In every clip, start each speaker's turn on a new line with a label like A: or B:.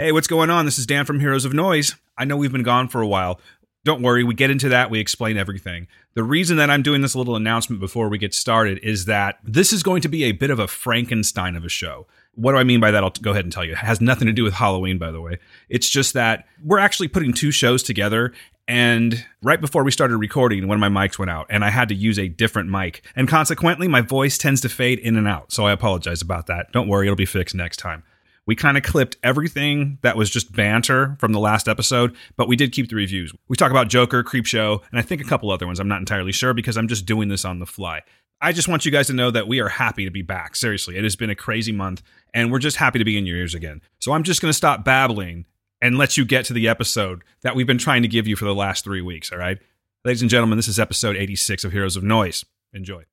A: Hey, what's going on? This is Dan from Heroes of Noise. I know we've been gone for a while. Don't worry, we get into that, we explain everything. The reason that I'm doing this little announcement before we get started is that this is going to be a bit of a Frankenstein of a show. What do I mean by that? I'll go ahead and tell you. It has nothing to do with Halloween, by the way. It's just that we're actually putting two shows together. And right before we started recording, one of my mics went out and I had to use a different mic. And consequently, my voice tends to fade in and out. So I apologize about that. Don't worry, it'll be fixed next time. We kind of clipped everything that was just banter from the last episode, but we did keep the reviews. We talk about Joker, Creepshow, and I think a couple other ones. I'm not entirely sure because I'm just doing this on the fly. I just want you guys to know that we are happy to be back. Seriously, it has been a crazy month, and we're just happy to be in your ears again. So I'm just going to stop babbling and let you get to the episode that we've been trying to give you for the last three weeks, all right? Ladies and gentlemen, this is episode 86 of Heroes of Noise. Enjoy.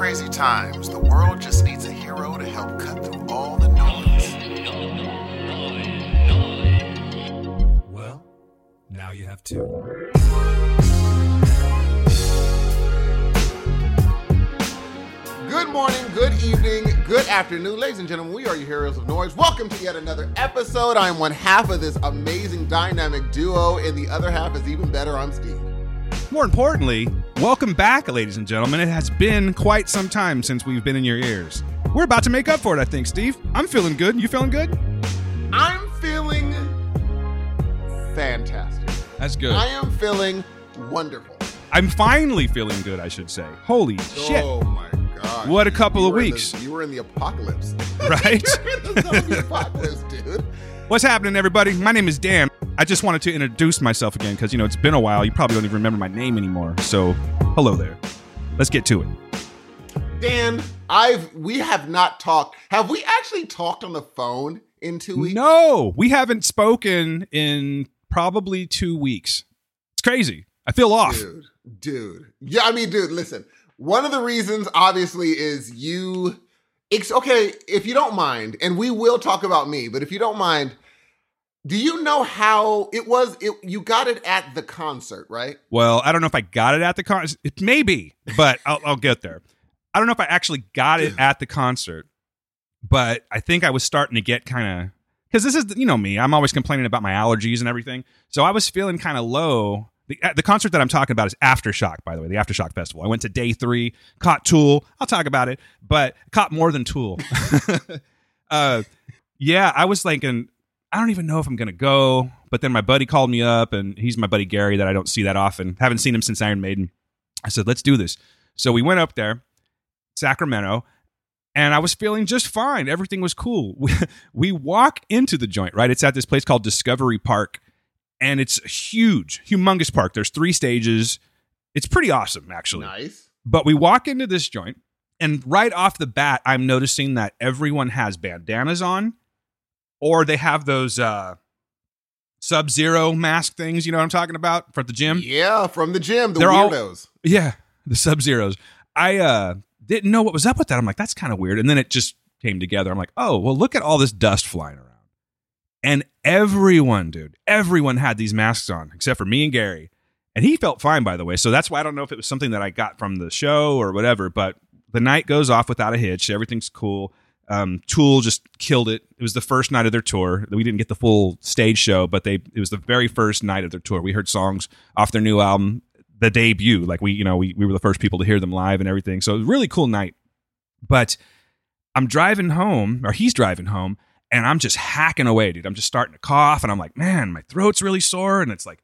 B: Crazy times, the world just needs a hero to help cut through all the noise.
C: Well, now you have two.
B: Good morning, good evening, good afternoon, ladies and gentlemen. We are your heroes of noise. Welcome to yet another episode. I am one half of this amazing dynamic duo, and the other half is even better. I'm Steve.
A: More importantly, welcome back, ladies and gentlemen. It has been quite some time since we've been in your ears. We're about to make up for it, I think, Steve. I'm feeling good. You feeling good?
B: I'm feeling fantastic.
A: That's good.
B: I am feeling wonderful.
A: I'm finally feeling good, I should say. Holy shit.
B: Oh my god!
A: What a couple
B: You
A: of
B: were in the-
A: weeks.
B: you were in the apocalypse.
A: Right?
B: You're in the zombie apocalypse, dude.
A: What's happening, everybody? My name is Dan. I just wanted to introduce myself again because, you know, it's been a while. You probably don't even remember my name anymore. So, hello there. Let's get to it.
B: Dan, I've we have not talked. Have we actually talked on the phone in two weeks?
A: No, we haven't spoken in probably two weeks. It's crazy. I feel off.
B: dude, dude. Yeah, I mean, dude. Listen, one of the reasons, obviously, is you. It's okay if you don't mind, and we will talk about me. But if you don't mind, do you know how it was? It you got it at the concert, right?
A: Well, I don't know if I got it at the concert. It may be, but I'll, I'll get there. I don't know if I actually got it at the concert, but I think I was starting to get kind of because this is you know me. I'm always complaining about my allergies and everything, so I was feeling kind of low. The, uh, the concert that I'm talking about is Aftershock, by the way, the Aftershock Festival. I went to day three, caught Tool. I'll talk about it, but caught more than Tool. uh, yeah, I was thinking, I don't even know if I'm gonna go. But then my buddy called me up, and he's my buddy Gary that I don't see that often. Haven't seen him since Iron Maiden. I said, let's do this. So we went up there, Sacramento, and I was feeling just fine. Everything was cool. We, we walk into the joint, right? It's at this place called Discovery Park, and it's huge, humongous park. There's three stages. It's pretty awesome, actually.
B: Nice.
A: But we walk into this joint, and right off the bat, I'm noticing that everyone has bandanas on, or they have those uh, Sub Zero mask things. You know what I'm talking about from the gym?
B: Yeah, from the gym, the
A: They're all-
B: weirdos.
A: Yeah, the Sub Zeros. I uh, didn't know what was up with that. I'm like, that's kind of weird. And then it just came together. I'm like, oh, well, look at all this dust flying around. And everyone, dude, everyone had these masks on except for me and Gary. And he felt fine, by the way. So that's why I don't know if it was something that I got from the show or whatever. But the night goes off without a hitch. Everything's cool. Um, Tool just killed it. It was the first night of their tour. We didn't get the full stage show, but they it was the very first night of their tour. We heard songs off their new album, the debut. Like we, you know, we we were the first people to hear them live and everything. So it was a really cool night. But I'm driving home, or he's driving home, and I'm just hacking away, dude. I'm just starting to cough, and I'm like, man, my throat's really sore, and it's like,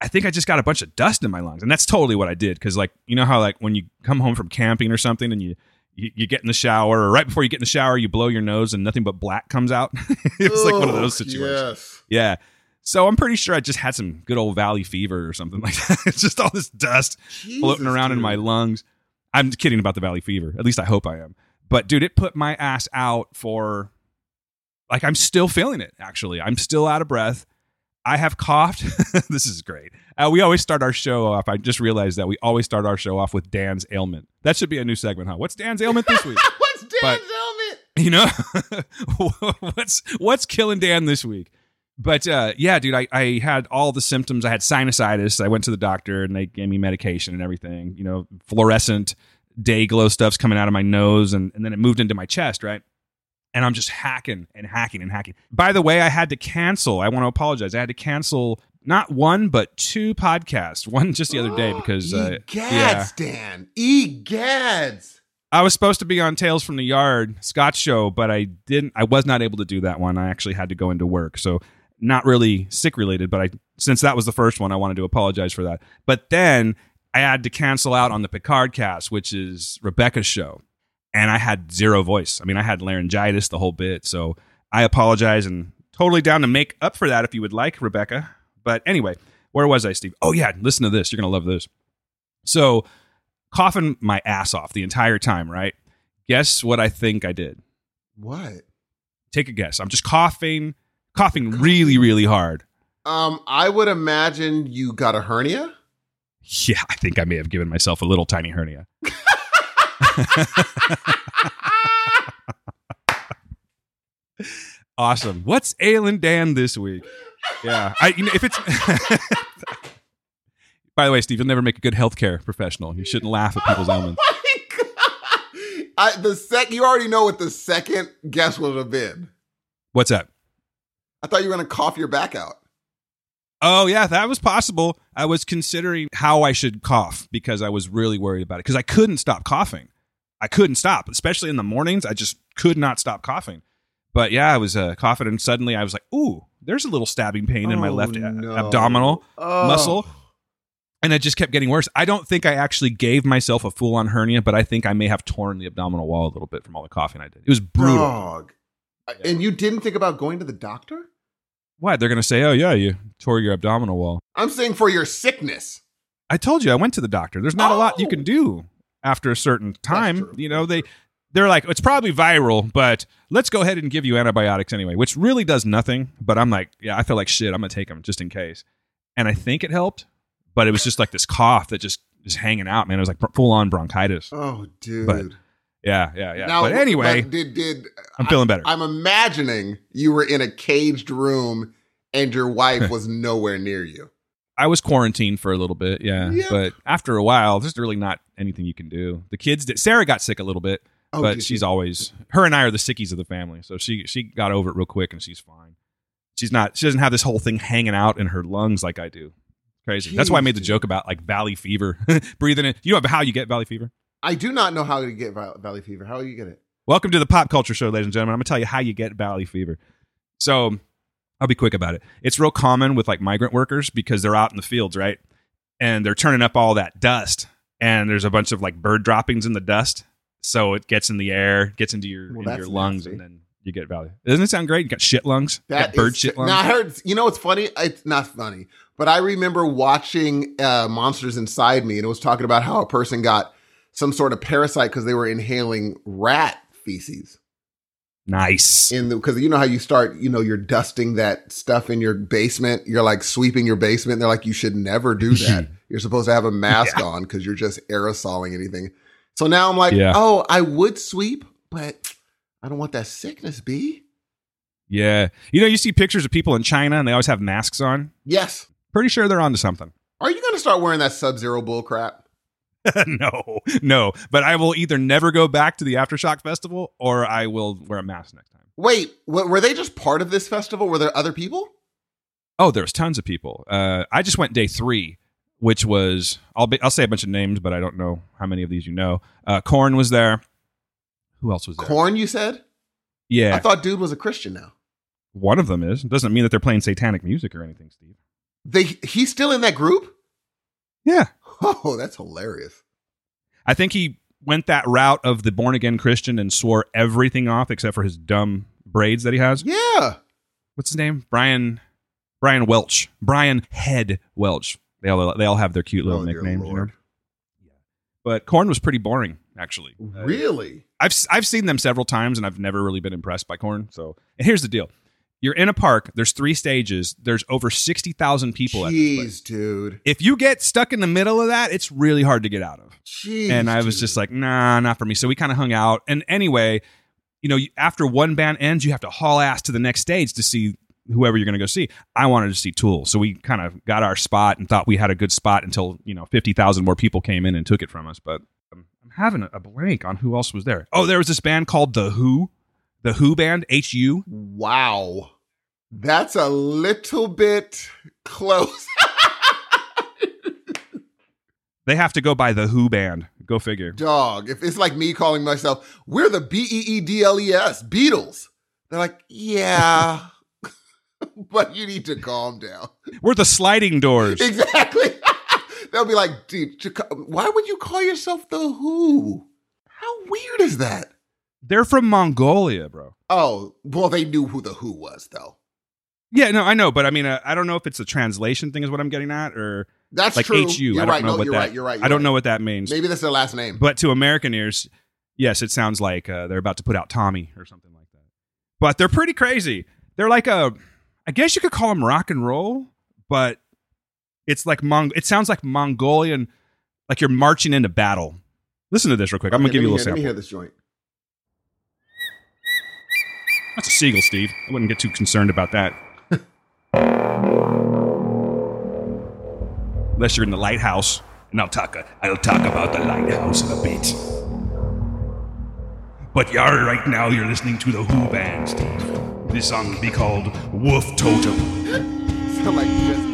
A: I think I just got a bunch of dust in my lungs, and that's totally what I did. Because like, you know how like when you come home from camping or something, and you you, you get in the shower, or right before you get in the shower, you blow your nose, and nothing but black comes out. it was like one of those situations.
B: Yes.
A: Yeah. So I'm pretty sure I just had some good old valley fever or something like that. It's just all this dust floating
B: Jesus,
A: around in my lungs. I'm kidding about the valley fever. At least I hope I am. But dude, it put my ass out for like I'm still feeling it actually. I'm still out of breath. I have coughed. this is great. Uh, we always start our show off. I just realized that we always start our show off with Dan's ailment. That should be a new segment, huh? What's Dan's ailment this week?
B: What's Dan's
A: But-
B: helmet?
A: you know what's what's killing dan this week but uh yeah dude I, I had all the symptoms i had sinusitis i went to the doctor and they gave me medication and everything you know fluorescent day glow stuff's coming out of my nose, and, and then it moved into my chest, right? And I'm just hacking and hacking and hacking. By the way, I had to cancel. I want to apologize. I had to cancel not one but two podcasts. One just the other day because uh,
B: Egads,
A: yeah,
B: Dan. Egads.
A: I was supposed to be on Tales from the Yard, Scott show, but I didn't. I was not able to do that one. I actually had to go into work, so not really sick related. But I, since that was the first one, I wanted to apologize for that. But then I had to cancel out on the Picard cast, which is Rebecca's show, and I had zero voice. I mean, I had laryngitis the whole bit, so I apologize and totally down to make up for that if you would like, Rebecca. But anyway, where was I, Steve? Oh yeah, listen to this. You're gonna love this. So coughing my ass off the entire time, right? Guess what I think I did?
B: What?
A: Take a guess. I'm just coughing, coughing really, really hard.
B: Um, I would imagine you got a hernia.
A: Yeah, I think I may have given myself a little tiny hernia. Awesome. What's ailing Dan this week? Yeah, I you know if it's. By the way, Steve, you'll never make a good healthcare professional. You shouldn't laugh at people's oh ailments.
B: Oh my god! I, the sec, you already know what the second guess would have been.
A: What's that?
B: I thought you were gonna cough your back out.
A: Oh yeah, that was possible. I was considering how I should cough because I was really worried about it because I couldn't stop coughing. I couldn't stop, especially in the mornings. I just could not stop coughing. But yeah, I was uh, coughing, and suddenly I was like, "Ooh, there's a little stabbing pain in my
B: Oh,
A: left
B: no.
A: abdominal
B: Oh.
A: muscle," and it just kept getting worse. I don't think I actually gave myself a full-on hernia, but I think I may have torn the abdominal wall a little bit from all the coughing I did. It was brutal.
B: Dog. And you didn't think about going to the doctor?
A: What? They're gonna say, "Oh yeah, you tore your abdominal wall."
B: I'm saying for your sickness.
A: I told you I went to the doctor. There's not a lot you
B: Oh.
A: can do after a certain time. You know, they they're like it's probably viral, but let's go ahead and give you antibiotics anyway, which really does nothing. But I'm like, yeah, I feel like shit. I'm gonna take them just in case. And I think it helped, but it was just like this cough that just is hanging out, man. It was like full on bronchitis.
B: Oh, dude.
A: But, Yeah, yeah, yeah.
B: Now,
A: but anyway,
B: but did did
A: I'm feeling better.
B: I'm imagining you were in a caged room and your wife was nowhere near you.
A: I was quarantined for a little bit, yeah.
B: Yeah.
A: But after a while, there's really not anything you can do. The kids did. Sarah got sick a little bit,
B: Oh,
A: but she's
B: you?
A: always her and I are the sickies of the family, so she she got over it real quick and she's fine. She's not. She doesn't have this whole thing hanging out in her lungs like I do. Crazy. That's why I made the
B: dude.
A: joke about like valley fever, breathing in. You know how you get valley fever?
B: I do not know how to get valley fever. How do you get it?
A: Welcome to the pop culture show, ladies and gentlemen. I'm gonna tell you how you get valley fever. So I'll be quick about it. It's real common with like migrant workers because they're out in the fields, right? And they're turning up all that dust, and there's a bunch of like bird droppings in the dust, so it gets in the air, gets into your
B: Well,
A: into your lungs,
B: nasty.
A: and then you get value. Doesn't it sound great? You got shit lungs, you
B: That
A: got bird
B: is-
A: shit lungs.
B: Now I heard. You know what's funny? It's not funny, but I remember watching uh, Monsters Inside Me, and it was talking about how a person got some sort of parasite because they were inhaling rat feces
A: nice.
B: in the because you know how you start you know you're dusting that stuff in your basement? You're like sweeping your basement? They're like you should never do that. You're supposed to have a mask on because you're just aerosoling anything. So now i'm like
A: Yeah.
B: oh i would sweep but i don't want that sickness b.
A: Yeah, you know, you see pictures of people in China, and they always have masks on.
B: yes.
A: Pretty sure they're onto something.
B: are you going to start wearing that sub-zero bull crap
A: no, no. But I will either never go back to the Aftershock Festival or I will wear a mask next time.
B: wait were they just part of this festival were there other people
A: Oh, there was tons of people. Uh, I just went day three, which was I'll be, I'll say a bunch of names, but I don't know how many of these you know. Uh, Korn was there. Who else was there?
B: Korn you said
A: Yeah,
B: i thought dude was a christian now
A: one of them is. It doesn't mean that they're playing satanic music or anything, Steve.
B: they he's still in that group
A: Yeah,
B: oh that's hilarious
A: I think he went that route of the born again Christian and swore everything off except for his dumb braids that he has.
B: yeah
A: What's his name? Brian. Brian Welch. Brian Head Welch. They all they all have their cute little
B: Oh,
A: nicknames. You know? But Korn was pretty boring, actually. Uh,
B: really
A: I've I've seen them several times and I've never really been impressed by Korn. So and here's the deal: you're in a park. There's three stages. There's over sixty thousand people. At this place.
B: Jeez, dude.
A: If you get stuck in the middle of that, it's really hard to get out of.
B: Jeez.
A: and I was
B: dude.
A: just like, nah, not for me. So we kind of hung out. And anyway, you know, after one band ends, you have to haul ass to the next stage to see whoever you're going to go see. I wanted to see Tool, so we kind of got our spot and thought we had a good spot until you know fifty thousand more people came in and took it from us. But um, I'm having a blank on who else was there. Oh, there was this band called The Who, The Who band, H U.
B: Wow. That's a little bit close.
A: They have to go by The Who band. Go figure.
B: Dog. If it's like me calling myself, we're the B E E D L E S, Beatles. They're like, yeah. but you need to calm down.
A: We're the Sliding Doors.
B: Exactly. They'll be like, dude, why would you call yourself the Who? How weird is that?
A: They're from Mongolia, bro.
B: Oh, well, they knew who the Who was, though.
A: Yeah, no, I know, but I mean, uh, I don't know if it's a translation thing, is what I'm getting at, or
B: That's
A: like
B: true.
A: HU.
B: You're
A: I don't
B: right.
A: know
B: no,
A: what
B: you're
A: that.
B: right. You're right.
A: I
B: you're
A: don't
B: right.
A: know what that means.
B: Maybe that's their last name.
A: But to American ears, yes, it sounds like uh, they're about to put out Tommy or something like that. But they're pretty crazy. They're like a, I guess you could call them rock and roll, but it's like Mong. It sounds like Mongolian, like you're marching into battle. Listen to this real quick. I'm gonna give you a little
B: hear, Let me
A: sample.
B: hear this joint.
A: That's a seagull, Steve. I wouldn't get too concerned about that. Unless you're in the lighthouse, and I'll talk. I'll talk about the lighthouse in a bit. But you're right now. You're listening to the Who band, Steve. This song will be called Wolf Totem.
B: Sound like Jesse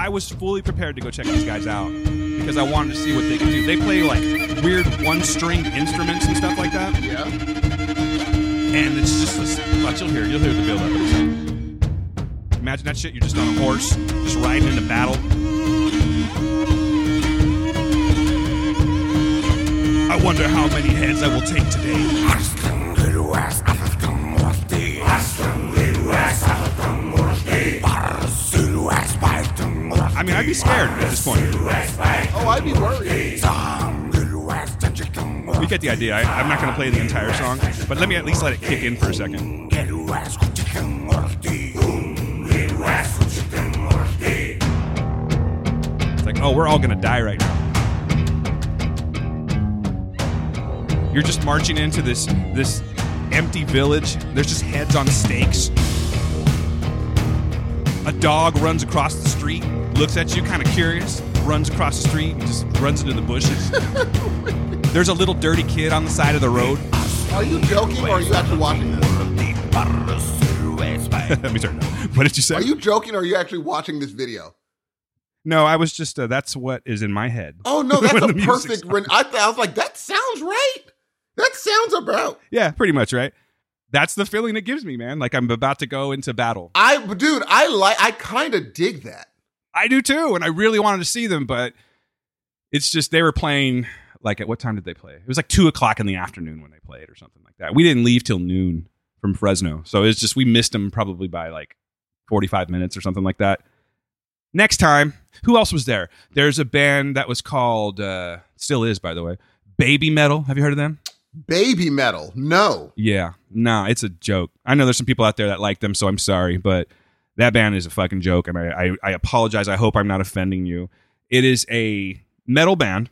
A: I was fully prepared to go check these guys out because I wanted to see what they could do. They play like weird one-string instruments and stuff like that.
B: Yeah.
A: and it's just this, watch you'll hear you'll hear the build up in imagine that shit you're just on a horse just riding into battle i wonder how many heads i will take today i'd be scared at this point
B: Oh, I'd be worried.
A: we get the idea I, i'm not going to play the entire song but let me at least let it kick in for a second It's like, oh, we're all gonna die right now. You're just marching into this this empty village. There's just heads on stakes. A dog runs across the street, looks at you, kind of curious, runs across the street, and just runs into the bushes. There's a little dirty kid on the side of the road.
B: Are you joking or are you actually watching this?
A: Let me turn. What did you say?
B: Are you joking or are you actually watching this video?
A: no, I was just. Uh, that's what is in my head.
B: Oh no, that's a perfect.
A: on.
B: When I, I was like, that sounds right. That sounds about.
A: Yeah, pretty much, right? That's the feeling it gives me, man. Like I'm about to go into battle.
B: I, dude, I like. I kind of dig that.
A: I do too, and I really wanted to see them, but it's just they were playing like at what time did they play? It was like two o'clock in the afternoon when they played, or something like that. We didn't leave till noon from Fresno, so it's just we missed them probably by like forty-five minutes or something like that. Next time, who else was there? There's a band that was called, uh, still is by the way, Baby Metal. Have you heard of them?
B: Baby metal. No.
A: Yeah, nah, it's a joke. I know there's some people out there that like them, so I'm sorry, but that band is a fucking joke, I, I, I apologize. I hope I'm not offending you. It is a metal band,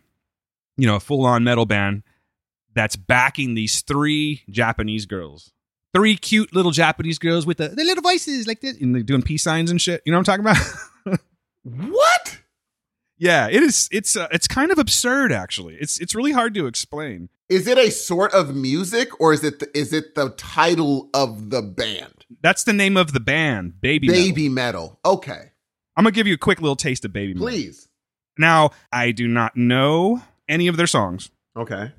A: you know, a full on metal band that's backing these three Japanese girls. Three cute little Japanese girls with the, the little voices like this, and they're doing peace signs and shit. You know what I'm talking about?
B: What?
A: yeah, it is. It's uh, it's kind of absurd, actually. It's it's really hard to explain.
B: Is it a sort of music or is it the, is it the title of the band?
A: That's the name of the band, Baby. Metal.
B: Baby metal. Okay.
A: I'm gonna give you a quick little taste of Baby. Metal.
B: Please.
A: Now, I do not know any of their songs,
B: Okay.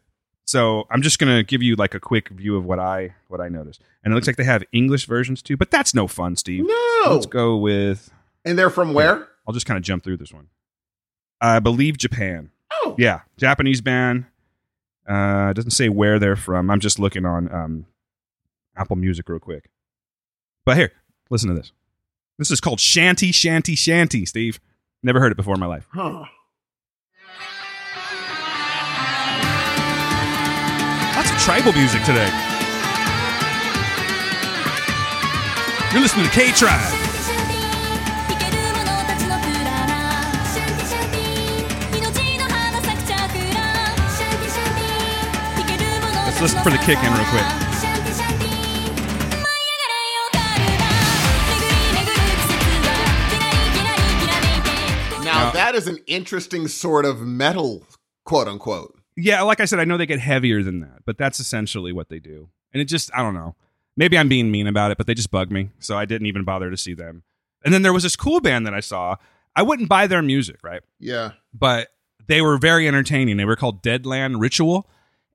A: so I'm just gonna give you like a quick view of what I what I noticed. And it looks like they have English versions too, but that's no fun, Steve.
B: No.
A: Let's go with.
B: And they're from where?
A: I'll just kind of jump through this one. I believe Japan.
B: Oh.
A: Yeah, Japanese band. Uh, it doesn't say where they're from. I'm just looking on um, Apple Music real quick. But here, listen to this. This is called Shanti Shanti Shanti. Steve, never heard it before in my life.
B: Huh.
A: Lots of tribal music today. You're listening to K Tribe.
D: Let's listen for the kick in real quick.
B: Now that is an interesting sort of metal, quote unquote.
A: Yeah, like I said, I know they get heavier than that, but that's essentially what they do. And it just, I don't know. Maybe I'm being mean about it, but they just bug me. So I didn't even bother to see them. And then there was this cool band that I saw. I wouldn't buy their music, right?
B: Yeah.
A: But they were very entertaining. They were called Deadland Ritual.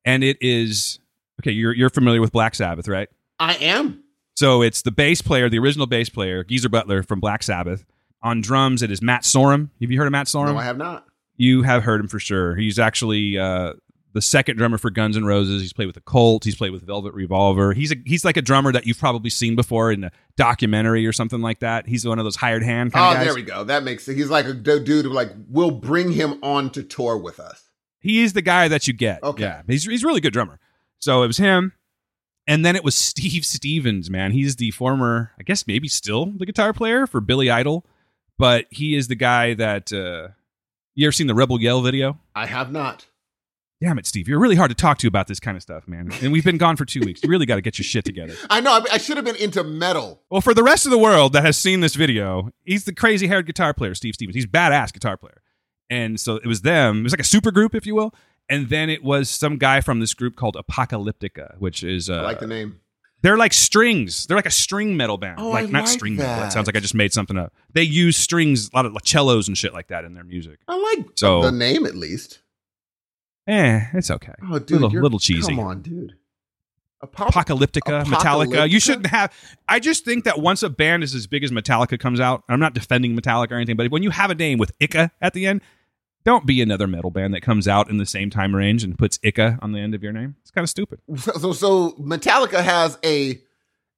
A: And it is, okay, you're, you're familiar with Black Sabbath, right?
B: I am.
A: So it's the bass player, the original bass player, Geezer Butler from Black Sabbath. On drums, it is Matt Sorum. Have you heard of Matt Sorum?
B: No, I have not.
A: You have heard him for sure. He's actually uh, the second drummer for Guns N' Roses. He's played with the Cult. He's played with Velvet Revolver. He's a, he's like a drummer that you've probably seen before in a documentary or something like that. He's one of those hired hand kind
B: Oh,
A: of guys.
B: there we go. That makes it. He's like a dude who like we'll bring him on to tour with us.
A: He is the guy that you get.
B: Okay.
A: Yeah, he's he's a really good drummer. So it was him, and then it was Steve Stevens. Man, he's the former, I guess maybe still the guitar player for Billy Idol, but he is the guy that. Uh, you ever seen the Rebel Yell video?
B: I have not.
A: Damn it, Steve! You're really hard to talk to about this kind of stuff, man. And we've been gone for two weeks. You really got to get your shit together.
B: I know. I, I should have been into metal.
A: Well, for the rest of the world that has seen this video, he's the crazy haired guitar player, Steve Stevens. He's a badass guitar player. And so it was them. It was like a super group, if you will. And then it was some guy from this group called Apocalyptica, which is uh,
B: I like the name.
A: they're like strings. They're like a string metal band.
B: Oh,
A: like
B: I
A: not
B: like
A: string metal.
B: that.
A: It sounds like I just made something up. They use strings, a lot of cellos and shit like that in their music.
B: I like
A: So-
B: the name at least.
A: Eh, it's okay.
B: Oh, dude,
A: little,
B: you're,
A: little cheesy.
B: Come on, dude. Apo-
A: Apocalyptica, Metallica. You shouldn't have. I just think that once a band is as big as Metallica comes out, I'm not defending Metallica or anything, but when you have a name with Ica at the end, don't be another metal band that comes out in the same time range and puts Ica on the end of your name. It's kind of stupid.
B: So, so Metallica has a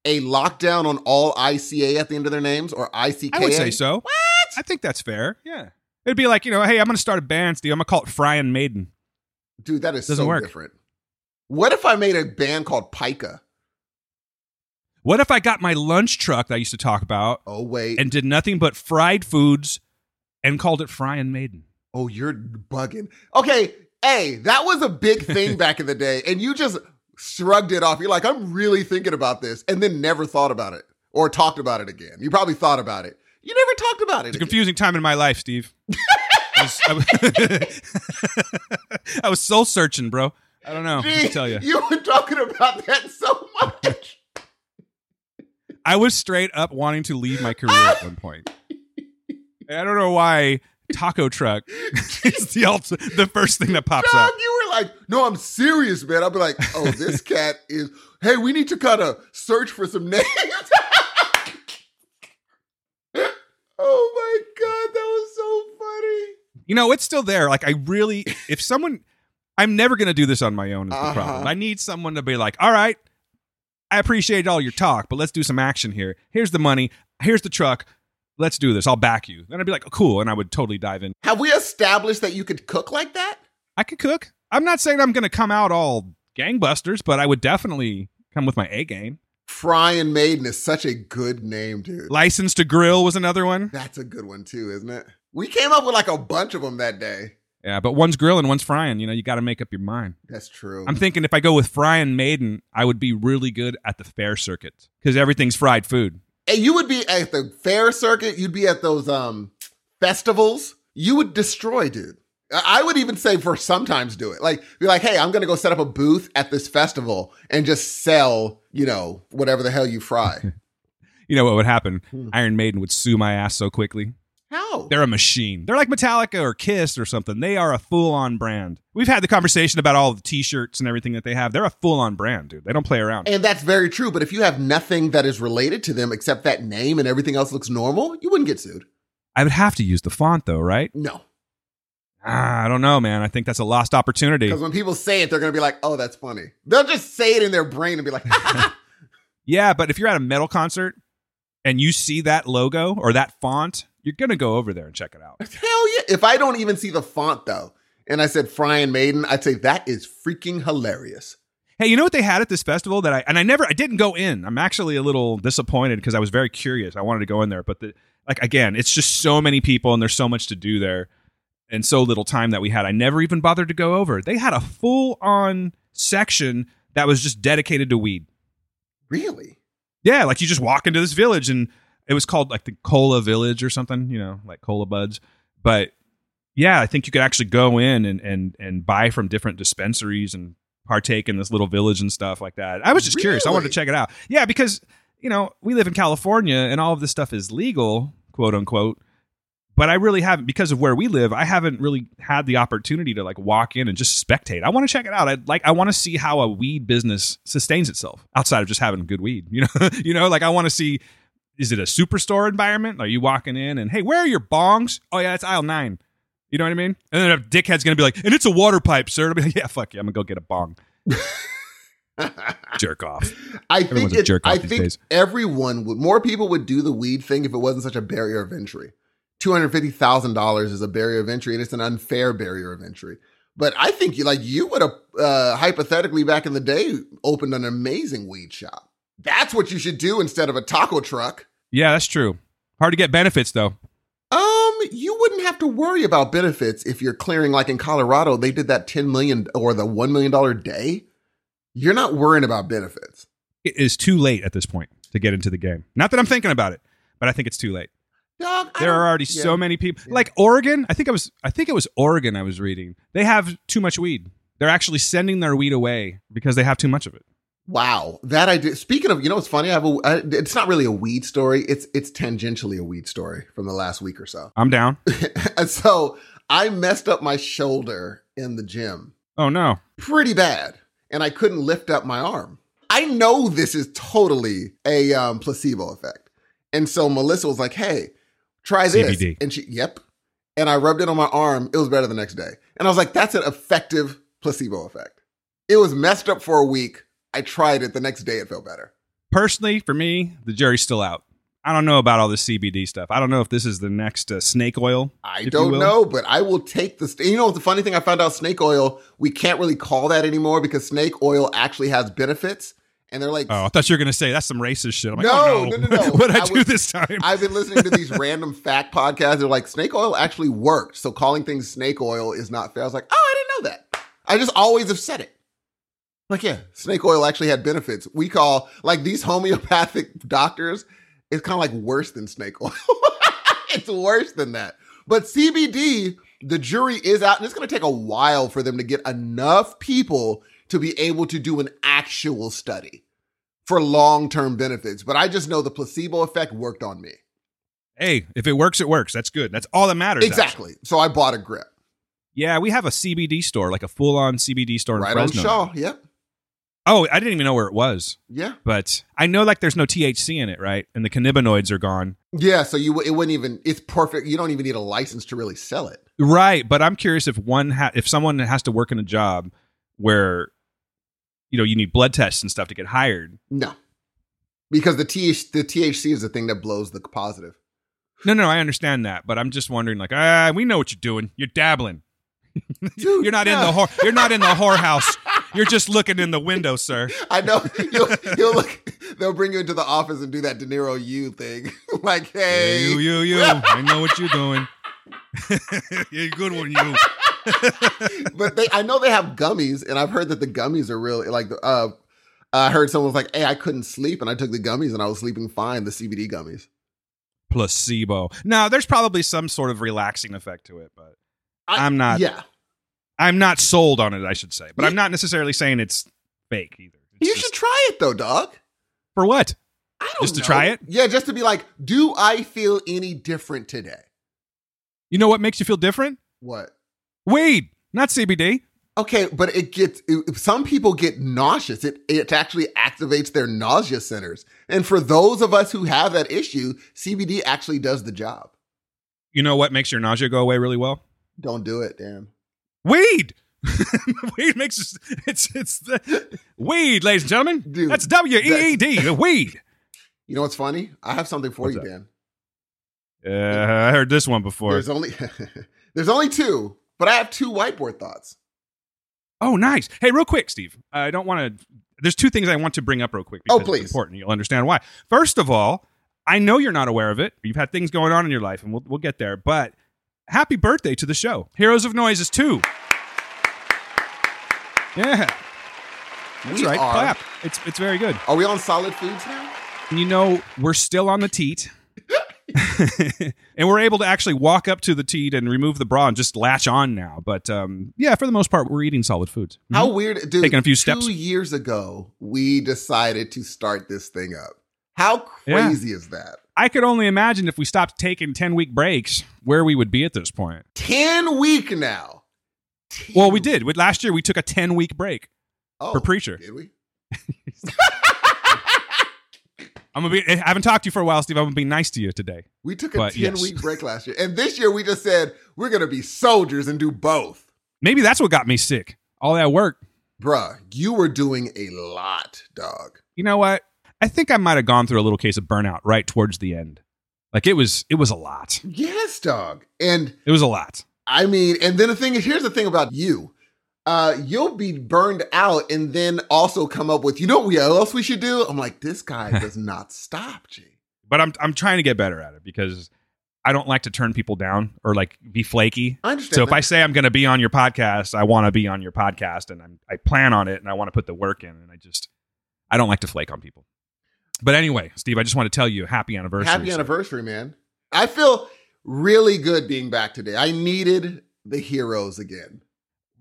B: a lockdown on all ICA at the end of their names or ICK.
A: I would say so. What? I think that's fair. Yeah. It'd be like, you know, hey, I'm going to start a band, Steve. I'm going to call it Fryan Maiden.
B: Dude, that is
A: Doesn't
B: so
A: work.
B: different. What if I made a band called Pika?
A: What if I got my lunch truck that I used to talk about
B: Oh wait.
A: and did nothing but fried foods and called it Fryan Maiden?
B: Oh, you're bugging. Okay, hey, that was a big thing back in the day, and you just shrugged it off. You're like, I'm really thinking about this, and then never thought about it or talked about it again. You probably thought about it. You never talked about it.
A: It's a
B: again.
A: confusing time in my life, Steve. I was, I I was soul searching, bro. I don't know.
B: Gee,
A: tell you.
B: You were talking about that so much.
A: I was straight up wanting to leave my career at one point. And I don't know why taco truck is the the first thing that pops
B: Dog,
A: up.
B: you were like, no, I'm serious, man. I'll be like, oh, this cat is, hey, we need to kind of search for some names. oh my God, that was so funny.
A: You know, it's still there. Like I really, if someone, I'm never gonna do this on my own. Is the
B: Uh-huh.
A: problem? I need someone to be like, all right, I appreciate all your talk, but let's do some action here. Here's the money. Here's the truck. Let's do this. I'll back you. Then I'd be like, oh, cool, and I would totally dive in.
B: Have we established that you could cook like that?
A: I could cook. I'm not saying I'm gonna come out all gangbusters, but I would definitely come with my A game.
B: Fry and Maiden is such a good name, dude.
A: License to Grill was another one.
B: That's a good one too, isn't it? We came up with like a bunch of them that day.
A: Yeah, but one's grill and one's frying. You know, you got to make up your mind.
B: That's true.
A: I'm thinking if I go with Fry and Maiden, I would be really good at the fair circuit because everything's fried food.
B: And you would be at the fair circuit. You'd be at those um festivals. You would destroy, dude. I would even say for sometimes do it. Like be like, hey, I'm gonna go set up a booth at this festival and just sell, you know, whatever the hell you fry.
A: You know what would happen?
B: Hmm.
A: Iron Maiden would sue my ass so quickly.
B: How?
A: They're a machine. They're like Metallica or Kiss or something. They are a full on brand. We've had the conversation about all the t shirts and everything that they have. They're a full on brand, dude. They don't play around.
B: And that's very true. But if you have nothing that is related to them except that name and everything else looks normal, you wouldn't get sued.
A: I would have to use the font though, right?
B: No.
A: Ah, I don't know, man. I think that's a lost opportunity.
B: Because when people say it, they're going to be like, oh, that's funny. They'll just say it in their brain and be like,
A: Yeah, but if you're at a metal concert and you see that logo or that font, you're going to go over there and check it out.
B: hell yeah. If I don't even see the font, though, and I said Fryan Maiden, I'd say that is freaking hilarious.
A: Hey, you know what they had at this festival that I and I never I didn't go in. I'm actually a little disappointed because I was very curious. I wanted to go in there, but the like again, it's just so many people and there's so much to do there and so little time that we had. I never even bothered to go over. They had a full on section that was just dedicated to weed.
B: Really?
A: Yeah, like you just walk into this village and it was called like the Cola Village or something, you know, like Cola Buds. But yeah, I think you could actually go in and and and buy from different dispensaries and partake in this little village and stuff like that. I was just curious. I wanted to check it out. Yeah, because you know we live in California and all of this stuff is legal, quote unquote. But I really haven't because of where we live. I haven't really had the opportunity to like walk in and just spectate. I want to check it out. I like. I want to see how a weed business sustains itself outside of just having good weed. You know, you know. Like I want to see. Is it a superstore environment? Are you walking in and hey, where are your bongs? Oh yeah, it's aisle nine. You know what I mean? And then a dickhead's gonna be like, and it's a water pipe, sir. I'll be like, yeah, fuck you. I'm gonna go get a bong. Jerk off.
B: I think
A: Everyone's a
B: it, I think
A: days.
B: everyone would more people would do the weed thing if it wasn't such a barrier of entry. Two hundred fifty thousand dollars is a barrier of entry, and it's an unfair barrier of entry. But I think you like you would have uh, hypothetically back in the day opened an amazing weed shop. That's what you should do instead of a taco truck.
A: Yeah, that's true. Hard to get benefits though.
B: Um, you wouldn't have to worry about benefits if you're clearing like in Colorado. They did that ten million or the one million dollar day. You're not worrying about benefits.
A: It is too late at this point to get into the game. Not that I'm thinking about it, but I think it's too late.
B: Dog,
A: There are already
B: yeah.
A: so many people.
B: Yeah.
A: Like Oregon, I think I was I think it was Oregon I was reading. They have too much weed. They're actually sending their weed away because they have too much of it.
B: Wow, that I did. Speaking of, you know, what's funny. I have a. I, it's not really a weed story. It's it's tangentially a weed story from the last week or so.
A: I'm down.
B: so I messed up my shoulder in the gym
A: Oh no.
B: pretty bad, and I couldn't lift up my arm. I know this is totally a um, placebo effect, and so Melissa was like, "Hey, try this,"
A: CBD.
B: and she, yep, and I rubbed it on my arm. It was better the next day, and I was like, "That's an effective placebo effect." It was messed up for a week. I tried it the next day. It felt better.
A: Personally, for me, the jury's still out. I don't know about all this CBD stuff. I don't know if this is the next uh, snake oil.
B: I don't know, but I will take the. You know, the funny thing I found out snake oil, we can't really call that anymore because snake oil actually has benefits. And they're like,
A: Oh, I thought you were going to say that's some racist shit. I'm like,
B: No,
A: oh,
B: no, no, no.
A: what I,
B: I
A: do
B: was-
A: this time?
B: I've been listening to these random fact podcasts. They're like, snake oil actually worked. So calling things snake oil is not fair. I was like, oh, I didn't know that. I just always have said it. Like, yeah, snake oil actually had benefits. We call, like, these homeopathic doctors, it's kind of like worse than snake oil. it's worse than that. But CBD, the jury is out, and it's going to take a while for them to get enough people to be able to do an actual study for long term benefits. But I just know the placebo effect worked on me.
A: hey, if it works, it works. That's good. That's all that matters. actually.
B: Exactly. So I bought a grip
A: Yeah, we have a CBD store, like a full-on CBD store in
B: right on
A: Fresno.
B: Shaw. Yep.
A: Oh, I didn't even know where it was,
B: Yeah.
A: but I know like there's no THC in it, right? And the cannabinoids are gone.
B: Yeah. So you it wouldn't even. It's perfect. You don't even need a license to really sell it.
A: Right, but I'm curious if one ha- if someone has to work in a job where you know you need blood tests and stuff to get hired.
B: No. Because the TH, the THC is the thing that blows the positive.
A: No, no, I understand that, but I'm just wondering like, ah, we know what you're doing. You're dabbling.
B: Dude,
A: you're not in the whore. You're not in the whorehouse. You're just looking in the window, sir.
B: I know you'll, you'll look. They'll bring you into the office and do that De Niro you thing. like, hey,
A: You, you, you. I know what you're doing. you're good one, you.
B: but they, I know they have gummies, and I've heard that the gummies are real. Like, uh, I heard someone was like, "Hey, I couldn't sleep, and I took the gummies, and I was sleeping fine." The CBD gummies.
A: Placebo. Now, there's probably some sort of relaxing effect to it, but
B: I,
A: I'm not-
B: Yeah,
A: I'm not sold on it. I should say, but I'm not necessarily saying it's fake either. It's
B: you
A: just-
B: should try it though, dog.
A: for what?
B: I don't
A: Just to
B: know.
A: try it?
B: Yeah, just to be like, do I feel any different today?
A: You know what makes you feel different?
B: What?
A: Weed, not CBD.
B: Okay, but it gets it, some people get nauseous. It it actually activates their nausea centers. And for those of us who have that issue, CBD actually does the job.
A: You know what makes your nausea go away really well?
B: Don't do it, damn.
A: Weed. weed makes us, it's it's the weed, ladies and gentlemen.
B: Dude,
A: that's W E E D. the Weed.
B: You know what's funny? I have something for
A: What's
B: you,
A: up?
B: Dan.
A: Uh, I heard this one before.
B: There's only there's only two, but I have two whiteboard thoughts.
A: Oh, nice. Hey, real quick, Steve. I don't want to. There's two things I want to bring up real quick.
B: Oh, please.
A: It's important. You'll understand why. First of all, I know you're not aware of it. You've had things going on in your life, and we'll we'll get there. But happy birthday to the show. Heroes of Noise is two. Yeah, that's
B: We
A: right.
B: are-
A: Clap. It's it's very good.
B: Are we on solid foods now?
A: You know we're still on the teat. and we're able to actually walk up to the teat and remove the bra and just latch on now. But um, yeah, for the most part, we're eating solid foods.
B: How
A: Mhm.
B: weird, dude.
A: Taking a few steps.
B: two years ago, we decided to start this thing up. How
A: Yeah.
B: crazy is that?
A: I could only imagine if we stopped taking ten week breaks, where we would be at this point.
B: 10 week now. 10
A: Well, we did. With- Last year, we took a ten week break
B: oh,
A: for preacher.
B: Did we?
A: I'm gonna be. I haven't talked to you for a while, Steve. I'm gonna be nice to you today.
B: We took a
A: But
B: 10
A: yes.
B: week break last year. And this year we just said we're going to be soldiers and do both.
A: Maybe that's what got me sick. All that work.
B: Bruh, you were doing a lot, dog.
A: You know what? I think I might have gone through a little case of burnout right towards the end. Like it was. It was a lot.
B: Yes, dog. And
A: It was a lot.
B: I mean, and then the thing is, here's the thing about you. Uh, you'll be burned out and then also come up with, you know what else we should do? I'm like, this guy does not stop, G.
A: But I'm I'm trying to get better at it because I don't like to turn people down or like be flaky.
B: I understand.
A: So if. I say I'm going to be on your podcast, I want to be on your podcast, and I'm, I plan on it, and I want to put the work in, and I just I don't like to flake on people. But anyway, Steve, I just want to tell you happy anniversary.
B: Happy
A: sir.
B: anniversary, man. I feel really good being back today. I needed the heroes again.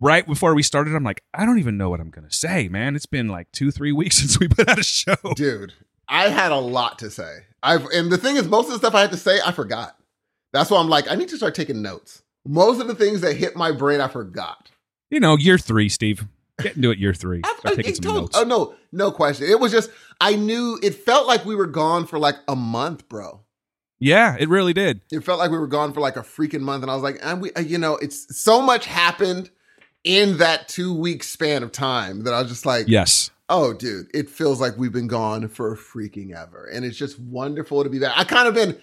A: Right before we started, I'm like, I don't even know what I'm going to say, man. It's been like two, three weeks since we put out a show.
B: Dude, I had a lot to say. I've and the thing is, most of the stuff I had to say, I forgot. That's why I'm like, I need to start taking notes. Most of the things that hit my brain, I forgot.
A: You know, year three, Steve. Get into it year three.
B: I- I-
A: taking some
B: told-
A: notes.
B: Oh no, no question. It was just I knew it felt like we were gone for like a month, bro.
A: Yeah, it really did.
B: It felt like we were gone for like a freaking month, and I was like, and we, uh, you know, it's so much happened in that two week span of time that I was just like,
A: Yes.
B: oh, dude, it feels like we've been gone for freaking ever, and it's just wonderful to be back. I kind of been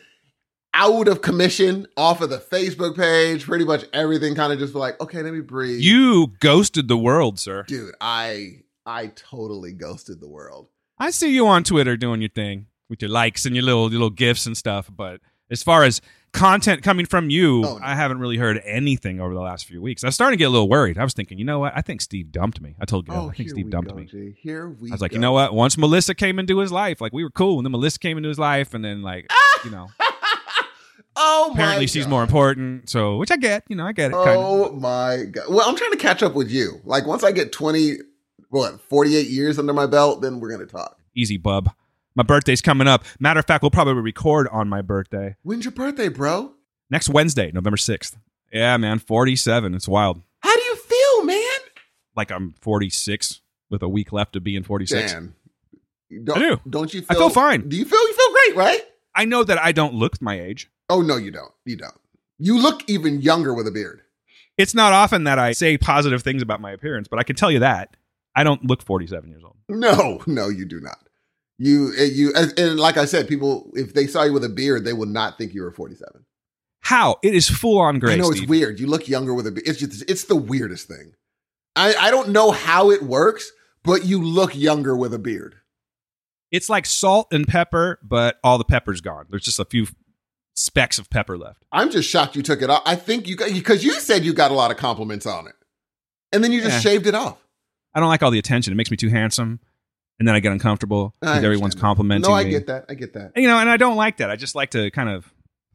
B: out of commission off of the Facebook page, pretty much everything. Kind of just like, okay, let me breathe.
A: You ghosted the world, sir.
B: dude, I I totally ghosted the world.
A: I see you on Twitter doing your thing with your likes and your little little gifts and stuff, but as far as content coming from you,
B: Oh, no.
A: I haven't really heard anything over the last few weeks. I was starting to get a little worried. I was thinking, you know what? I think Steve dumped me. I told Gail, oh, I think
B: Oh,
A: Steve dumped
B: go,
A: me.
B: G. Here we.
A: I was like,
B: go.
A: you know what? Once Melissa came into his life, like we were cool, and then Melissa came into his life, and then like, you know,
B: oh my
A: apparently she's
B: God.
A: more important. So, which I get, you know, I get it.
B: Oh my god! Well, I'm trying to catch up with you. Like once I get 20, what, 48 years under my belt, then we're gonna talk.
A: Easy, bub. My birthday's coming up. Matter of fact, we'll probably record on my birthday
B: When's your birthday, bro?
A: next Wednesday, November sixth. Yeah, man, forty-seven. It's wild.
B: How do you feel, man?
A: like I'm 46 with a week left of being 46.
B: Dan, don't,
A: I do.
B: Don't you
A: I
B: feel?
A: feel fine.
B: Do you feel? You feel great, right?
A: I know that I don't look my age.
B: Oh no, you don't. You don't. You look even younger with a beard.
A: It's not often that I say positive things about my appearance, but I can tell you that I don't look 47 years old.
B: No, no, you do not. You, eh, you, and, and like I said, people, if they saw you with a beard, they would not think you were 47.
A: How? It is full on gray.
B: I know
A: Steve.
B: it's weird. You look younger with a beard. It's just, it's the weirdest thing. I, I don't know how it works, but you look younger with a beard.
A: It's like salt and pepper, but all the pepper's gone. There's just a few specks of pepper left.
B: I'm just shocked you took it off. I think you because you said you got a lot of compliments on it, and then you just
A: Yeah.
B: shaved it off.
A: I don't like all the attention. It makes me too handsome, and then I get uncomfortable because everyone's complimenting
B: No, I
A: me.
B: get that. I get that.
A: And, you know, and I don't like that. I just like to kind of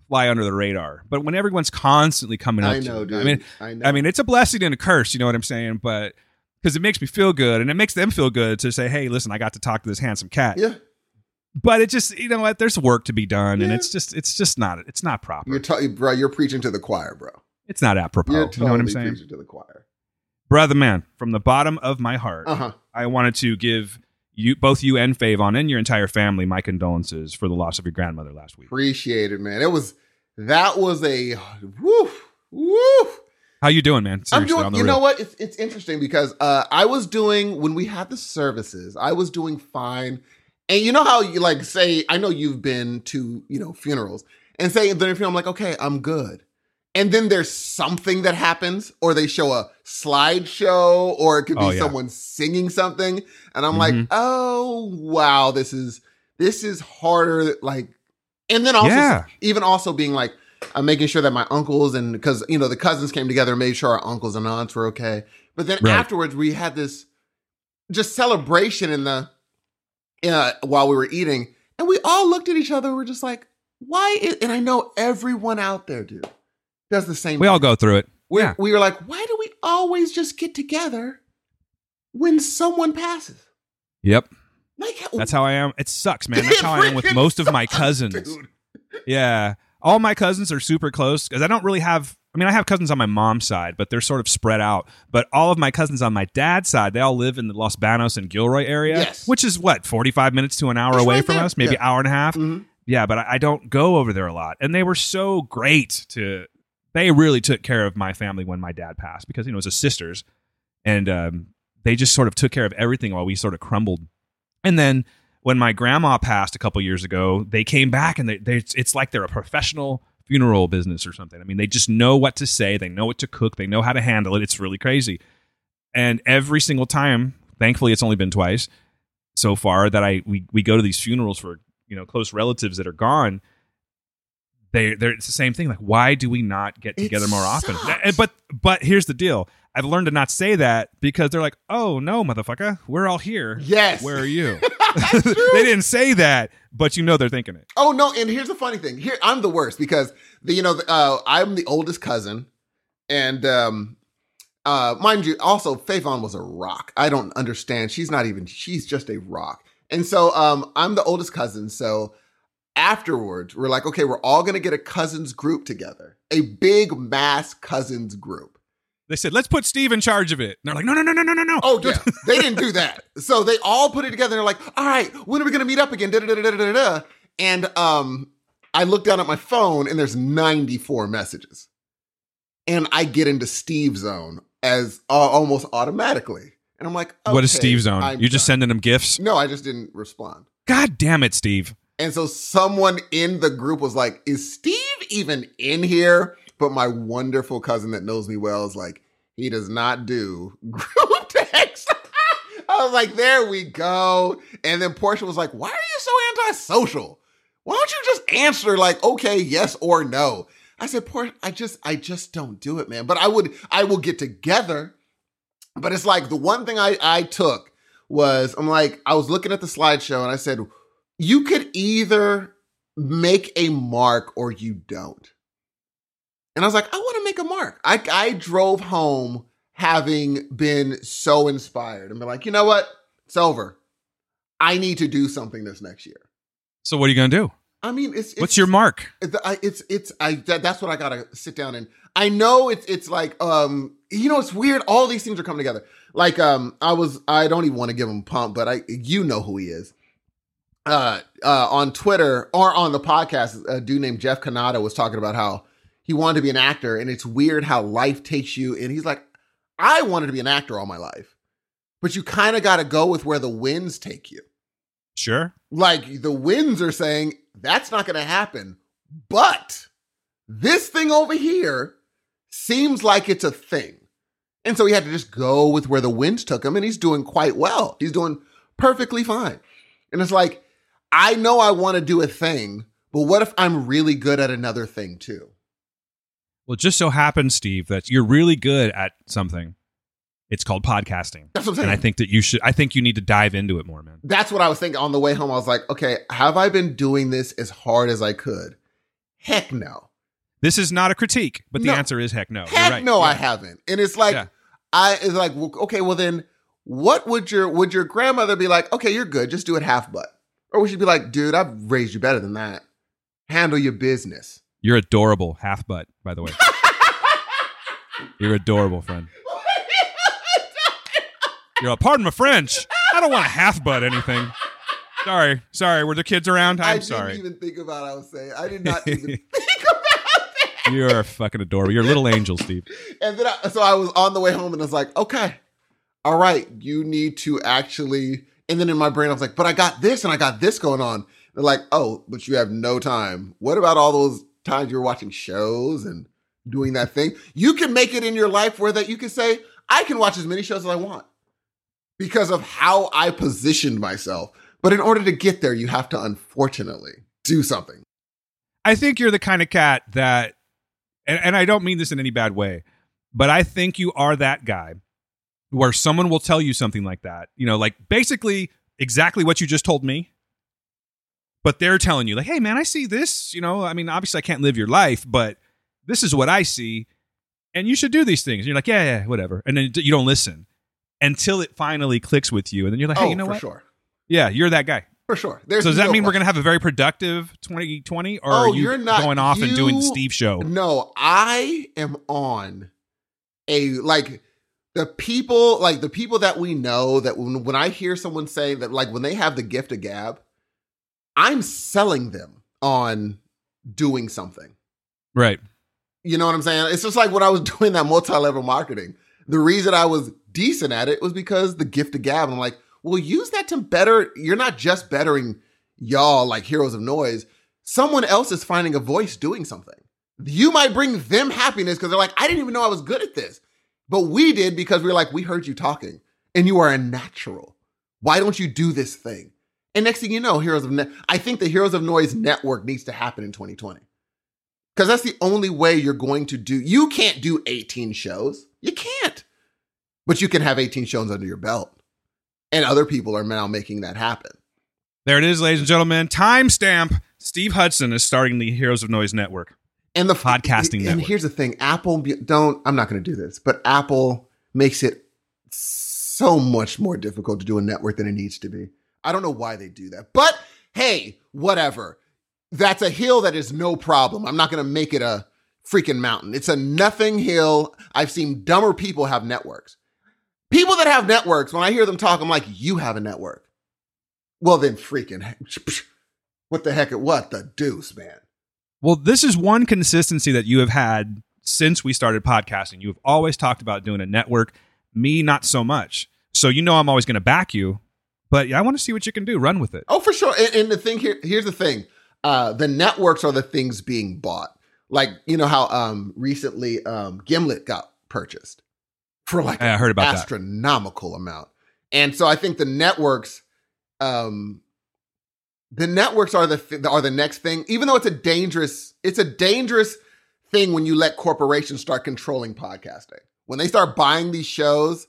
A: fly under the radar. But when everyone's constantly coming up
B: I know, dude.
A: I mean,
B: I know.
A: I mean, it's a blessing and a curse. You know what I'm saying? But because it makes me feel good, and it makes them feel good to say, "Hey, listen, I got to talk to this handsome cat."
B: yeah,
A: But it just, you know what? There's work to be done, and it's just, it's just not, it's not proper.
B: you're t- bro. You're preaching to the choir, bro.
A: it's not apropos.
B: You're
A: you know what I'm
B: totally
A: saying,
B: preaching to the choir.
A: brother? Man, from the bottom of my heart,
B: Uh huh.
A: I wanted to give you, both you and Favon, and your entire family, my condolences for the loss of your grandmother last week.
B: Appreciate it, man. It was that was a woof woof.
A: How you doing, man?
B: I'm
A: Seriously, on
B: doing. You
A: real.
B: know what? It's it's interesting because uh, I was doing when we had the services. I was doing fine, and you know how you like say. I know you've been to you know funerals and say then if I'm like okay, I'm good, and then there's something that happens, or they show a slideshow, or it could be
A: Oh, yeah.
B: someone singing something, and I'm like,
A: Mhm.
B: oh wow, this is this is harder. Like, and then also
A: Yeah.
B: even also being like. I'm making sure that my uncles and because you know the cousins came together and made sure our uncles and aunts were okay. But then
A: Right.
B: afterwards, we had this just celebration in the uh, while we were eating, and we all looked at each other. and We're just like, why is, and I know everyone out there, dude, does the same.
A: We all go through it.
B: We,
A: yeah.
B: we were like, why do we always just get together when someone passes?
A: Yep.
B: Like
A: That's how I am. It sucks, man. That's how I am with most of my cousins.
B: dude.
A: Yeah. All my cousins are super close because I don't really have. I mean, I have cousins on my mom's side, but they're sort of spread out. But all of my cousins on my dad's side, they all live in the Los Banos and Gilroy area,
B: Yes.
A: which is what forty-five minutes to an hour away
B: right
A: from
B: there.
A: us, maybe
B: Yeah.
A: hour and a half.
B: Mhm.
A: Yeah, but I, I don't go over there a lot, and they were so great to. They really took care of my family when my dad passed because you know it was his sisters, and um, they just sort of took care of everything while we sort of crumbled. And then when my grandma passed a couple years ago, they came back and they, they it's like they're a professional funeral business or something. I mean, they just know what to say, they know what to cook, they know how to handle it. It's really crazy. And every single time, thankfully, it's only been twice so far that I we we go to these funerals for you know close relatives that are gone. They they're it's the same thing. Like, why do we not get
B: It
A: together more often?
B: sucks.
A: And- But but here's the deal. I've learned to not say that because they're like, oh no, motherfucker, we're all here.
B: Yes.
A: Where are you? They didn't say that, but you know they're thinking it.
B: Oh no! And here's the funny thing. Here I'm the worst because the you know the, uh, I'm the oldest cousin, and um, uh, mind you, also Faithon was a rock. I don't understand. She's not even. She's just a rock. And so um, I'm the oldest cousin. So afterwards, we're like, okay, we're all gonna get a cousins group together, a big mass cousins group.
A: They said, let's put Steve in charge of it. And they're like, no, no, no, no, no, no, no.
B: Oh yeah, they didn't do that. So they all put it together. They're like, all right, when are we gonna meet up again? Da, da, da, da, da, da. And um, I look down at my phone and there's 94 messages, and I get into Steve's zone as uh, almost automatically. And I'm like,
A: what is Steve's zone?
B: You're
A: You just sending him gifts?
B: No, I just didn't respond.
A: God damn it, Steve.
B: And so someone in the group was like, Is Steve even in here? But my wonderful cousin that knows me well is like, He does not do group text. I was like, There we go. And then Portia was like, Why are you so antisocial? Why don't you just answer like, okay, yes or no? I said, Portia, I just, I just don't do it, man. But I would, I will get together. But it's like the one thing I, I took was I'm like, I was looking at the slideshow and I said, you could either make a mark or you don't. And I was like, I want to make a mark. I, I drove home having been so inspired and been like, you know what? It's over. I need to do something this next year.
A: So what are you going to do?
B: I mean, it's, it's
A: What's your mark?
B: it's it's it's I that, that's what I gotta sit down and I know it's it's like um you know it's weird all these things are coming together like um I was I don't even want to give him pump but I you know who he is uh uh on Twitter or on the podcast a dude named Jeff Canada was talking about how he wanted to be an actor and it's weird how life takes you and he's like I wanted to be an actor all my life but you kind of got to go with where the winds take you
A: Sure.
B: like the winds are saying that's not going to happen. But this thing over here seems like it's a thing. And so he had to just go with where the winds took him, and he's doing quite well. He's doing perfectly fine. And it's like, I know I want to do a thing, but what if I'm really good at another thing too?
A: Well, it just so happens, Steve, that you're really good at something. It's called podcasting.
B: That's what I'm saying.
A: And I think that you should I think you need to dive into it more, man.
B: That's what I was thinking on the way home. I was like, okay, have I been doing this as hard as I could? Heck no.
A: This is not a critique, but the
B: No.
A: answer is heck no. You're
B: Heck
A: right.
B: no, I haven't. And it's like
A: Yeah.
B: I it's like well, okay, well then what would your would your grandmother be like? Okay, you're good, just do it half butt, or would she be like, dude, I've raised you better than that. Handle your business.
A: You're adorable, half butt, by the way. You're adorable, friend. You're like, pardon my French. I don't want to half butt anything. Sorry, sorry. Were the kids around?
B: I
A: I'm
B: didn't
A: sorry.
B: even think about. I was saying. I did not even think about that.
A: You're fucking adorable. You're a little angel, Steve.
B: And then I, so I was on the way home, and I was like, okay, all right, you need to actually. And then in my brain, I was like, but I got this and I got this going on. They're like, oh, but you have no time. What about all those times you were watching shows and doing that thing? You can make it in your life where that you can say, I can watch as many shows as I want because of how I positioned myself. But in order to get there, you have to unfortunately do something.
A: I think you're the kind of cat that, and, and I don't mean this in any bad way, but I think you are that guy where someone will tell you something like that, you know, like basically exactly what you just told me, but they're telling you like, "Hey, man, I see this. You know, I mean, obviously, I can't live your life, but this is what I see, and you should do these things." And you're like, "Yeah, yeah, whatever," and then you don't listen until it finally clicks with you, and then you're like, "Hey,
B: oh,
A: you know
B: for
A: what?
B: sure.
A: Yeah, you're that guy."
B: For sure. There's
A: so does that
B: no
A: mean we're going to have a very productive 2020, or
B: Oh,
A: are you
B: you're not-
A: going off and doing the Steve show?
B: No, I am on a like the people like the people that we know that when, when I hear someone say that like when they have the gift of gab, I'm selling them on doing something.
A: Right.
B: You know what I'm saying? It's just like when I was doing that multi-level marketing. The reason I was decent at it was because the gift of gab. I'm like, well, use that to better. You're not just bettering y'all like heroes of noise. Someone else is finding a voice doing something. You might bring them happiness because they're like, I didn't even know I was good at this. But we did because we were like, we heard you talking and you are a natural. Why don't you do this thing? And next thing you know, Heroes of Ne- I think the Heroes of Noise network needs to happen in 2020. Because that's the only way you're going to do. You can't do 18 shows. You can't. But you can have 18 shows under your belt. And other people are now making that happen.
A: There it is, ladies and gentlemen. Timestamp. Steve Hudson is starting the Heroes of Noise Network.
B: And the
A: Podcasting
B: And
A: network.
B: here's the thing Apple, don't, I'm not going to do this, but Apple makes it so much more difficult to do a network than it needs to be. I don't know why they do that. But hey, whatever. That's a hill that is no problem. I'm not going to make it a freaking mountain. It's a nothing hill. I've seen dumber people have networks. People that have networks, when I hear them talk, I'm like, you have a network. Well, then freaking, what the heck? What the deuce, man?
A: Well, this is one consistency that you have had since we started podcasting. You have always talked about doing a network. Me, not so much. So you know I'm always going to back you. But I want to see what you can do. Run with it.
B: Oh, for sure. And, and the thing here, here's the thing: uh, the networks are the things being bought. Like you know how um, recently um, Gimlet got purchased for like
A: I heard about that.
B: astronomical amount, and so I think the networks, um, the networks are the th- are the next thing. Even though it's a dangerous, it's a dangerous thing when you let corporations start controlling podcasting. When they start buying these shows,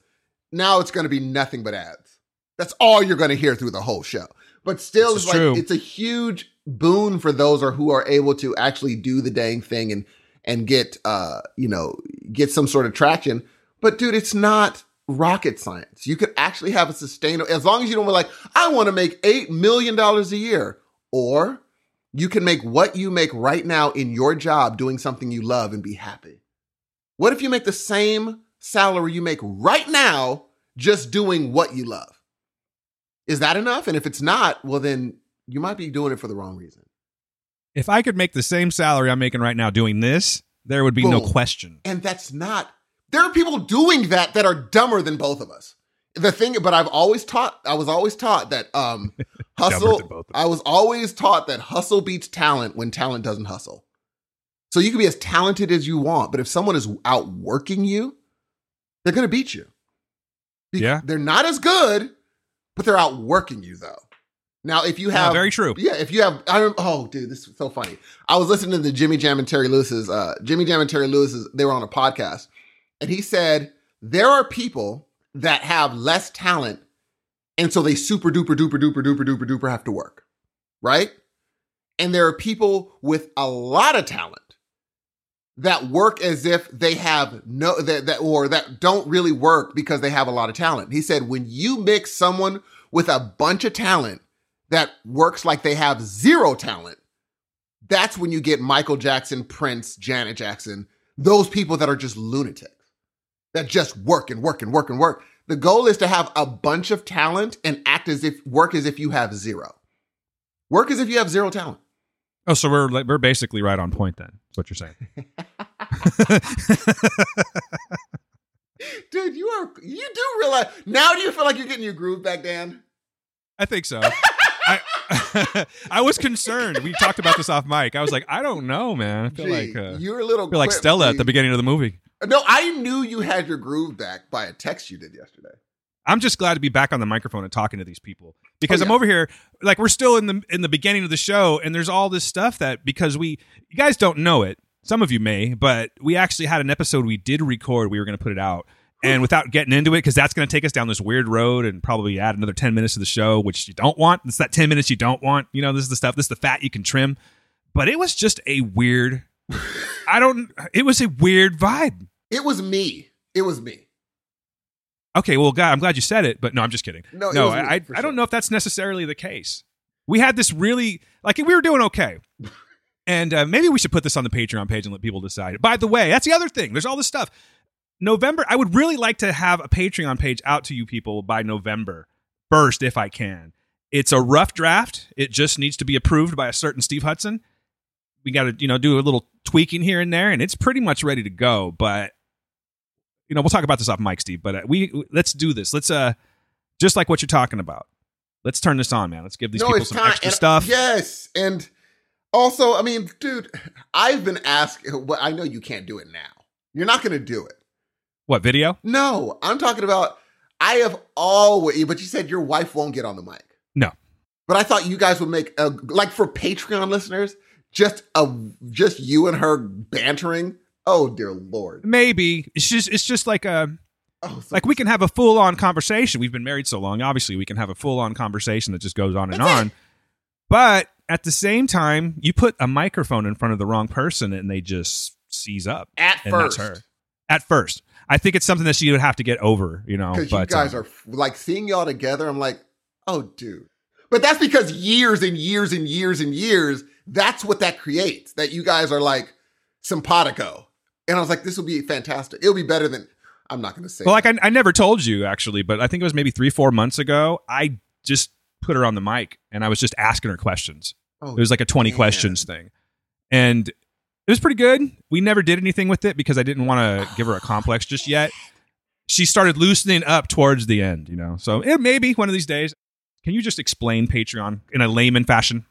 B: now it's going to be nothing but ads. That's all you're going to hear through the whole show. But still, it's like
A: true.
B: it's a huge boon for those or who are able to actually do the dang thing and and get uh you know get some sort of traction. But dude, it's not rocket science. You could actually have a sustainable as long as you don't be like I want to make 8 million dollars a year or you can make what you make right now in your job doing something you love and be happy. What if you make the same salary you make right now just doing what you love? Is that enough? And if it's not, well, then you might be doing it for the wrong reason.
A: If I could make the same salary I'm making right now doing this, there would be no question.
B: And that's not, there are people doing that that are dumber than both of us. The thing, but I've always taught, I was always taught that um hustle,
A: than both of us.
B: I was always taught that hustle beats talent when talent doesn't hustle. So you can be as talented as you want, but if someone is outworking you, they're going to beat you. Be-
A: Yeah.
B: They're not as good, but they're outworking you though. Now, if you
A: Yeah,
B: have
A: very true.
B: yeah, if you have, I don't, oh, dude, this is so funny. I was listening to the Jimmy Jam and Terry Lewis's, uh, Jimmy Jam and Terry Lewis's, they were on a podcast, and he said there are people that have less talent, and so they super duper duper duper duper duper duper have to work, right? And there are people with a lot of talent that work as if they have no that, that or that don't really work because they have a lot of talent. He said when you mix someone with a bunch of talent that works like they have zero talent, that's when you get Michael Jackson, Prince, Janet Jackson, those people that are just lunatics that just work and work and work and work. The goal is to have a bunch of talent and act as if work as if you have zero. Work as if you have zero talent.
A: Oh, so we're like, we're basically right on point then. That's what you're saying.
B: Dude, you are you do realize now do you feel like you're getting your groove back, Dan?
A: I think so. I, I was concerned. We talked about this off mic. I was like, I don't know, man. I feel
B: Gee,
A: like uh,
B: you're a little
A: feel like Stella at the beginning of the movie.
B: No, I knew you had your groove back by a text you did yesterday.
A: I'm just glad to be back on the microphone and talking to these people because
B: Oh,
A: I'm over here like we're still in the in the beginning of the show and there's all this stuff that because we you guys don't know it some of you may but we actually had an episode we did record we were going to put it out And without getting into it, because that's going to take us down this weird road and probably add another 10 minutes to the show, which you don't want. It's that 10 minutes you don't want. You know, this is the stuff, this is the fat you can trim. But it was just a weird, I don't, it was a weird vibe.
B: It was me. It was me.
A: Okay, well, God, I'm glad you said it, but no, I'm just kidding.
B: No,
A: no,
B: me,
A: I, I,
B: for
A: I don't know if that's necessarily the case. We had this really, like, we were doing okay. And uh, maybe we should put this on the Patreon page and let people decide. By the way, that's the other thing. There's all this stuff. November, I would really like to have a Patreon page out to you people by November 1st, if I can. It's a rough draft. It just needs to be approved by a certain Steve Hudson. We got to, you know, do a little tweaking here and there, and it's pretty much ready to go. But you know, we'll talk about this off mic, Steve. But uh, we let's do this. Let's uh, just like what you're talking about. Let's turn this on, man. Let's give these people some extra
B: and-
A: stuff.
B: Yes, and also, I mean, dude, I've been asked. Well, I know you can't do it now. You're not going to do it.
A: What video?
B: No, I'm talking about. I have always, but you said your wife won't get on the mic.
A: No.
B: But I thought you guys would make a like for Patreon listeners, just a just you and her bantering. Oh dear lord!
A: Maybe it's just it's just like a
B: Oh,
A: like we can have a full on conversation. We've been married so long. Obviously, we can have a full on conversation that just goes on and on. But at the same time, you put a microphone in front of the wrong person and they just seize up.
B: at
A: and
B: first,
A: that's her. At first, I think it's something that she would have to get over. You know,
B: because you guys
A: um,
B: are like seeing y'all together. I'm like, oh, dude. But that's because years and years and years and years. That's what that creates. That you guys are like simpatico. And I was like, this will be fantastic. It'll be better than. I'm not going to say.
A: Well, like I, I never told you actually, but I think it was maybe three, four months ago. I just put her on the mic and I was just asking her questions.
B: oh,
A: It was like a 20
B: man.
A: questions thing. And it was pretty good. We never did anything with it because I didn't want to give her a complex just yet. She started loosening up towards the end, you know. So it maybe one of these days. Can you just explain Patreon in a layman fashion?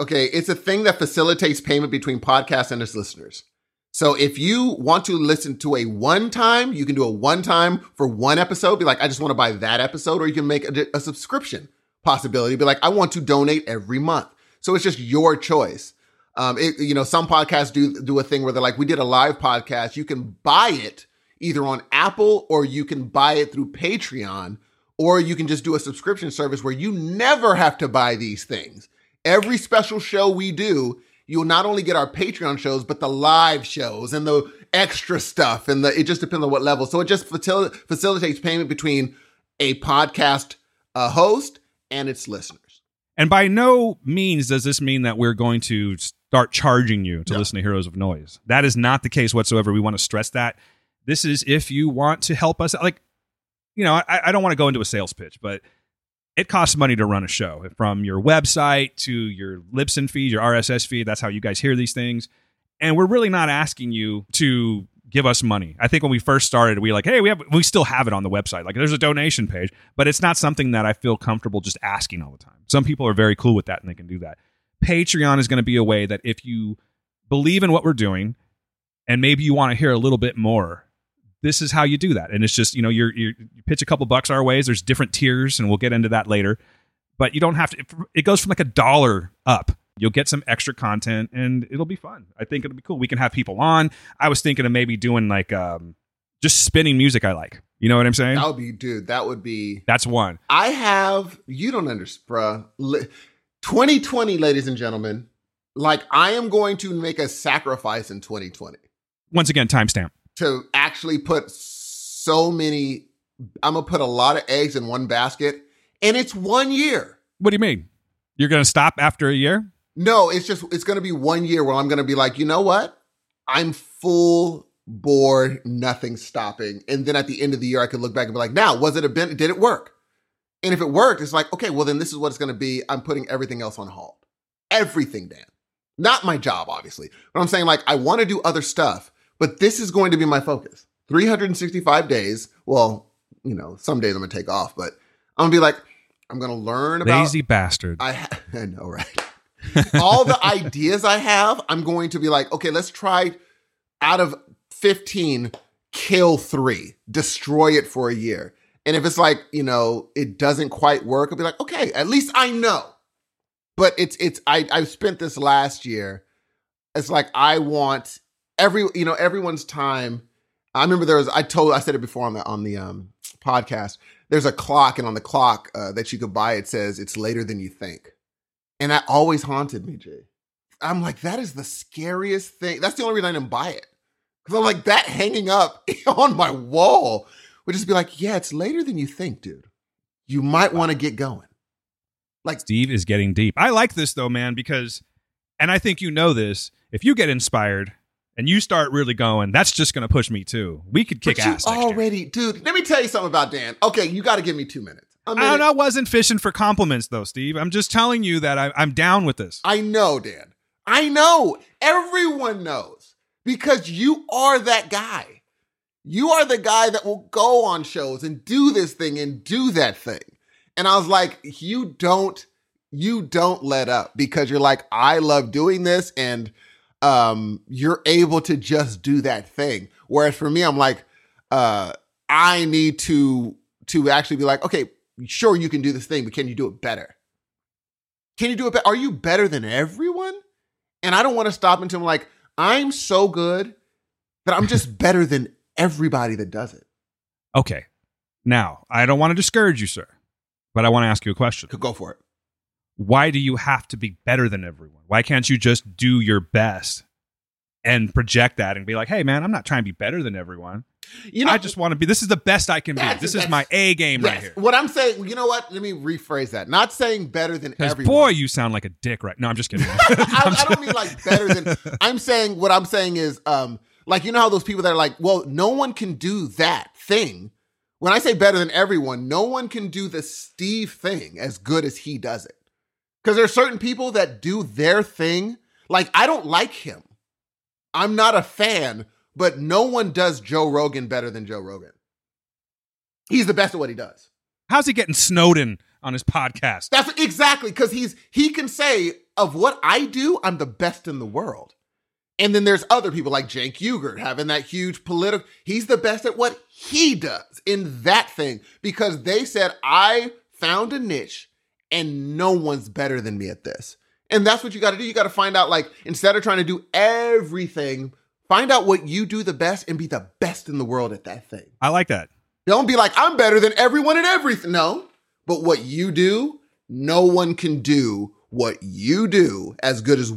B: Okay, it's a thing that facilitates payment between podcasts and its listeners. So if you want to listen to a one time, you can do a one time for one episode. Be like, I just want to buy that episode, or you can make a, a subscription possibility. Be like, I want to donate every month. So it's just your choice. Um, it, you know, some podcasts do do a thing where they're like, we did a live podcast. You can buy it either on Apple or you can buy it through Patreon, or you can just do a subscription service where you never have to buy these things. Every special show we do, you'll not only get our Patreon shows, but the live shows and the extra stuff. And the, it just depends on what level. So it just facil- facilitates payment between a podcast uh, host and its listeners.
A: And by no means does this mean that we're going to start charging you to
B: No.
A: listen to Heroes of Noise. That is not the case whatsoever. We want to stress that. This is if you want to help us. Like, you know, I, I don't want to go into a sales pitch, but it costs money to run a show from your website to your Libsyn feed, your RSS feed. That's how you guys hear these things. And we're really not asking you to give us money. I think when we first started, we like, hey, we have we still have it on the website. Like there's a donation page, but it's not something that I feel comfortable just asking all the time. Some people are very cool with that and they can do that. Patreon is going to be a way that if you believe in what we're doing and maybe you want to hear a little bit more, this is how you do that. And it's just, you know, you're, you're, you pitch a couple bucks our ways. There's different tiers and we'll get into that later. But you don't have to, it goes from like a dollar up. You'll get some extra content and it'll be fun. I think it'll be cool. We can have people on. I was thinking of maybe doing like um, just spinning music I like. You know what I'm saying?
B: That would be, dude, that would be.
A: That's one.
B: I have, you don't understand, bruh. Li- 2020, ladies and gentlemen, like I am going to make a sacrifice in 2020
A: Once again, timestamp.
B: to actually put so many, I'm going to put a lot of eggs in one basket, and it's one year.
A: What do you mean? You're going to stop after a year?
B: No, it's just, it's going to be one year where I'm going to be like, you know what? I'm full bore, nothing stopping. And then at the end of the year, I could look back and be like, now, was it a bit, did it work? And if it worked, it's like, okay, well, then this is what it's going to be. I'm putting everything else on hold. Everything, Dan. Not my job, obviously. But I'm saying, like, I want to do other stuff, but this is going to be my focus. 365 days. Well, you know, some days I'm going to take off, but I'm going to be like, I'm going to learn about.
A: Lazy bastard.
B: I, ha- I know, right? All the ideas I have, I'm going to be like, okay, let's try out of 15, kill three, destroy it for a year. And if it's like, you know, it doesn't quite work, I'll be like, okay, at least I know. But it's, it's, I, I've spent this last year. It's like, I want every, you know, everyone's time. I remember there was. I told. I said it before on the on the um podcast. There's a clock, and on the clock uh, that you could buy, it says it's later than you think, and that always haunted me, Jay. I'm like, that is the scariest thing. That's the only reason I didn't buy it. Because I'm like, that hanging up on my wall would just be like, yeah, it's later than you think, dude. You might want to get going. Like,
A: Steve is getting deep. I like this though, man, because, and I think you know this. If you get inspired and you start really going, that's just going to push me too. We could kick ass.
B: already, dude. Let me tell you something about Dan. Okay, you got to give me two minutes.
A: I, don't- I wasn't fishing for compliments though, Steve. I'm just telling you that I, I'm down with this.
B: I know, Dan. I know. Everyone knows because you are that guy. You are the guy that will go on shows and do this thing and do that thing. And I was like, you don't, you don't let up because you're like, I love doing this and um you're able to just do that thing. Whereas for me, I'm like, uh, I need to to actually be like, okay, sure you can do this thing, but can you do it better? Can you do it better? Are you better than everyone? And I don't want to stop until I'm like, I'm so good that I'm just better than everybody that does it.
A: Okay. Now, I don't want to discourage you, sir, but I want to ask you a question.
B: Go for it.
A: Why do you have to be better than everyone? Why can't you just do your best and project that and be like, hey, man, I'm not trying to be better than everyone.
B: You know,
A: I just want to be, this is the best I can be. This is my A game right here.
B: what I'm saying, you know what? Let me rephrase that. Not saying better than everyone.
A: boy, you sound like a dick right No, I'm just kidding.
B: I, I don't mean like better than. I'm saying what I'm saying is, um, like you know how those people that are like, well, no one can do that thing. When I say better than everyone, no one can do the Steve thing as good as he does it. Because there are certain people that do their thing. Like I don't like him. I'm not a fan, but no one does Joe Rogan better than Joe Rogan. He's the best at what he does.
A: How's he getting Snowden on his podcast?
B: That's exactly because he's he can say of what I do, I'm the best in the world. And then there's other people like Cenk Uygur having that huge political. He's the best at what he does in that thing because they said I found a niche and no one's better than me at this. And that's what you got to do. You got to find out like instead of trying to do everything, find out what you do the best and be the best in the world at that thing.
A: I like that.
B: Don't be like, I'm better than everyone at everything. No. But what you do, no one can do what you do as good as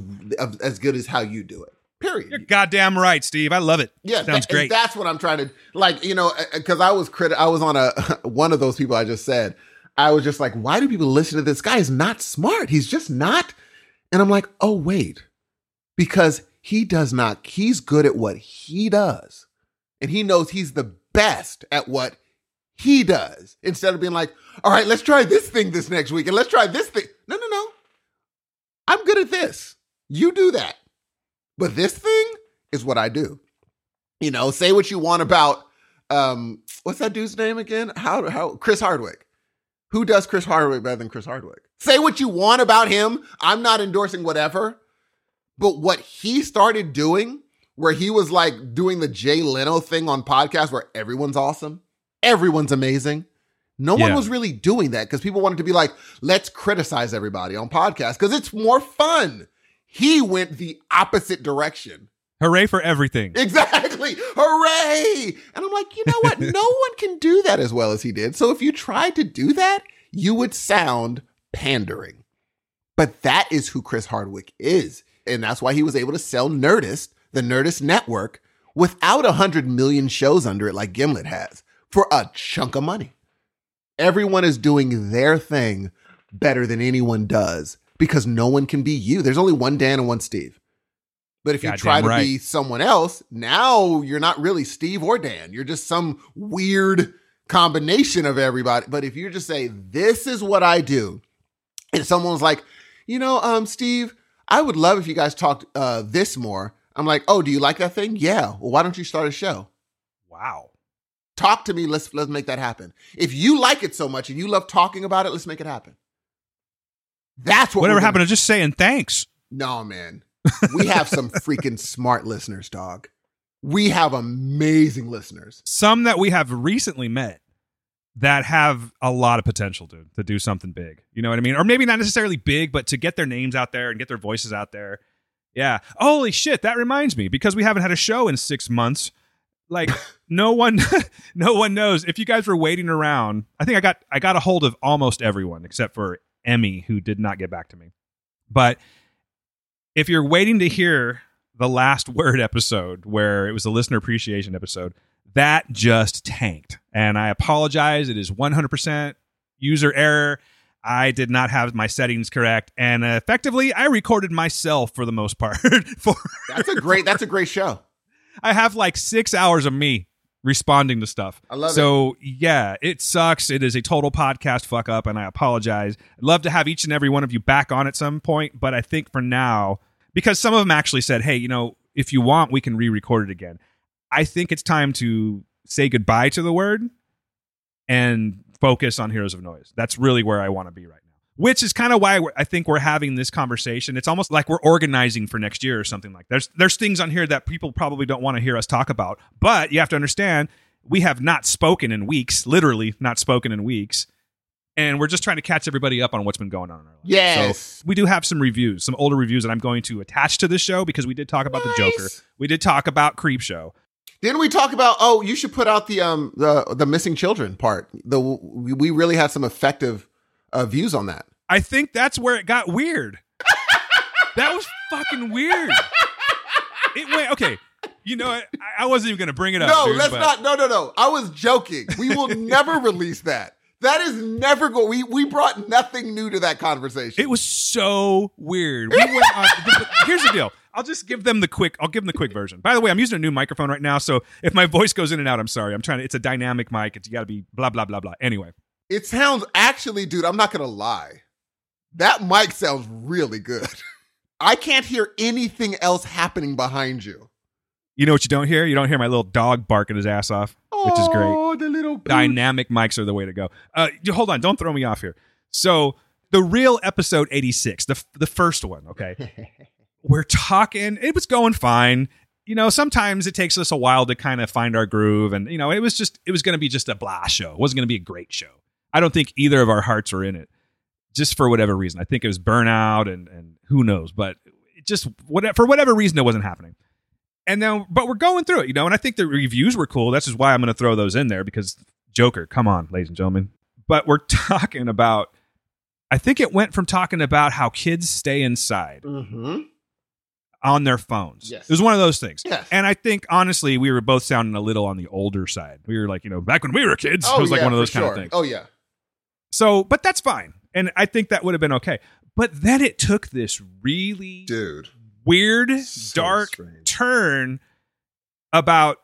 B: as good as how you do it. Period.
A: You're goddamn right, Steve. I love it.
B: Yeah,
A: Sounds
B: that-
A: great.
B: That's what I'm trying to like. You know, uh, uh, because I was crit. I was on a one of those people. I just said. I was just like, why do people listen to this guy? He's not smart. He's just not. And I'm like, oh wait, because he does not. He's good at what he does, and he knows he's the best at what he does. Instead of being like, all right, let's try this thing this next week, and let's try this thing. No, no, no. I'm good at this. You do that. But this thing is what I do. You know, say what you want about um what's that dude's name again? How how Chris Hardwick. Who does Chris Hardwick better than Chris Hardwick? Say what you want about him. I'm not endorsing whatever. But what he started doing, where he was like doing the Jay Leno thing on podcast where everyone's awesome, everyone's amazing. No one was really doing that because people wanted to be like, let's criticize everybody on podcast because it's more fun. He went the opposite direction.
A: Hooray for everything.
B: Exactly. Hooray. And I'm like, you know what? no one can do that as well as he did. So if you tried to do that, you would sound pandering. But that is who Chris Hardwick is. And that's why he was able to sell Nerdist, the Nerdist network, without a hundred million shows under it like Gimlet has for a chunk of money. Everyone is doing their thing better than anyone does because no one can be you. There's only one Dan and one Steve. But if you try to
A: right.
B: be someone else, now you're not really Steve or Dan. You're just some weird combination of everybody. But if you just say, this is what I do, and someone's like, you know, um, Steve, I would love if you guys talked uh, this more. I'm like, oh, do you like that thing? Yeah. Well, why don't you start a show?
A: Wow.
B: Talk to me. Let's let's make that happen. If you like it so much and you love talking about it, let's make it happen. That's what.
A: Whatever
B: we're gonna-
A: happened to just saying thanks?
B: No, man. We have some freaking smart listeners, dog. We have amazing listeners.
A: Some that we have recently met that have a lot of potential, dude, to do something big. You know what I mean? Or maybe not necessarily big, but to get their names out there and get their voices out there. Yeah. Holy shit. That reminds me because we haven't had a show in six months. like no one no one knows if you guys were waiting around i think i got i got a hold of almost everyone except for emmy who did not get back to me but if you're waiting to hear the last word episode where it was a listener appreciation episode that just tanked and i apologize it is 100% user error i did not have my settings correct and effectively i recorded myself for the most part for
B: That's a great. That's a great show.
A: I have like six hours of me responding to stuff.
B: I love
A: so, yeah, it sucks. It is a total podcast fuck up, and I apologize. I'd love to have each and every one of you back on at some point, but I think for now, because some of them actually said, hey, you know, if you want, we can re record it again. I think it's time to say goodbye to the word and focus on Heroes of Noise. That's really where I want to be right now. Which is kind of why I think we're having this conversation. It's almost like we're organizing for next year or something like. There's there's things on here that people probably don't want to hear us talk about, but you have to understand we have not spoken in weeks, literally not spoken in weeks, and we're just trying to catch everybody up on what's been going on in our lives.
B: Yes.
A: So we do have some reviews, some older reviews that I'm going to attach to this show because we did talk about the Joker. We did talk about Creep Show.
B: Didn't we talk about? Oh, you should put out the um the the missing children part. The we we really had some effective uh, views on that.
A: I think that's where it got weird. that was fucking weird. It went okay. You know, what? I, I wasn't even gonna bring it up.
B: no,
A: dude,
B: let's
A: but-
B: not. No, no, no. I was joking. We will never release that. That is never going. We we brought nothing new to that conversation.
A: It was so weird. We went on. Here's the deal. I'll just give them the quick. I'll give them the quick version. By the way, I'm using a new microphone right now, so if my voice goes in and out, I'm sorry. I'm trying to. It's a dynamic mic. It's got to be blah blah blah blah. Anyway,
B: It sounds actually, dude. I'm not gonna lie. That mic sounds really good. I can't hear anything else happening behind you.
A: you know what you don't hear? You don't hear my little dog barking his ass off, which is great.
B: Oh, the little
A: dynamic mics are the way to go. Uh, hold on, don't throw me off here. So the real episode eighty six, the the first one. Okay, we're talking. It was going fine. You know, sometimes it takes us a while to kind of find our groove, and you know, it was just it was going to be just a blah show. It wasn't going to be a great show. I don't think either of our hearts were in it, just for whatever reason. I think it was burnout and and who knows, but it just whatever for whatever reason it wasn't happening. And then, but we're going through it, you know. And I think the reviews were cool. That's just why I'm going to throw those in there because Joker, come on, ladies and gentlemen. But we're talking about. I think it went from talking about how kids stay inside
B: Mm-hmm.
A: on their phones.
B: Yes.
A: It was one of those things.
B: Yes.
A: And I think honestly, we were both sounding a little on the older side. We were like, you know, back when we were kids,
B: Oh,
A: it was like one of those kind of things.
B: Oh yeah.
A: So, but that's fine. And I think that would have been okay. But then it took this really
B: Dude.
A: weird,
B: So
A: dark
B: strange.
A: turn about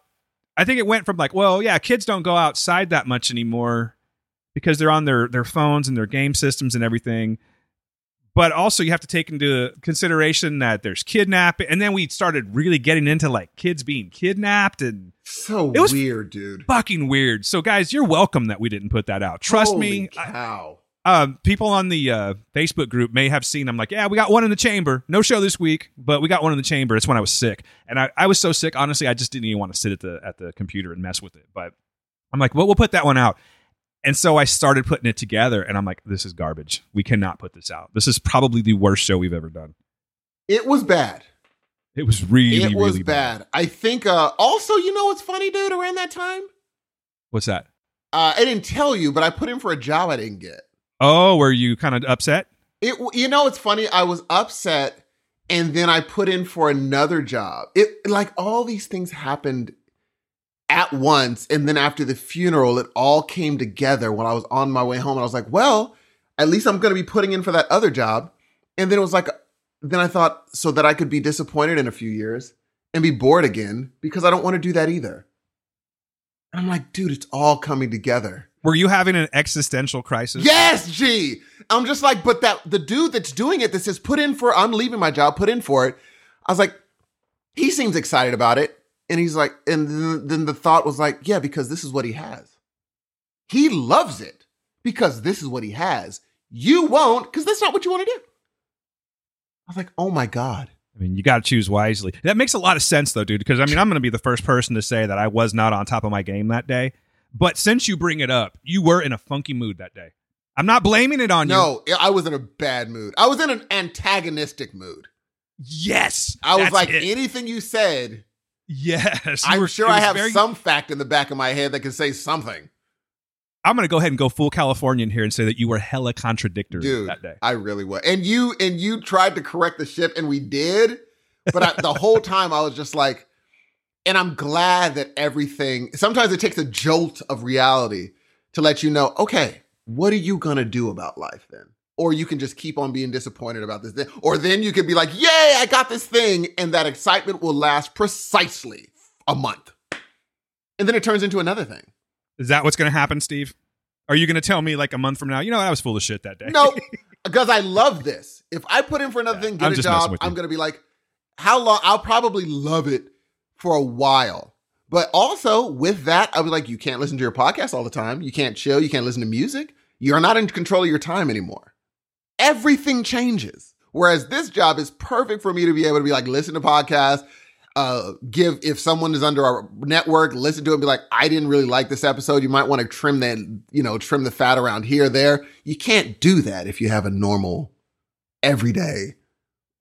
A: I think it went from like, well, yeah, kids don't go outside that much anymore because they're on their their phones and their game systems and everything. But also you have to take into consideration that there's kidnapping and then we started really getting into like kids being kidnapped and
B: So
A: It was-
B: weird, dude.
A: fucking weird. So guys, you're welcome that we didn't put that out. Trust
B: Holy
A: me, I-
B: Cow.
A: um, people on the uh, Facebook group may have seen. I'm like, yeah, we got one in the chamber. No show this week, but we got one in the chamber. It's when I was sick, and I, I was so sick. Honestly, I just didn't even want to sit at the at the computer and mess with it. But I'm like, well, we'll put that one out. And so I started putting it together, and I'm like, this is garbage. We cannot put this out. This is probably the worst show we've ever done.
B: It was bad.
A: It was really,
B: it was
A: really
B: bad. I think uh also, you know what's funny, dude, around that time?
A: What's that?
B: Uh I didn't tell you, but I put in for a job I didn't get.
A: Oh, were you kind of upset?
B: It you know it's funny, I was upset and then I put in for another job. It like all these things happened at once and then after the funeral it all came together when I was on my way home and I was like, "Well, at least I'm going to be putting in for that other job." And then it was like then I thought so that I could be disappointed in a few years and be bored again because I don't want to do that either. And I'm like, dude, it's all coming together.
A: Were you having an existential crisis?
B: Yes, G. I'm just like, but that the dude that's doing it that says put in for I'm leaving my job, put in for it. I was like, he seems excited about it. And he's like, and then, then the thought was like, yeah, because this is what he has. He loves it because this is what he has. You won't, because that's not what you want to do. I was like, oh my God.
A: I mean, you got to choose wisely. That makes a lot of sense, though, dude. Because I mean, I'm going to be the first person to say that I was not on top of my game that day. But since you bring it up, you were in a funky mood that day. I'm not blaming it on you.
B: No, I was in a bad mood. I was in an antagonistic mood.
A: Yes.
B: I was like,
A: it.
B: anything you said,
A: Yes,
B: I'm
A: were-
B: sure I have
A: very-
B: some fact in the back of my head that can say something.
A: I'm going to go ahead and go full Californian here and say that you were hella contradictory
B: Dude,
A: that day.
B: I really was. And you and you tried to correct the ship, and we did. But I, the whole time I was just like, and I'm glad that everything. Sometimes it takes a jolt of reality to let you know, okay, what are you gonna do about life then? Or you can just keep on being disappointed about this thing. Or then you could be like, yay, I got this thing, and that excitement will last precisely a month, and then it turns into another thing.
A: Is that what's going to happen, Steve? Are you going to tell me like a month from now? You know, I was full of shit that day.
B: Nope. Because I love this. If I put in for another thing, get
A: I'm
B: a job. I'm gonna be like, how long? I'll probably love it for a while. But also with that, I'll be like, you can't listen to your podcast all the time. You can't chill. You can't listen to music. You're not in control of your time anymore. Everything changes. Whereas this job is perfect for me to be able to be like, listen to podcasts, uh, give if someone is under our network, listen to it, and be like, I didn't really like this episode. You might want to trim that, you know, trim the fat around here, there. You can't do that if you have a normal, everyday,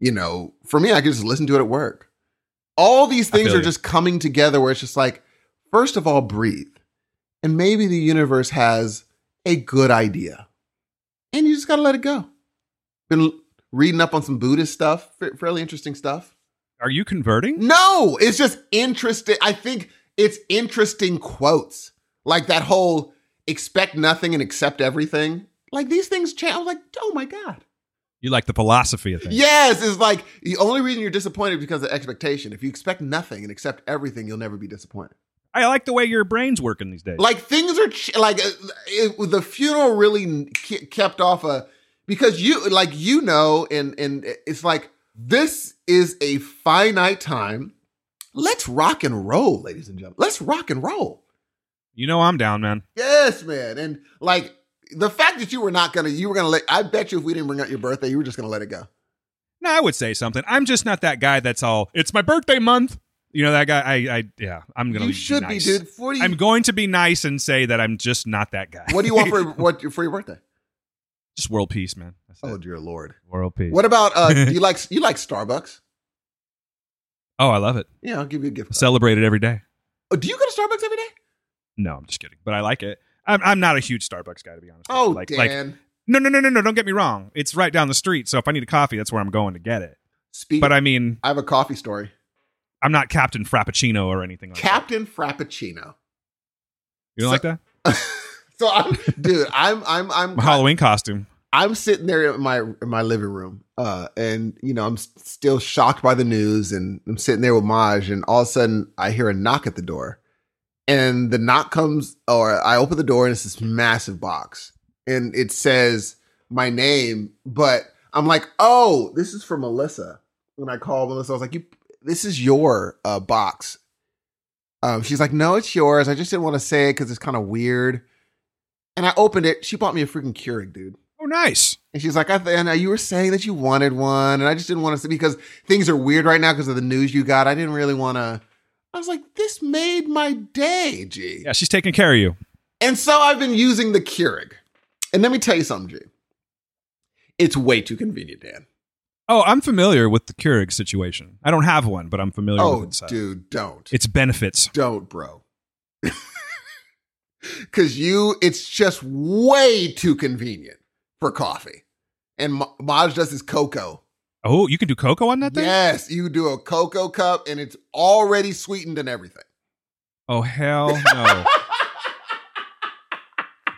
B: you know. For me, I can just listen to it at work. All these things are
A: you.
B: just coming together where it's just like, first of all, breathe. And maybe the universe has a good idea. And you just got to let it go. Been reading up on some Buddhist stuff, fa- fairly interesting stuff.
A: Are you converting?
B: No, it's just interesting. I think it's interesting quotes. Like that whole expect nothing and accept everything. Like these things change. I was like, oh my God.
A: You like the philosophy of things.
B: Yes, it's like the only reason you're disappointed is because of expectation. If you expect nothing and accept everything, you'll never be disappointed.
A: I like the way your brain's working these days.
B: Like things are ch- like uh, it, the funeral really ke- kept off a because you like you know and and it's like this is a finite time. Let's rock and roll, ladies and gentlemen. Let's rock and roll.
A: you know I'm down, man.
B: Yes, man. And like the fact that you were not gonna, you were gonna let. I bet you if we didn't bring out your birthday, you were just gonna let it go.
A: No, I would say something. I'm just not that guy that's all, it's my birthday month. You know, that guy, I, I yeah, I'm going to
B: You should be,
A: nice.
B: dude. What do you?
A: I'm going to be nice and say that I'm just not that guy.
B: what do you want for what for your birthday?
A: Just world peace, man. That's
B: Oh
A: it.
B: dear lord.
A: World peace.
B: What about uh? do you like you like Starbucks?
A: Oh, I love it.
B: Yeah, I'll give you a gift.
A: Celebrate it every day.
B: Oh, do you go to Starbucks every day?
A: No, I'm just kidding. But I like it. I'm, I'm not a huge Starbucks guy, to be honest.
B: Oh,
A: like, like,
B: Dan.
A: no, no, no, no, no. Don't get me wrong. It's right down the street. So if I need a coffee, that's where I'm going to get it.
B: Speak.
A: But I mean,
B: I have a coffee story.
A: I'm not Captain Frappuccino or anything like
B: Captain Frappuccino.
A: You don't like that?
B: So I'm, dude. I'm I'm I'm
A: My Halloween costume.
B: I'm sitting there in my in my living room, uh, and you know I'm still shocked by the news, and I'm sitting there with Maj, and all of a sudden I hear a knock at the door, and the knock comes, or I open the door, and it's this massive box, and it says my name, but I'm like, oh, this is for Melissa. When I called Melissa, I was like, you, this is your uh, box. Um, she's like, no, it's yours. I just didn't want to say it because it's kind of weird. And I opened it. She bought me a freaking Keurig, dude.
A: Oh, nice.
B: And she's like, I th- and you were saying that you wanted one, and I just didn't want to see because things are weird right now because of the news you got. I didn't really want to. I was like, this made my day, G.
A: Yeah, she's taking care of you.
B: And so I've been using the Keurig. And let me tell you something, G. It's way too convenient, Dan.
A: Oh, I'm familiar with the Keurig situation. I don't have one, but I'm familiar
B: Oh,
A: with its, uh,
B: dude, don't.
A: its benefits.
B: don't, bro. Because you, it's just way too convenient for coffee. And Ma- Maj does his cocoa.
A: Oh, you can do cocoa on that thing?
B: Yes, you do a cocoa cup and it's already sweetened and everything.
A: Oh, hell no.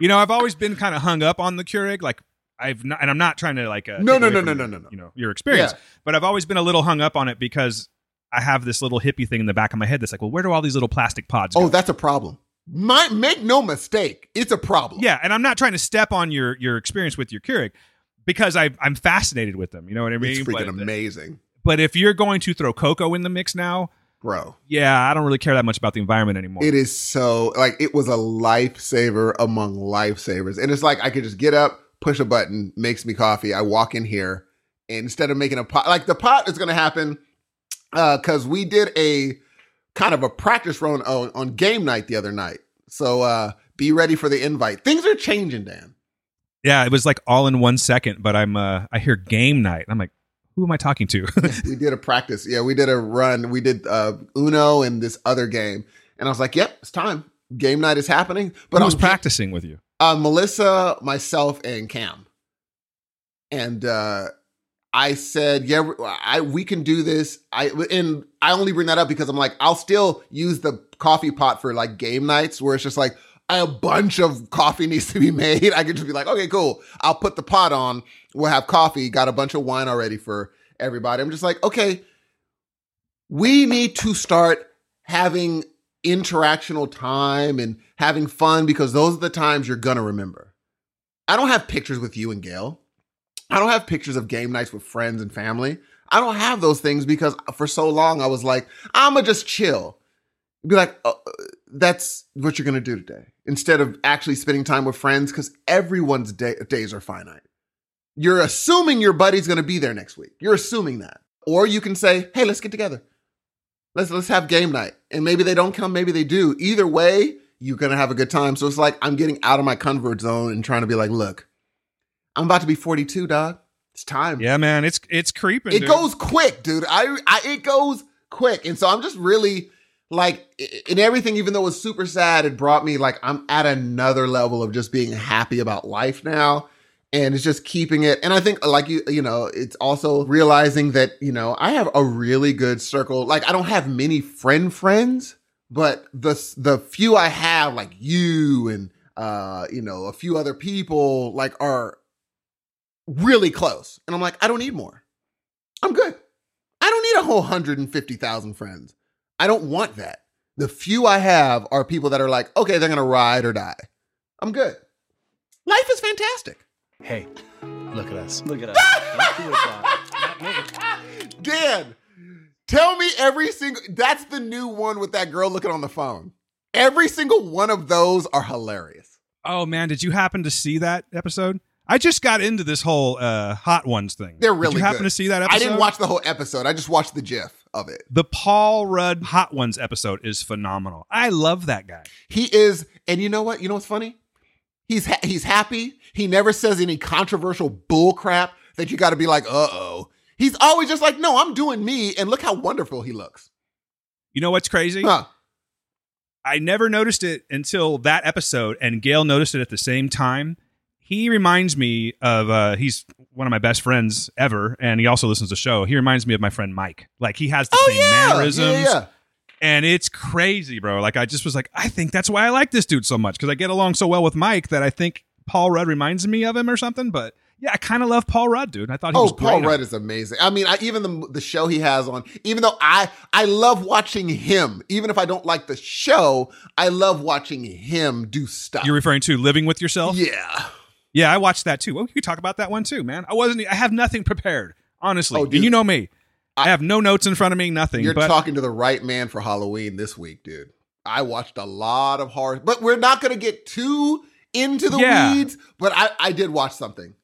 A: you know, I've always been kind of hung up on the Keurig. Like, I've not, and I'm not trying to like, uh,
B: No, no, no, no, no, no, no.
A: You know, your experience,
B: Yeah.
A: but I've always been a little hung up on it because I have this little hippie thing in the back of my head that's like, well, where do all these little plastic pods go?
B: Oh, that's a problem. My, make no mistake, it's a problem.
A: Yeah, and I'm not trying to step on your your experience with your Keurig because I I'm fascinated with them. You know what I mean?
B: it's freaking
A: but,
B: amazing,
A: but if you're going to throw cocoa in the mix now,
B: bro.
A: yeah, I don't really care that much about the environment anymore.
B: It is so like it was a lifesaver among lifesavers, and it's like I could just get up, push a button, makes me coffee. I walk in here, and instead of making a pot, like the pot is going to happen uh, because we did a kind of a practice run on, on game night the other night. So uh be ready for the invite. Things are changing, Dan.
A: yeah, it was like all in one second. But I'm uh I hear game night. I'm like, Who am I talking to?
B: we did a practice. Yeah, we did a run. We did uh, Uno and this other game, and I was like, "Yep, it's time. Game night is happening." But I
A: was practicing with you?
B: uh, Melissa, myself, and Cam. And uh, I said, "Yeah, I we can do this." I and I only bring that up because I'm like, I'll still use the coffee pot for like game nights where it's just like a bunch of coffee needs to be made. I could just be like, "Okay, cool. I'll put the pot on. We'll have coffee. Got a bunch of wine already for everybody." I'm just like, okay, we need to start having interactional time and having fun because those are the times you're gonna remember. I don't have pictures with you and Gail. I don't have pictures of game nights with friends and family. I don't have those things because for so long I was like, I'm gonna just chill. Be like, oh, that's what you're gonna do today instead of actually spending time with friends because everyone's day- days are finite. You're assuming your buddy's gonna be there next week. You're assuming that, or you can say, hey, let's get together. Let's let's have game night, and maybe they don't come, maybe they do. Either way, you're gonna have a good time. So it's like I'm getting out of my comfort zone and trying to be like, look, I'm about to be 42, dog. It's time.
A: Yeah, man, it's it's creeping.
B: It
A: dude.
B: goes quick, dude. I, I it goes quick, and so I'm just really like in everything. Even though it was super sad, it brought me like I'm at another level of just being happy about life now, and it's just keeping it. And I think like you, you know, it's also realizing that you know I have a really good circle. Like I don't have many friend friends, but the the few I have, like you and uh, you know, a few other people, like are really close. And I'm like, I don't need more. I'm good. I don't need a whole 150,000 friends. I don't want that. The few I have are people that are like, okay, they're going to ride or die. I'm good. Life is fantastic.
E: Hey, look at us.
F: Look at us. Don't do it, Bob. Not me.
B: Dan, tell me every single that's the new one with that girl looking on the phone. Every single one of those are hilarious.
A: Oh man, did you happen to see that episode? I just got into this whole uh, hot ones thing.
B: They're really.
A: Did you happen
B: good.
A: to see that episode?
B: I didn't watch the whole episode. I just watched the gif of it.
A: the Paul Rudd Hot Ones episode is phenomenal. I love that guy.
B: He is, and you know what? You know what's funny? He's ha- he's happy. He never says any controversial bull crap that you got to be like, uh oh. He's always just like, no, I'm doing me, and look how wonderful he looks.
A: You know what's crazy?
B: Huh.
A: I never noticed it until that episode, and Gail noticed it at the same time. He reminds me of uh, he's one of my best friends ever, and he also listens to the show. He reminds me of my friend Mike. Like he has the
B: Oh
A: same
B: yeah,
A: mannerisms,
B: yeah, yeah.
A: and it's crazy, bro. Like I just was like, I think that's why I like this dude so much because I get along so well with Mike that I think Paul Rudd reminds me of him or something. But yeah, I kind of love Paul Rudd, dude. I thought he
B: Oh,
A: was
B: Paul. Rudd is amazing. I mean, I, even the the show he has on, even though I I love watching him, even if I don't like the show, I love watching him do stuff.
A: You're referring to Living with Yourself?
B: yeah.
A: Yeah, I watched that too. Oh, well, we could talk about that one too, man. I wasn't. I have nothing prepared, honestly.
B: Oh,
A: and
B: dude.
A: you know me. I,
B: I-
A: have no notes in front of me, nothing.
B: You're
A: but
B: talking to the right man for Halloween this week, dude. I watched a lot of horror, but we're not going to get too into the
A: Yeah.
B: weeds. But I, I did watch something.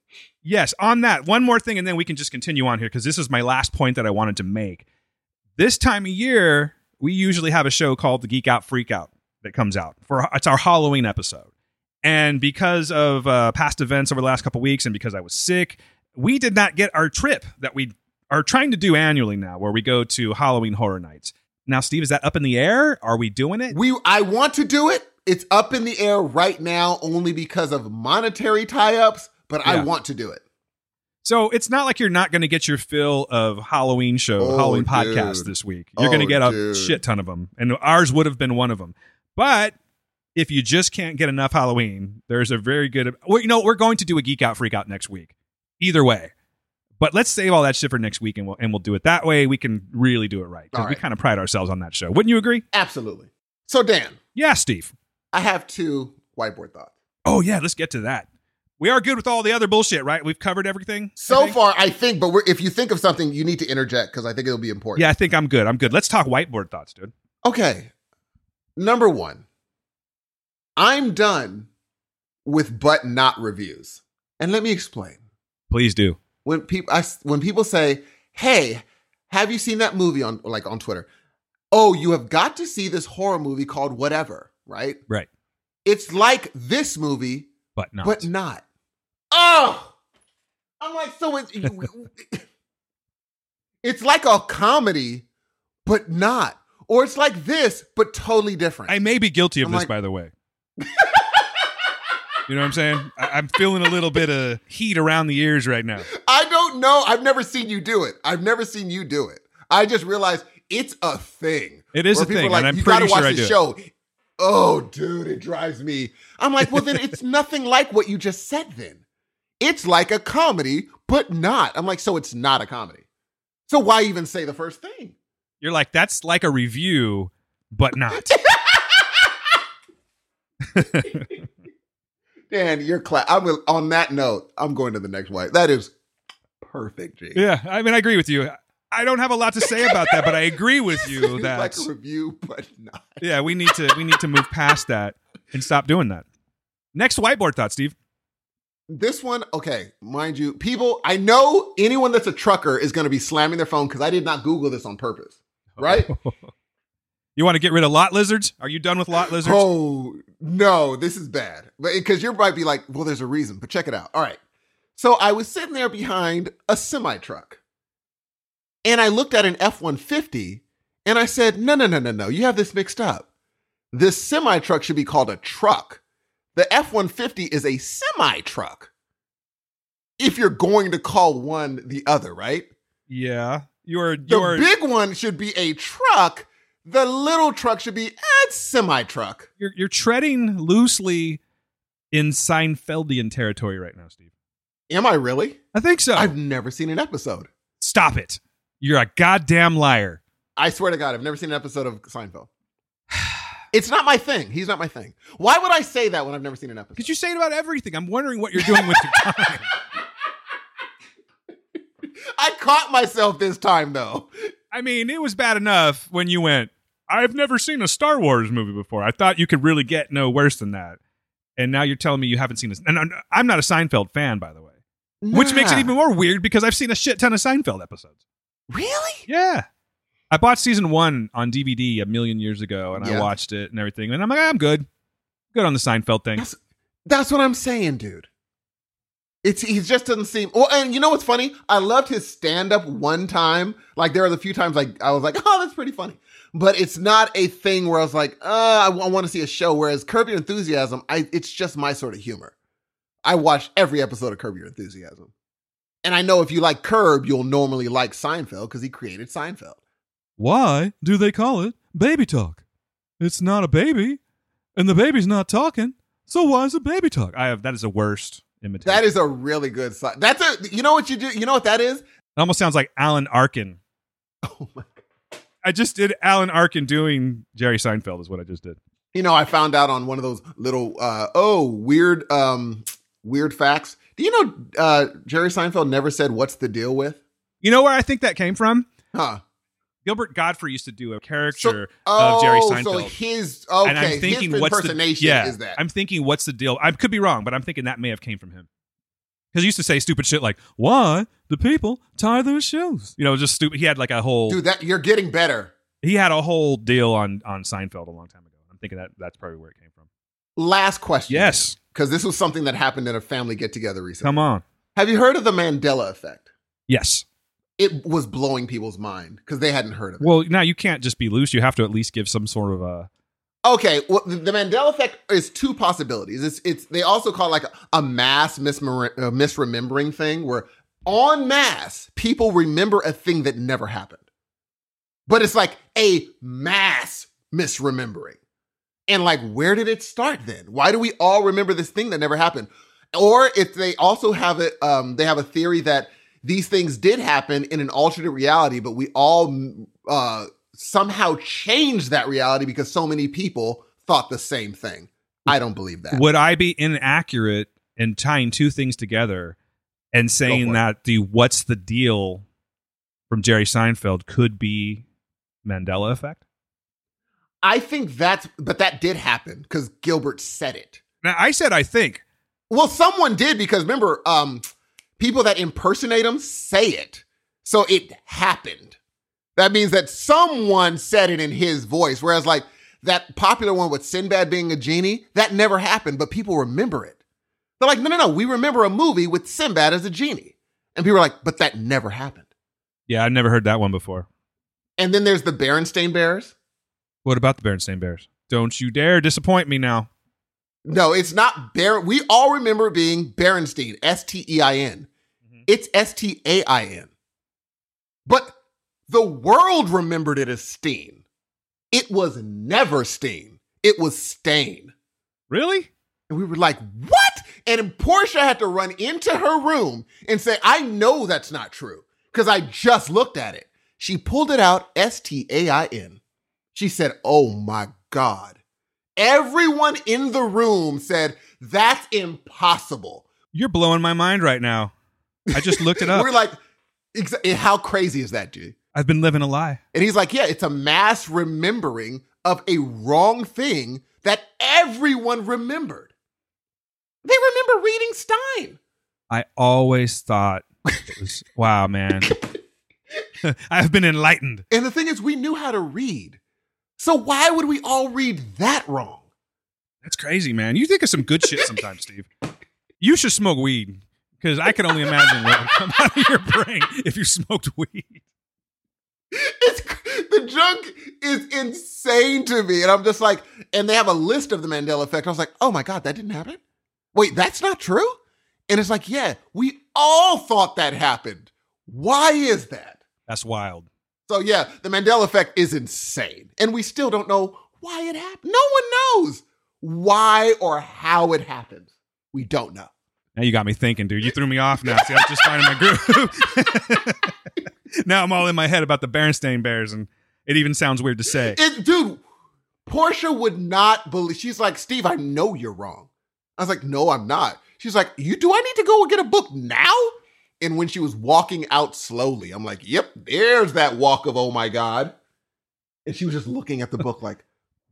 A: yes, on that one more thing, and then we can just continue on here because this is my last point that I wanted to make. This time of year, we usually have a show called the Geek Out Freak Out that comes out for it's our Halloween episode. And because of uh, past events over the last couple weeks, and because I was sick, we did not get our trip that we are trying to do annually now, where we go to Halloween Horror Nights. Now, Steve, is that up in the air? Are we doing it?
B: We I want to do it. It's up in the air right now only because of monetary tie-ups, but I want to do it.
A: So it's not like you're not going to get your fill of Halloween show,
B: Oh,
A: Halloween
B: dude.
A: podcasts this week. You're going to
B: Oh,
A: get a
B: dude.
A: shit ton of them, and ours would have been one of them. But if you just can't get enough Halloween, there's a very good. Well, you know, we're going to do a geek out freak out next week. Either way, but let's save all that shit for next week, and we'll and we'll do it that way. We can really do it right because
B: All
A: we kind of pride ourselves on that show. Wouldn't you agree?
B: Absolutely. So Dan,
A: Yeah, Steve.
B: I have two whiteboard thoughts.
A: Oh yeah, let's get to that. We are good with all the other bullshit, right? We've covered everything.
B: So
A: think?
B: far, I think, but we're, if you think of something, you need to interject because I think it'll be important.
A: Yeah, I think I'm good. I'm good. Let's talk whiteboard thoughts, dude.
B: Okay. Number one, I'm done with but not reviews. And let me explain.
A: Please do.
B: When people I, when people say, "Hey, have you seen that movie on like on Twitter?" Oh, you have got to see this horror movie called whatever, right?
A: Right.
B: It's like this movie,
A: But not.
B: but not. Oh, I'm like, so it's It's like a comedy, but not. Or it's like this, but totally different.
A: I may be guilty of
B: I'm
A: this,
B: like-
A: by the way. You know what I'm saying? I, I'm feeling a little bit of heat around the ears right now.
B: I don't know. I've never seen you do it. I've never seen you do it. I just realized it's a thing.
A: It is a thing,
B: like,
A: and I'm
B: you
A: pretty
B: gotta watch
A: sure I
B: the
A: do it."
B: show. Oh, dude, it drives me. I'm like, well, then it's nothing like what you just said. Then it's like a comedy, but not. I'm like, so it's not a comedy. So why even say the first thing?
A: You're like, that's like a review, but not.
B: Dan, you're class. I'm on that note. I'm going to the next white. That is perfect, G.
A: yeah, I mean, I agree with you. I don't have a lot to say about that, but I agree with you that
B: like a review, but not.
A: yeah, we need to we need to move past that and stop doing that. Next whiteboard thought, Steve.
B: This one, okay, mind you, people, I know anyone that's a trucker is going to be slamming their phone because I did not Google this on purpose, right?
A: You want to get rid of lot lizards? Are you done with lot lizards?
B: oh, no, this is bad. But because you might be like, well, there's a reason, but check it out. All right. So I was sitting there behind a semi truck and I looked at an F 150 and I said, no, no, no, no, no, you have this mixed up. This semi truck should be called a truck. The F 150 is a semi truck. If you're going to call one the other, right?
A: Yeah, you're
B: The
A: you're
B: big one should be a truck. The little truck should be a semi truck.
A: you're you're treading loosely in Seinfeldian territory right now, Steve.
B: Am I really?
A: I think so.
B: I've never seen an episode.
A: Stop it. You're a goddamn liar.
B: I swear to God, I've never seen an episode of Seinfeld. It's not my thing. He's not my thing. Why would I say that when I've never seen an episode?
A: Because you say it about everything. I'm wondering what you're doing with your time.
B: I caught myself this time though.
A: I mean, it was bad enough when you went, I've never seen a Star Wars movie before. I thought you could really get no worse than that. And now you're telling me you haven't seen this. And I'm- not a Seinfeld fan, by the way, which makes it even more weird because I've seen a shit ton of Seinfeld episodes.
B: really.
A: Yeah. I bought season one on DVD a million years ago and I watched it and everything. And I'm like, ah, I'm good. Good on the Seinfeld thing.
B: That's, that's what I'm saying, dude. It's he just doesn't seem. Well, and you know what's funny? I loved his stand up one time. Like there are the few times like I was like, oh, that's pretty funny. But it's not a thing where I was like, uh, I, want to see a show. Whereas Curb Your Enthusiasm, I it's just my sort of humor. I watch every episode of Curb Your Enthusiasm, and I know if you like Curb, you'll normally like Seinfeld because he created Seinfeld.
A: Why do they call it baby talk? It's not a baby, and the baby's not talking. So why is it baby talk? I have that is the worst imitation.
B: That is a really good. Si- that's a. You know what you do? You know what that is?
A: It almost sounds like Alan Arkin.
B: Oh my
A: I just did Alan Arkin doing Jerry Seinfeld is what I just did.
B: You know, I found out on one of those little uh oh weird um weird facts. Do you know uh Jerry Seinfeld never said what's the deal with?
A: You know where I think that came from?
B: Huh.
A: Gilbert Gottfried used to do a
B: So,
A: character
B: oh,
A: of Jerry Seinfeld.
B: so his okay,
A: and I'm thinking,
B: his
A: what's the
B: impersonation
A: yeah?
B: is that?
A: I'm thinking, what's the deal? I could be wrong, but I'm thinking that may have came from him because he used to say stupid shit like, "Why the people tie their shoes?" You know, just stupid. He had like a whole
B: Dude, that you're getting better.
A: he had a whole deal on on Seinfeld a long time ago. I'm thinking that that's probably where it came from.
B: Last question.
A: Yes,
B: Because this was something that happened in a family get together recently.
A: come on.
B: Have you heard of the Mandela effect?
A: Yes.
B: It was blowing people's mind because they hadn't heard of it.
A: Well, now you can't just be loose. You have to at least give some sort of a.
B: Okay, well, the Mandela effect is two possibilities. It's it's they also call it like a mass mismer- uh, misremembering thing, where en masse people remember a thing that never happened, but it's like a mass misremembering. And like, where did it start then? Why do we all remember this thing that never happened? Or if they also have it, um, they have a theory that these things did happen in an alternate reality, but we all uh, somehow changed that reality because so many people thought the same thing. I don't believe that.
A: Would I be inaccurate in tying two things together and saying that the "What's the deal" from Jerry Seinfeld could be Mandela effect?
B: I think that's, but that did happen because Gilbert said it.
A: Now, I said I think.
B: Well, someone did because remember, um, people that impersonate him say it. So it happened. That means that someone said it in his voice. Whereas, like that popular one with Sinbad being a genie, that never happened, but people remember it. They're like, no, no, no, we remember a movie with Sinbad as a genie. And people are like, but that never happened.
A: Yeah, I've never heard that one before.
B: And then there's the Berenstain Bears.
A: What about the Berenstain Bears? Don't you dare disappoint me now.
B: No, it's not Ber. We all remember being Berenstein, S T E I N.
A: Mhm.
B: It's S T A I N. But the world remembered it as Steen. It was never Steen. It was Stain.
A: Really?
B: And we were like, what? And Portia had to run into her room and say, I know that's not true because I just looked at it. She pulled it out, S T A I N. She said, Oh my God. Everyone in the room said, That's impossible.
A: You're blowing my mind right now. I just looked it up.
B: We're like, How crazy is that, dude?
A: I've been living a lie.
B: And he's like, Yeah, it's a mass remembering of a wrong thing that everyone remembered. They remember reading Stein.
A: I always thought it was wow, man. I've been enlightened.
B: And the thing is, we knew how to read. So why would we all read that wrong?
A: That's crazy, man. You think of some good shit sometimes, Steve. You should smoke weed because I can only imagine what would come out of your brain if you smoked weed.
B: It's the junk is insane to me. And I'm just like, and they have a list of the Mandela effect. I was like, oh my God, that didn't happen? Wait, that's not true? And it's like, yeah, we all thought that happened. Why is that?
A: That's wild.
B: So yeah, the Mandela effect is insane. And we still don't know why it happened. No one knows why or how it happened. We don't know.
A: Now you got me thinking, dude. You threw me off now. See, I was just finding my groove. now I'm all in my head about the Berenstain Bears, and it even sounds weird to say.
B: It, dude, Portia would not believe. She's like, Steve, I know you're wrong. I was like, no, I'm not. She's like, you do I need to go get a book now? And when she was walking out slowly, I'm like, yep, there's that walk of oh my god. And she was just looking at the book like,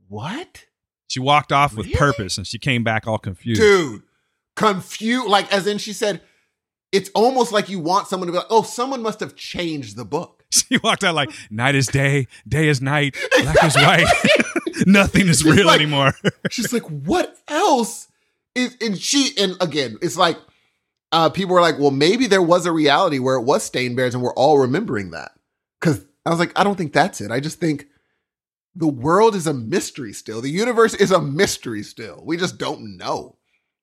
B: what,
A: She walked off with
B: Really?
A: purpose, and she came back all confused.
B: dude? Confused, like as in she said, it's almost like you want someone to be like, oh, someone must have changed the book.
A: She walked out like, night is day, day is night, black is white. Nothing is
B: She's
A: real
B: like-
A: anymore.
B: She's like, what else is and she and again, it's like uh people were like, well, maybe there was a reality where it was stain bears and we're all remembering that. Cause I was like, I don't think that's it. I just think the world is a mystery still. The universe is a mystery still. We just don't know.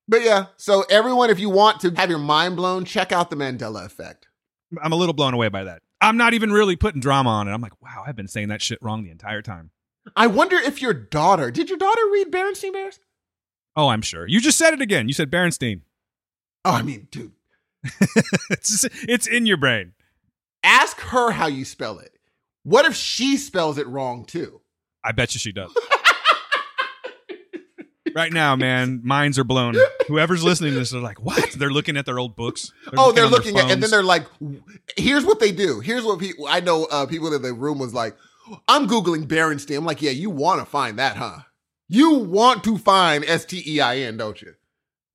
B: But yeah, so everyone, if you want to have your mind blown, check out the Mandela effect.
A: I'm a little blown away by that. I'm not even really putting drama on it. I'm like, wow, I've been saying that shit wrong the entire time.
B: I wonder if your daughter did your daughter read Berenstain Bears?
A: Oh, I'm sure. You just said it again. You said Berenstein.
B: Oh, I mean, dude,
A: it's, it's in your brain.
B: ask her how you spell it. What if she spells it wrong too?
A: I bet you she does. right now, man, minds are blown. Whoever's listening to this, they're like, what? They're looking at their old books.
B: oh, they're looking at, and then they're like, "Here's what they do. Here's what people." I know uh, people in the room was like, "I'm googling Berenstain." I'm like, "Yeah, you want to find that, huh? You want to find S T E I N, don't you?"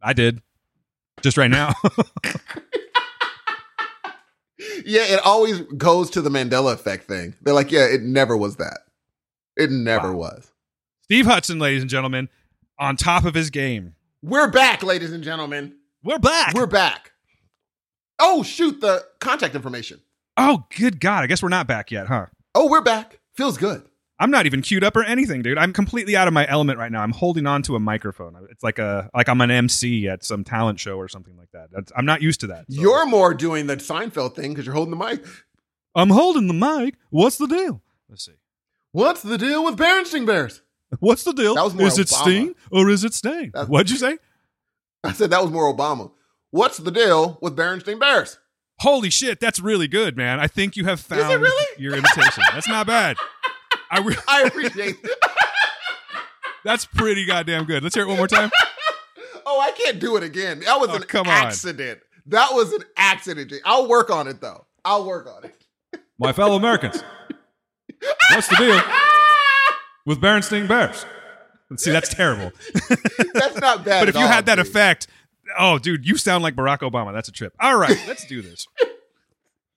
A: I did. Just right now.
B: Yeah, it always goes to the Mandela effect thing. They're like, "Yeah, it never was that. It never
A: Wow.
B: was."
A: Steve Hudson, ladies and gentlemen, on top of his game.
B: We're back, ladies and gentlemen.
A: We're back.
B: We're back. Oh shoot, the contact information.
A: oh, good God. I guess we're not back yet, huh?
B: Oh, we're back. Feels good.
A: I'm not even queued up or anything, dude. I'm completely out of my element right now. I'm holding on to a microphone. It's like a like I'm an MC at some talent show or something like that. That's, I'm not used to that. so-
B: You're more doing the Seinfeld thing because you're holding the mic.
A: I'm holding the mic. What's the deal? Let's see.
B: What's the deal with Berenstain Bears?
A: What's the deal?
B: That was more
A: is it
B: Obama.
A: Sting or is it Sting?
B: That's-
A: What'd you say?
B: I said that was more Obama. What's the deal with Berenstain Bears?
A: Holy shit, that's really good, man. I think you have
B: it
A: found
B: really?
A: your imitation. That's not bad. I re-
B: I appreciate. it.
A: that's pretty goddamn good. Let's hear it one more time.
B: oh, I can't do it again. That was
A: Oh,
B: an
A: come on.
B: accident. That was an accident. I'll work on it though. I'll work on it.
A: My fellow Americans, what's the deal with Berenstain Bears? See, that's terrible.
B: That's not bad.
A: but if you
B: all,
A: had that
B: dude.
A: effect, oh, dude, you sound like Barack Obama. That's a trip. All right, let's do this.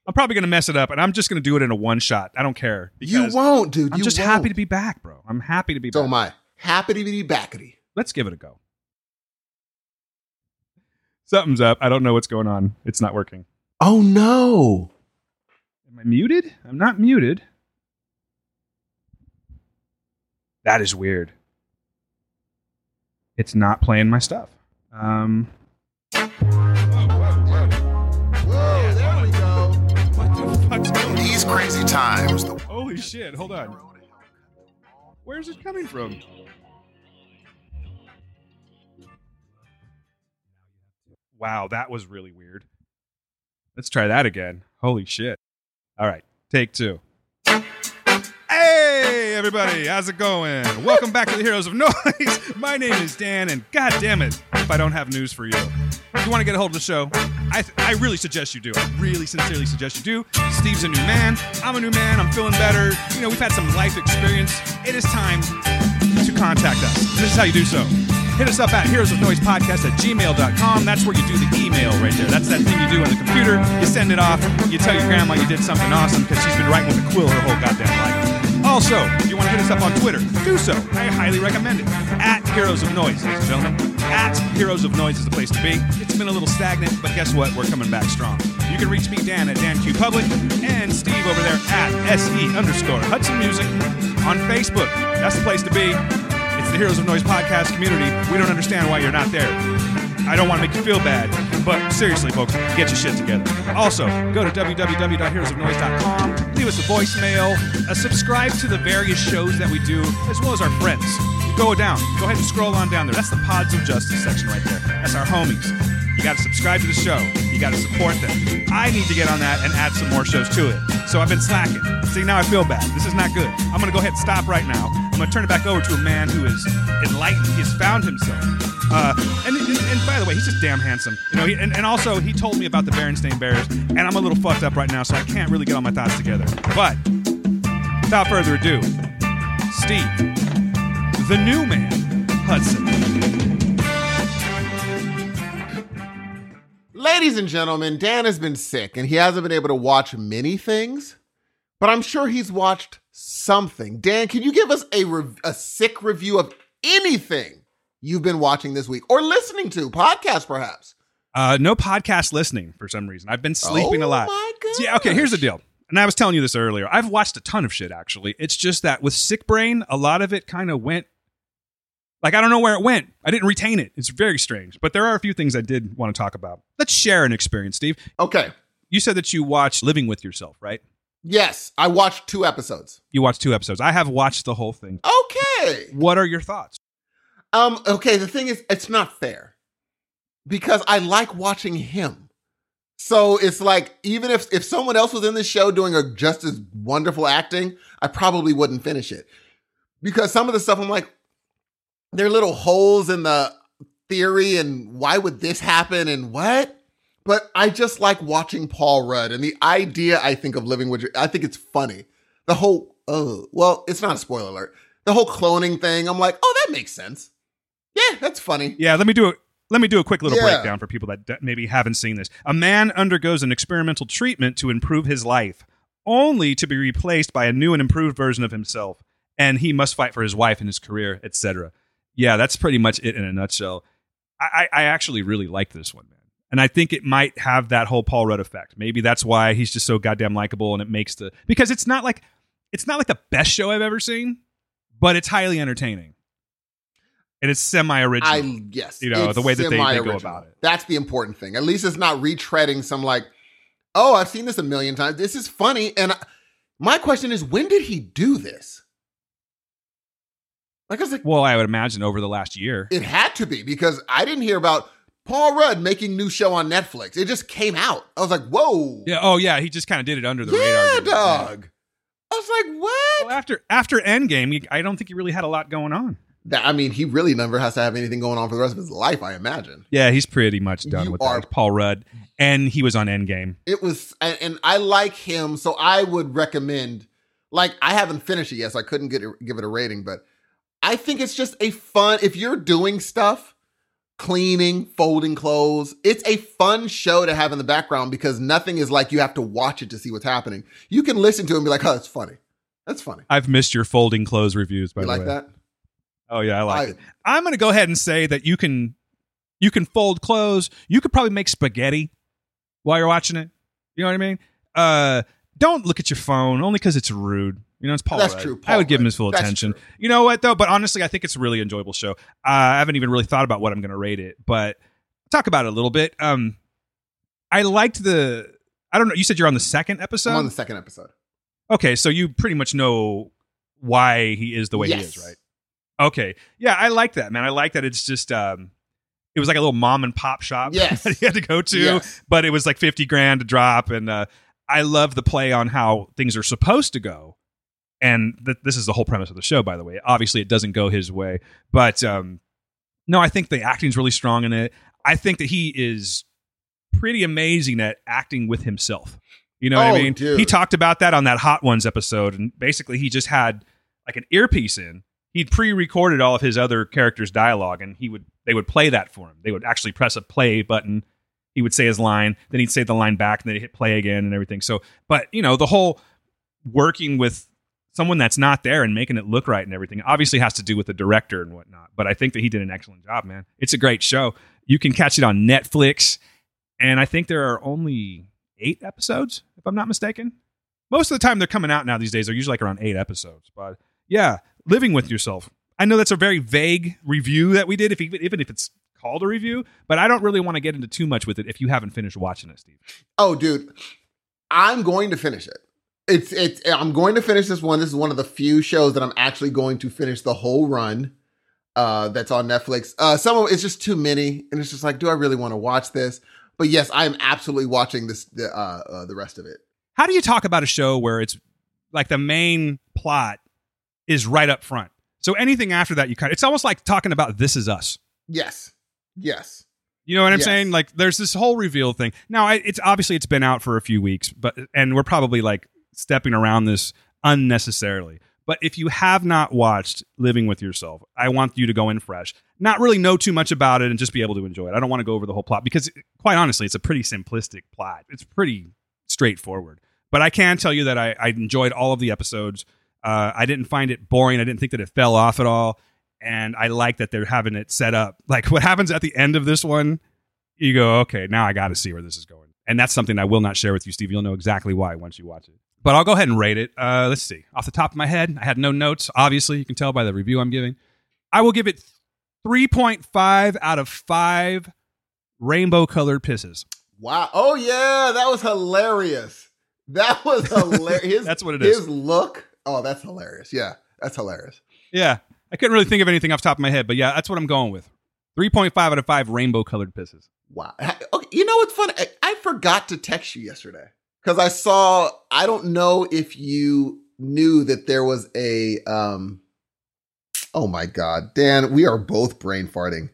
A: I'm probably gonna mess it up, and I'm just gonna do it in a one shot. I don't care.
B: you won't, dude.
A: I'm
B: you
A: just
B: won't.
A: happy to be back, bro. I'm happy to be
B: So
A: back.
B: am I. Happy to be backity.
A: Let's give it a go. Something's up. I don't know what's going on. It's not working.
B: Oh no.
A: Am I muted? I'm not muted. That is weird. It's not playing my stuff. Um,
B: Whoa, there we go.
A: what the fuck's going on?
G: These crazy times, the
A: Holy shit! Hold on. Where's it coming from? Wow, that was really weird. Let's try that again. Holy shit. All right, take two. Everybody, how's it going? Welcome back to the Heroes of Noise. My name is Dan, and god damn it, if I don't have news for you. If you want to get a hold of the show, I, I really suggest you do. I really sincerely suggest you do. Steve's a new man. I'm a new man. I'm feeling better. You know, we've had some life experience. It is time to contact us. This is how you do so. Hit us up at heroes of noise podcast at gmail.com. That's where you do the email right there. That's that thing you do on the computer. You send it off. You tell your grandma you did something awesome because she's been writing with a quill her whole goddamn life. Also, if you want to hit us up on Twitter, do so. I highly recommend it. At Heroes of Noise, ladies and gentlemen. At Heroes of Noise is the place to be. It's been a little stagnant, but guess what? We're coming back strong. You can reach me, Dan, at Dan Q Public, and Steve over there at SE underscore Hudson Music on Facebook. That's the place to be. It's the Heroes of Noise podcast community. We don't understand why you're not there. I don't want to make you feel bad, but seriously, folks, get your shit together. Also, go to www.heroesofnoise.com, leave us a voicemail, uh, subscribe to the various shows that we do, as well as our friends. Go down, go ahead and scroll on down there. That's the Pods of Justice section right there. That's our homies. You got to subscribe to the show. You got to support them. I need to get on that and add some more shows to it. So I've been slacking. See, now I feel bad. This is not good. I'm going to go ahead and stop right now. I'm going to turn it back over to a man who is enlightened. He has found himself. Uh, and, and, by the way, he's just damn handsome. You know, he, and, and also he told me about the Berenstain Bears, and I'm a little fucked up right now, so I can't really get all my thoughts together. But without further ado, Steve, the new man, Hudson.
B: Ladies and gentlemen, Dan has been sick and he hasn't been able to watch many things, but I'm sure he's watched something. Dan, can you give us a, rev- a sick review of anything you've been watching this week or listening to? Podcast, perhaps?
A: Uh, no podcast listening for some reason. I've been sleeping
B: oh
A: a lot.
B: My
A: See, okay, here's the deal. And I was telling you this earlier. I've watched a ton of shit actually. It's just that with Sick Brain, a lot of it kind of went like I don't know where it went. I didn't retain it. It's very strange. But there are a few things I did want to talk about. Let's share an experience, Steve.
B: Okay.
A: You said that you watched Living with Yourself, right?
B: Yes, I watched two episodes.
A: You watched two episodes. I have watched the whole thing.
B: Okay.
A: What are your thoughts?
B: Um, okay, the thing is, it's not fair because I like watching him. So it's like even if if someone else was in the show doing a just as wonderful acting, I probably wouldn't finish it because some of the stuff I'm like, there are little holes in the theory, and why would this happen, and what? But I just like watching Paul Rudd and the idea. I think of living with. I think it's funny. The whole oh well, it's not a spoiler alert. The whole cloning thing. I'm like, oh, that makes sense. Yeah, that's funny.
A: Yeah, let me do it. Let me do a quick little
B: Yeah.
A: breakdown for people that d- maybe haven't seen this. A man undergoes an experimental treatment to improve his life, only to be replaced by a new and improved version of himself, and he must fight for his wife and his career, etc. Yeah, that's pretty much it in a nutshell. I, I actually really like this one, man, and I think it might have that whole Paul Rudd effect. Maybe that's why he's just so goddamn likable, and it makes the because it's not like it's not like the best show I've ever seen, but it's highly entertaining. And it's semi-original.
B: I yes,
A: You know, the way that they- they go about it.
B: That's the important thing. At least it's not retreading some like, oh, I've seen this a million times. This is funny. And I, my question is, when did he do this? Like I was like,
A: Well, I would imagine over the last year.
B: it had to be because I didn't hear about Paul Rudd making new show on Netflix. It just came out. I was like, whoa,
A: Yeah. Oh, yeah. He just kind of did it under the radar.
B: yeah, dog. I was like, what?
A: Well, after after Endgame, I don't think he really had a lot going on.
B: That, I mean, he really never has to have anything going on for the rest of his life. I imagine.
A: Yeah, he's pretty much done
B: You
A: with
B: are-
A: that. Paul Rudd, and he was on Endgame.
B: it was and, and i like him so i would recommend like i haven't finished it yet so i couldn't get it, give it a rating but i think it's just a fun if you're doing stuff cleaning folding clothes it's a fun show to have in the background because nothing is like you have to watch it to see what's happening you can listen to it and be like oh that's funny that's funny
A: I've missed your folding clothes reviews. By
B: you
A: the
B: like
A: way.
B: that
A: Oh yeah, I like
B: I-
A: it. I'm going to go ahead and say that you can you can fold clothes. You could probably make spaghetti while you're watching it. You know what I mean? Uh, don't look at your phone only because it's rude. You know, it's Paul.
B: That's
A: Rudd.
B: true,
A: I
B: Paul
A: would give him his full
B: That's
A: attention.
B: true.
A: You know what though? But honestly, I think it's a really enjoyable show. Uh, I haven't even really thought about what I'm going to rate it, but talk about it a little bit. Um, I liked the. I don't know. You said you're on the second episode.
B: I'm on the second episode.
A: okay, so you pretty much know why he is the way he is, right? Okay, yeah, I like that, man. I like that. It's just. um it was like a little mom and pop shop
B: Yes.
A: that he had to go to
B: Yes.
A: but it was like 50 grand to drop and uh, i love the play on how things are supposed to go and th- this is the whole premise of the show by the way. Obviously it doesn't go his way but um, no i think the acting's really strong in it. I think that he is pretty amazing at acting with himself. You know what
B: Oh,
A: i mean
B: dude.
A: he talked about that on that hot ones episode and basically he just had like an earpiece in. He'd pre-recorded all of his other characters dialogue and he would they would play that for him. They would actually press a play button. He would say his line then he'd say the line back and then he'd hit play again and everything. So but you know the whole working with someone that's not there and making it look right and everything obviously has to do with the director and whatnot but i think that he did an excellent job man. It's a great show. You can catch it on netflix and i think there are only eight episodes if i'm not mistaken. Most of the time they're coming out now these days they're usually like around eight episodes but yeah living with yourself. I know that's a very vague review that we did if even, even if it's called a review but i don't really want to get into too much with it if you haven't finished watching it steve.
B: Oh, dude, I'm going to finish it. It's it's. I'm going to finish this one. This is one of the few shows that I'm actually going to finish the whole run. Uh, that's on Netflix. Uh, some of it's just too many, and it's just like, do I really want to watch this? But yes, I am absolutely watching this. The uh, uh, the rest of it.
A: how do you talk about a show where it's like the main plot is right up front so anything after that you kind of it's almost like talking about this is us
B: Yes, yes.
A: You know what I'm
B: Yes.
A: saying? Like, there's this whole reveal thing. Now, I, it's obviously it's been out for a few weeks, but and we're probably like stepping around this unnecessarily. But if you have not watched Living with Yourself, I want you to go in fresh, not really know too much about it, and just be able to enjoy it. I don't want to go over the whole plot because, quite honestly, it's a pretty simplistic plot. It's pretty straightforward. But I can tell you that I, I enjoyed all of the episodes. Uh, I didn't find it boring. I didn't think that it fell off at all and I like that they're having it set up. Like what happens at the end of this one, you go, okay, now I got to see where this is going, and that's something I will not share with you, Steve. You'll know exactly why once you watch it. But I'll go ahead and rate it. Uh, let's see. Off the top of my head, I had no notes. Obviously, you can tell by the review I'm giving. I will give it 3.5 out of five rainbow colored pisses.
B: Wow. Oh yeah, that was hilarious. That was hilarious.
A: That's what it is.
B: His look. Oh, that's hilarious. Yeah, that's hilarious.
A: Yeah, I couldn't really think of anything off the top of my head, but yeah, that's what I'm going with. 3.5 out of five rainbow colored pisses.
B: Wow. Okay, you know what's funny? I, I forgot to text you yesterday because I saw. I don't know if you knew that there was a. um Oh my God, Dan, we are both brain farting.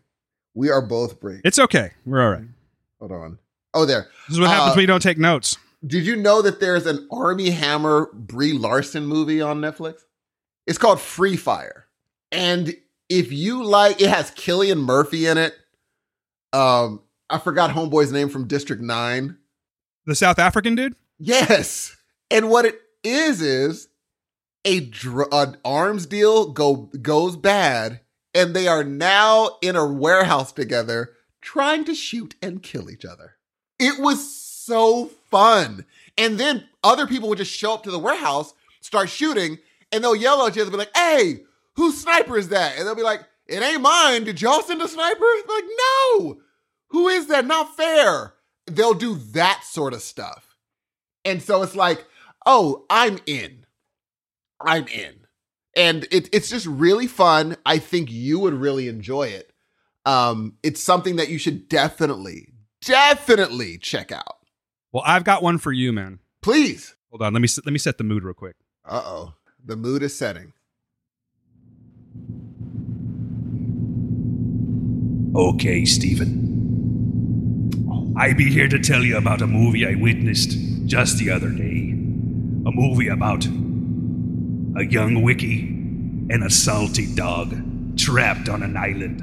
B: We are both brain.
A: It's okay. We're all right.
B: Hold on. Oh, there.
A: This is what happens
B: Uh,
A: when you don't take notes.
B: Did you know that there's an Armie Hammer Brie Larson movie on Netflix? It's called Free Fire. And if you like, it has Cillian Murphy in it. Um, I forgot Homeboy's name from District 9.
A: The South African dude?
B: Yes. And what it is is a dr- an arms deal go goes bad and they are now in a warehouse together trying to shoot and kill each other. It was so fun. And then other people would just show up to the warehouse, start shooting, and they'll yell at each other, be like, hey, whose sniper is that? And they'll be like, it ain't mine. Did y'all send a sniper? They're like, no. Who is that? Not fair. They'll do that sort of stuff. And so it's like, oh, I'm in. I'm in. And it, it's just really fun. I think you would really enjoy it. Um, it's something that you should definitely, definitely check out.
A: Well, I've got one for you, man.
B: Please.
A: Hold on. Let me let me set the mood real quick.
B: Uh oh. The mood is setting.
H: Okay, Stephen. I be here to tell you about a movie I witnessed just the other day. A movie about a young wickie and a salty dog trapped on an island.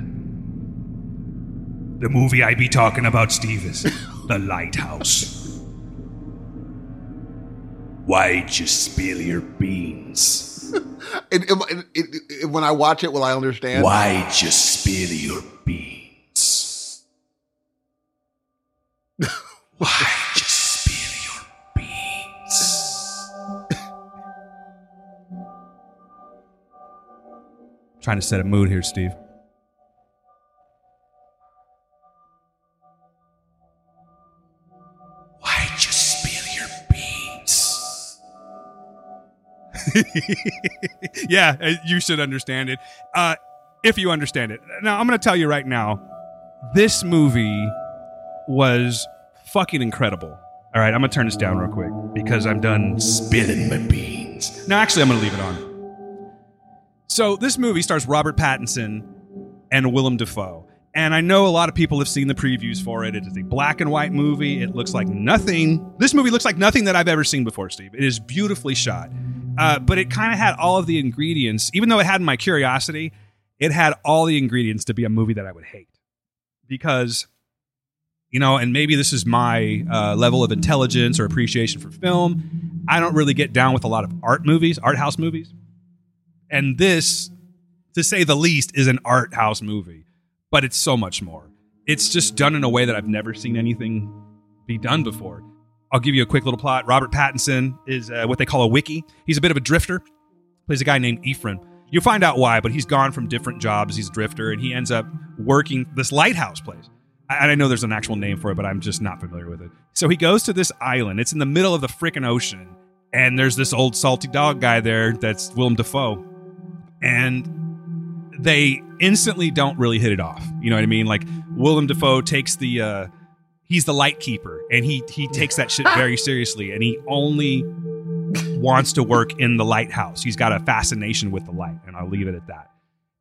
H: The movie I be talking about, Steve, is The Lighthouse. Why'd you spill your beans?
B: And- and- and when I watch it, will I understand?
H: Why'd you spill your beans? Why Just spill your beans.
A: Trying to set a mood here, Steve.
H: Why you spill your beans?
A: yeah, uh, you should understand it. Uh, if you understand it. Now, I'm going to tell you right now this movie was fucking incredible. All right, I'm to turn this down real quick because I'm done
H: Spilling my beans.
A: No, actually, I'm to leave it on. So, this movie stars Robert Pattinson and Willem Dafoe. And I know a lot of people have seen the previews for it. It is a black and white movie. It looks like nothing. This movie looks like nothing that I've ever seen before, Steve. It is beautifully shot. Uh, but it kind of had all of the ingredients, even though it had my curiosity, it had all the ingredients to be a movie that I would hate. Because, you know, and maybe this is my uh, level of intelligence or appreciation for film. I don't really get down with a lot of art movies, art house movies. And this, to say the least, is an art house movie, but it's so much more. It's just done in a way that I've never seen anything be done before. I'll give you a quick little plot. Robert Pattinson is uh, what they call a wickie. He's a bit of a drifter. Plays a guy named Ephraim. You'll find out why, but he's gone from different jobs. He's a drifter, and he ends up working this lighthouse place. And I know there's an actual name for it, but I'm just not familiar with it. So he goes to this island. It's in the middle of the freaking ocean, and there's this old salty dog guy there that's Willem Dafoe, and they instantly don't really hit it off. You know what I mean? Like Willem Dafoe takes the uh, he's the light keeper, and he he takes that shit very seriously, and he only wants to work in the lighthouse. He's got a fascination with the light, and I'll leave it at that.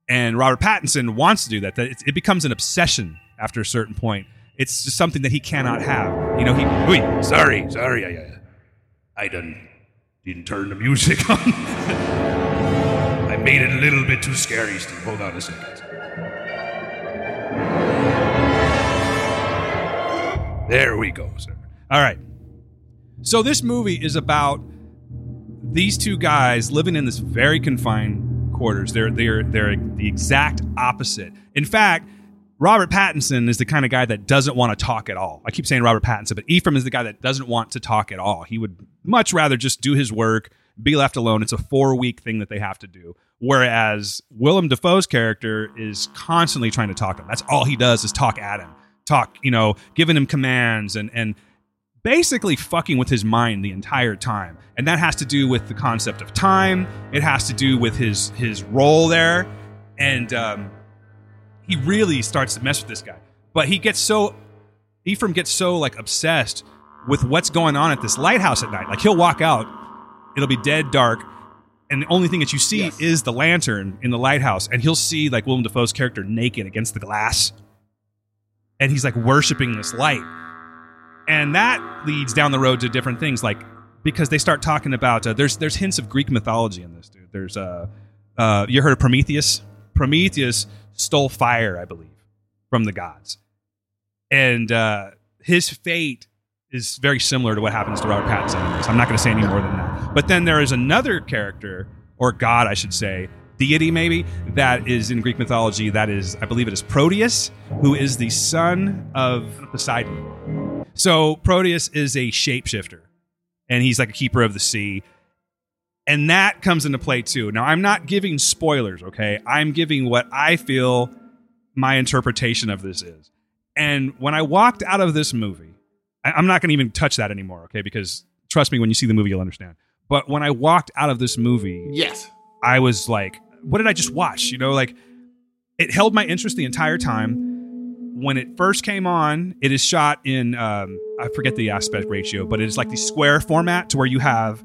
A: And Robert Pattinson wants to do that. That it, it becomes an obsession after a certain point. It's just something that he cannot have. You know, he.
H: Wait, sorry, sorry. I, I didn't turn the music on. I made it a little bit too scary, Steve. Hold on a second. There we go, sir.
A: All right. So this movie is about these two guys living in this very confined quarters. They're they're they're the exact opposite. In fact, Robert Pattinson is the kind of guy that doesn't want to talk at all. I keep saying Robert Pattinson, but Ephraim is the guy that doesn't want to talk at all. He would much rather just do his work, be left alone. It's a four week thing that they have to do. Whereas Willem Dafoe's character is constantly trying to talk to him. That's all he does is talk at him, talk, you know, giving him commands and and basically fucking with his mind the entire time. And that has to do with the concept of time. It has to do with his his role there, and um, he really starts to mess with this guy. But he gets so Ephraim gets so like obsessed with what's going on at this lighthouse at night. Like he'll walk out, it'll be dead dark, and the only thing that you see
B: Yes.
A: is the lantern in the lighthouse, and he'll see like Willem Dafoe's character naked against the glass, and he's like worshiping this light, and that leads down the road to different things like because they start talking about uh, there's there's hints of Greek mythology in this dude. There's uh, uh you heard of Prometheus? Prometheus stole fire, I believe, from the gods, and uh, his fate is very similar to what happens to Robert Pattinson in this. I'm not going to say any more than that. But then there is another character, or god, I should say, deity maybe, that is in Greek mythology. That is, I believe it is Proteus, who is the son of Poseidon. So Proteus is a shapeshifter, and he's like a keeper of the sea. And that comes into play too. Now, I'm not giving spoilers, okay? I'm giving what I feel my interpretation of this is. And when I walked out of this movie, I- I'm not going to even touch that anymore, okay? Because trust me, when you see the movie, you'll understand. But when I walked out of this movie,
B: Yes.
A: I was like, what did I just watch? You know, like it held my interest the entire time. When it first came on, it is shot in um, I forget the aspect ratio, but it is like the square format to where you have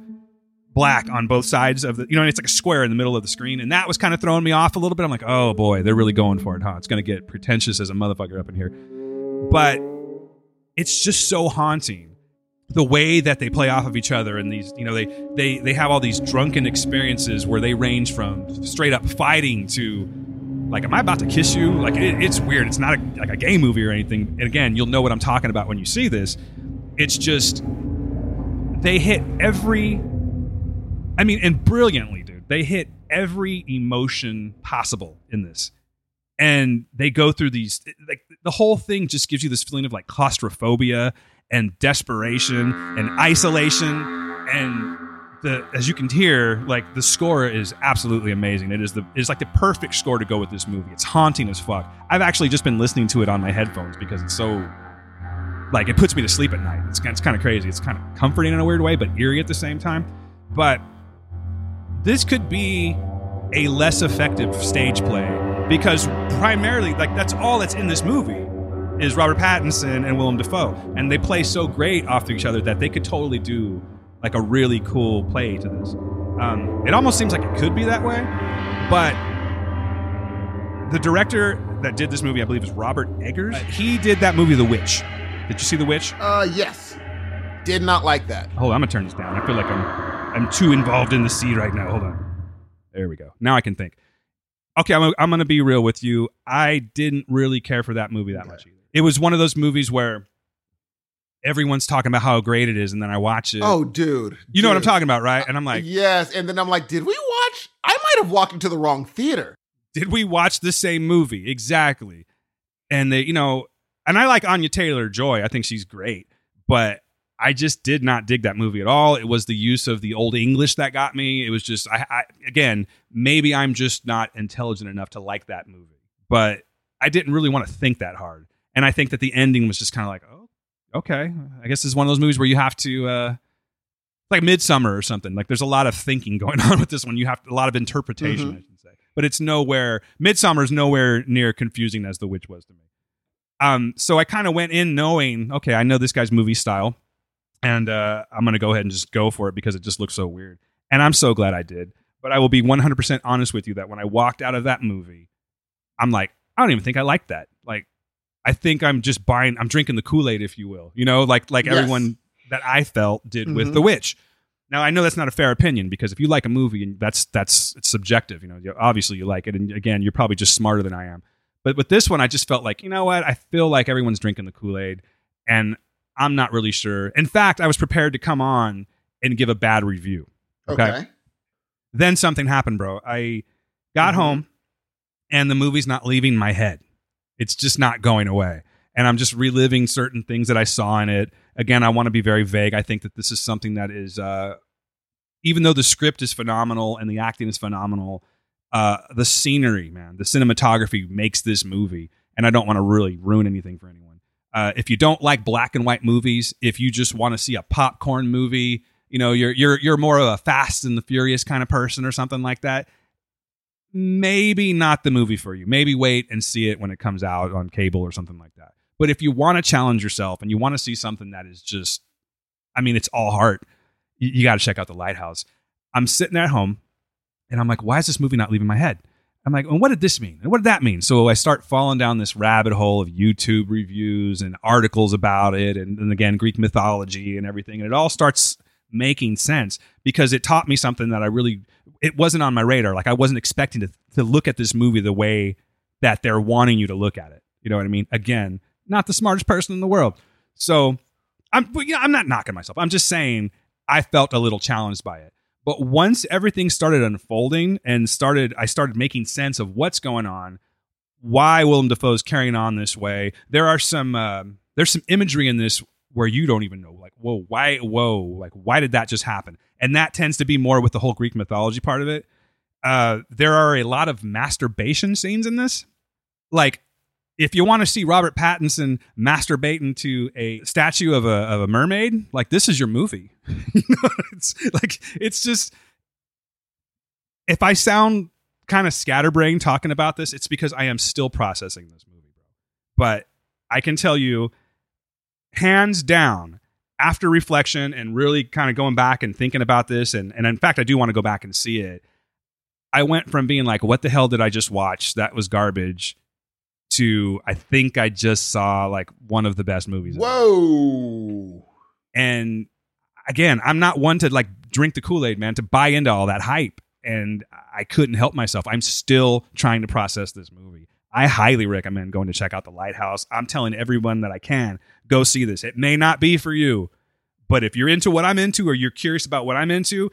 A: black on both sides of the you know, it's like a square in the middle of the screen, and that was kind of throwing me off a little bit. I'm like, oh boy, they're really going for it, huh? It's gonna get pretentious as a motherfucker up in here, but it's just so haunting the way that they play off of each other and these you know they they they have all these drunken experiences where they range from straight up fighting to like am i about to kiss you? Like it, it's weird. It's not a, like a gay movie or anything. And again you'll know what i'm talking about when you see this. It's just they hit every i mean and brilliantly dude they hit every emotion possible in this and they go through these like the whole thing just gives you this feeling of like claustrophobia and desperation and isolation and the as you can hear, like the score is absolutely amazing. It is the it's like the perfect score to go with this movie. It's haunting as fuck. I've actually just been listening to it on my headphones because it's so like it puts me to sleep at night. It's it's kind of crazy. It's kind of comforting in a weird way, but eerie at the same time. But this could be a less effective stage play because primarily like that's all that's in this movie is Robert Pattinson and Willem Dafoe, and they play so great off of each other that they could totally do like a really cool play to this. Um, it almost seems like it could be that way, but the director that did this movie, I believe, is Robert Eggers. Uh, he did that movie, The Witch. Did you see The Witch?
B: Uh, yes. Did not like that.
A: Hold on, I'm gonna turn this down. I feel like I'm I'm too involved in the sea right now. Hold on. There we go. Now I can think. Okay, I'm, I'm gonna be real with you. I didn't really care for that movie that
B: Okay.
A: much either. It was one of those movies where everyone's talking about how great it is, and then I watch it.
B: Oh, dude.
A: you know what I'm talking about, right? And I'm uh, like,
B: yes. And then I'm like, did we watch? I might have walked into the wrong theater.
A: did we watch the same movie exactly and they you know and i like anya taylor joy i think she's great but i just did not dig that movie at all. It was the use of the old english that got me. It was just i, I again maybe i'm just not intelligent enough to like that movie but i didn't really want to think that hard. And i think that the ending was just kind of like oh okay. I guess this is one of those movies where you have to uh like midsommar or something. Like there's a lot of thinking going on with this one. You have a lot of interpretation
B: Mhm.
A: i should say. But it's nowhere midsommar is nowhere near confusing as the witch was to me. Um so i kind of went in knowing okay i know this guy's movie style and uh i'm gonna go ahead and just go for it because it just looks so weird and i'm so glad i did but i will be 100% honest with you that when i walked out of that movie i'm like i don't even think i like that like i think i'm just buying i'm drinking the kool-aid if you will you know like like
B: Yes.
A: everyone that i felt did with
B: Mhm.
A: the witch now I know that's not a fair opinion because if you like a movie and that's that's it's subjective, you know. Obviously you like it, and again, you're probably just smarter than I am. But with this one, I just felt like you know what? I feel like everyone's drinking the Kool Aid, and I'm not really sure. In fact, I was prepared to come on and give a bad review. Okay.
B: Okay.
A: Then something happened, bro. I got
B: Mhm.
A: home, and the movie's not leaving my head. It's just not going away. And I'm just reliving certain things that I saw in it. Again, I want to be very vague. I think that this is something that is, uh, even though the script is phenomenal and the acting is phenomenal, uh, the scenery, man, the cinematography makes this movie. And I don't want to really ruin anything for anyone. Uh, if you don't like black and white movies, if you just want to see a popcorn movie, you know, you're you're you're more of a Fast and the Furious kind of person or something like that. Maybe not the movie for you. Maybe wait and see it when it comes out on cable or something like that. But if you want to challenge yourself and you want to see something that is just, I mean, it's all heart, you, you got to check out The Lighthouse. I'm sitting at home and I'm like, why is this movie not leaving my head? I'm like, well, what did this mean? And what did that mean? So I start falling down this rabbit hole of YouTube reviews and articles about it, and, and again, Greek mythology and everything. And it all starts making sense because it taught me something that I really, it wasn't on my radar. Like I wasn't expecting to, to look at this movie the way that they're wanting you to look at it. You know what I mean? Again, not the smartest person in the world. So I'm, you know, I'm not knocking myself. I'm just saying I felt a little challenged by it. But once everything started unfolding and started, I started making sense of what's going on, why Willem Dafoe's carrying on this way. There are some, uh, there's some imagery in this where you don't even know, like, whoa, why, whoa, like, why did that just happen? And that tends to be more with the whole Greek mythology part of it. Uh, there are a lot of masturbation scenes in this. Like, if you want to see Robert Pattinson masturbating to a statue of a of a mermaid, like this is your movie. it's like it's just if I sound kind of scatterbrained talking about this, it's because I am still processing this movie, bro. But I can tell you, hands down, after reflection and really kind of going back and thinking about this, and, and in fact, I do want to go back and see it. I went from being like, what the hell did I just watch? That was garbage to I think I just saw like one of the best movies.
B: Whoa.
A: And again, I'm not one to like drink the Kool Aid, man, to buy into all that hype. And I couldn't help myself. I'm still trying to process this movie. I highly recommend going to check out The Lighthouse. I'm telling everyone that I can go see this. It may not be for you, but if you're into what I'm into or you're curious about what I'm into,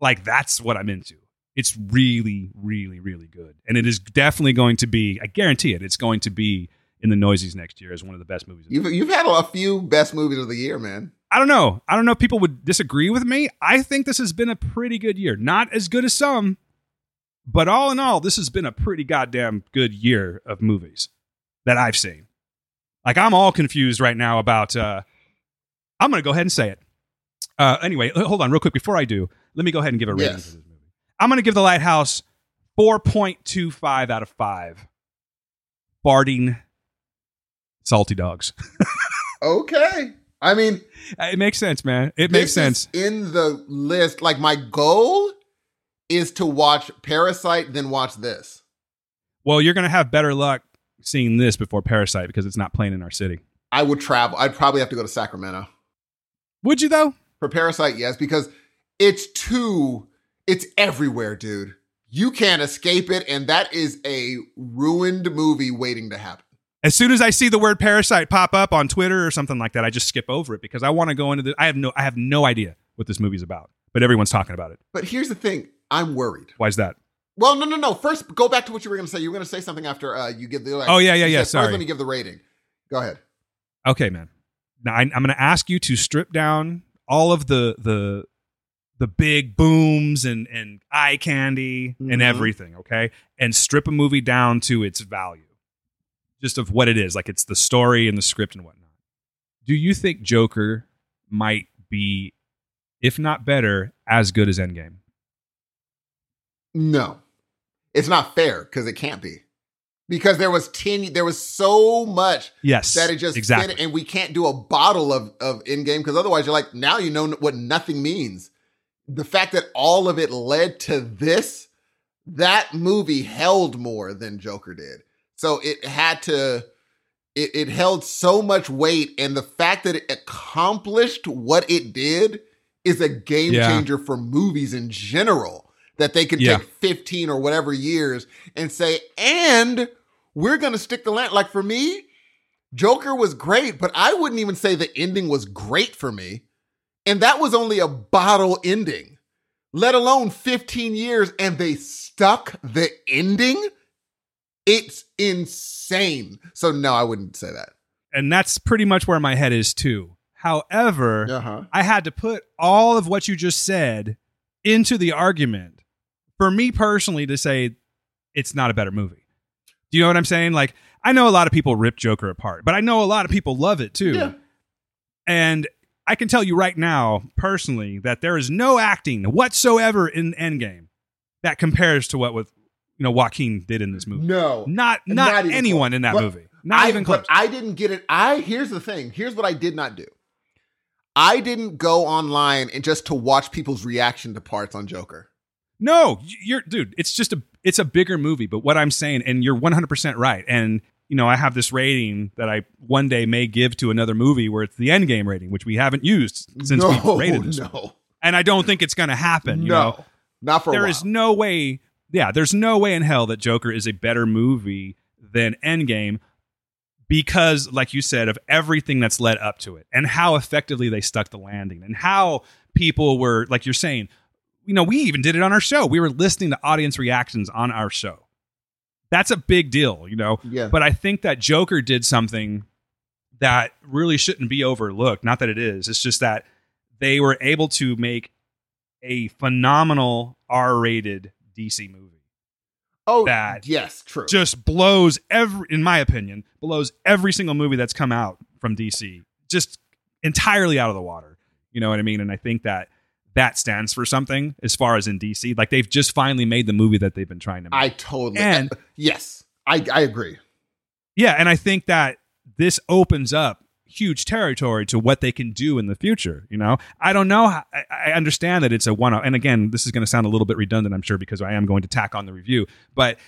A: like that's what I'm into. It's really, really, really good. And it is definitely going to be, I guarantee it, it's going to be in the Noisies next year as one of the best movies.
B: You've you've had a few best movies of the year, man.
A: I don't know. I don't know if people would disagree with me. I think this has been a pretty good year. Not as good as some, but all in all, this has been a pretty goddamn good year of movies that I've seen. Like I'm all confused right now about uh I'm going to go ahead and say it. Uh anyway, hold on real quick before I do. Let me go ahead and give a rating
B: Yes.
A: for this movie. I'm going to give The Lighthouse 4.25 out of 5. Farting salty dogs.
B: Okay. I mean, uh,
A: It makes sense, man. It makes sense.
B: in the list. Like my goal is to watch Parasite then watch this.
A: Well, you're going to have better luck seeing this before Parasite because it's not playing in our city.
B: I would travel. I'd probably have to go to Sacramento
A: Would you though?
B: for Parasite. Yes, because it's too. It's everywhere, dude. You can't escape it, and that is a ruined movie waiting to happen.
A: As soon as I see the word Parasite pop up on Twitter or something like that, I just skip over it because I want to go into the. I have no. I have no idea what this movie's about, but everyone's talking about it.
B: But here's the thing: I'm worried.
A: Why is that?
B: Well, no, no, no. First, go back to what you were going to say. You were going to say something after uh, you give the.
A: Oh, yeah, yeah, yeah,
B: said,
A: sorry.
B: First, let me give the rating. Go ahead.
A: Okay, man. Now I, I'm going to ask you to strip down all of the the the big booms and and eye candy and
B: Mhm.
A: everything, okay? And strip a movie down to its value, just of what it is, like it's the story and the script and whatnot. Do you think Joker might be, if not better, as good as Endgame?
B: No, it's not fair because it can't be. Because there was ten, there was so much
A: Yes,
B: that it just
A: exactly.
B: and we can't do a bottle of of Endgame because otherwise you're like now you know what nothing means. The fact that all of it led to this, that movie held more than Joker did. So it had to, it, it held so much weight, and the fact that it accomplished what it did is a game
A: Yeah.
B: changer for movies in general. That they could
A: Yeah.
B: take 15 or whatever years and say, and we're going to stick the land. Like for me, Joker was great, but I wouldn't even say the ending was great for me. And that was only a bottle ending, let alone 15 years, and they stuck the ending. It's insane. So, no, I wouldn't say that.
A: and that's pretty much where my head is too. However,
B: Uh huh.
A: I had to put all of what you just said into the argument for me personally to say it's not a better movie. Do you know what I'm saying? Like, I know a lot of people rip Joker apart, but I know a lot of people love it too.
B: Yeah.
A: And I can tell you right now, personally, that there is no acting whatsoever in Endgame that compares to what with you know Joaquin did in this movie.
B: No.
A: Not not,
B: Not
A: anyone
B: close.
A: in that
B: But
A: movie. Not
B: I,
A: even close.
B: I didn't get it. I here's the thing. Here's what I did not do. I didn't go online and just to watch people's reaction to parts on Joker.
A: No, you're dude, it's just a it's a bigger movie, but what I'm saying and you're 100% right. And you know, I have this rating that I one day may give to another movie where it's the end game rating, which we haven't used since
B: no,
A: we rated this.
B: no,
A: And I don't think it's going to happen, you
B: no,
A: know.
B: not for a while.
A: is no way yeah, there's no way in hell that Joker is a better movie than Endgame because like you said of everything that's led up to it and how effectively they stuck the landing and how people were like you're saying you know we even did it on our show we were listening to audience reactions on our show that's a big deal you know?
B: Yeah,
A: but i think that joker did something that really shouldn't be overlooked. Not that it is. It's just that they were able to make a phenomenal r-rated dc movie
B: oh,
A: that
B: yes, true.
A: just blows every in my opinion blows every single movie that's come out from dc just entirely out of the water. You know what i mean? And i think that that stands for something as far as in dc like they've just finally made the movie that they've been trying to make
B: I totally
A: And-
B: yes, I I agree.
A: yeah and i think that this opens up huge territory to what they can do in the future you know i don't know how, I, I understand that it's a one off. and again this is going to sound a little bit redundant i'm sure because i am going to tack on the review but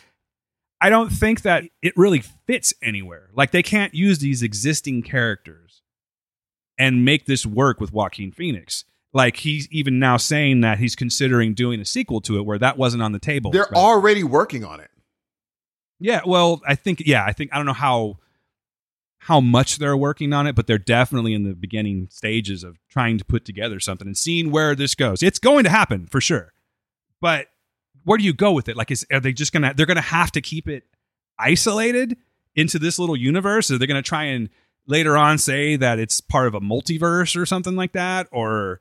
A: i don't think that it really fits anywhere like they can't use these existing characters and make this work with joaquin phoenix like he's even now saying that he's considering doing a sequel to it where that wasn't on the table
B: They're
A: Right.
B: already working on it.
A: Yeah, well, I think yeah, I think I don't know how how much they're working on it, but they're definitely in the beginning stages of trying to put together something and seeing where this goes. It's going to happen for sure. But where do you go with it? Like is are they just going to they're going to have to keep it isolated into this little universe or they're going to try and later on say that it's part of a multiverse or something like that, or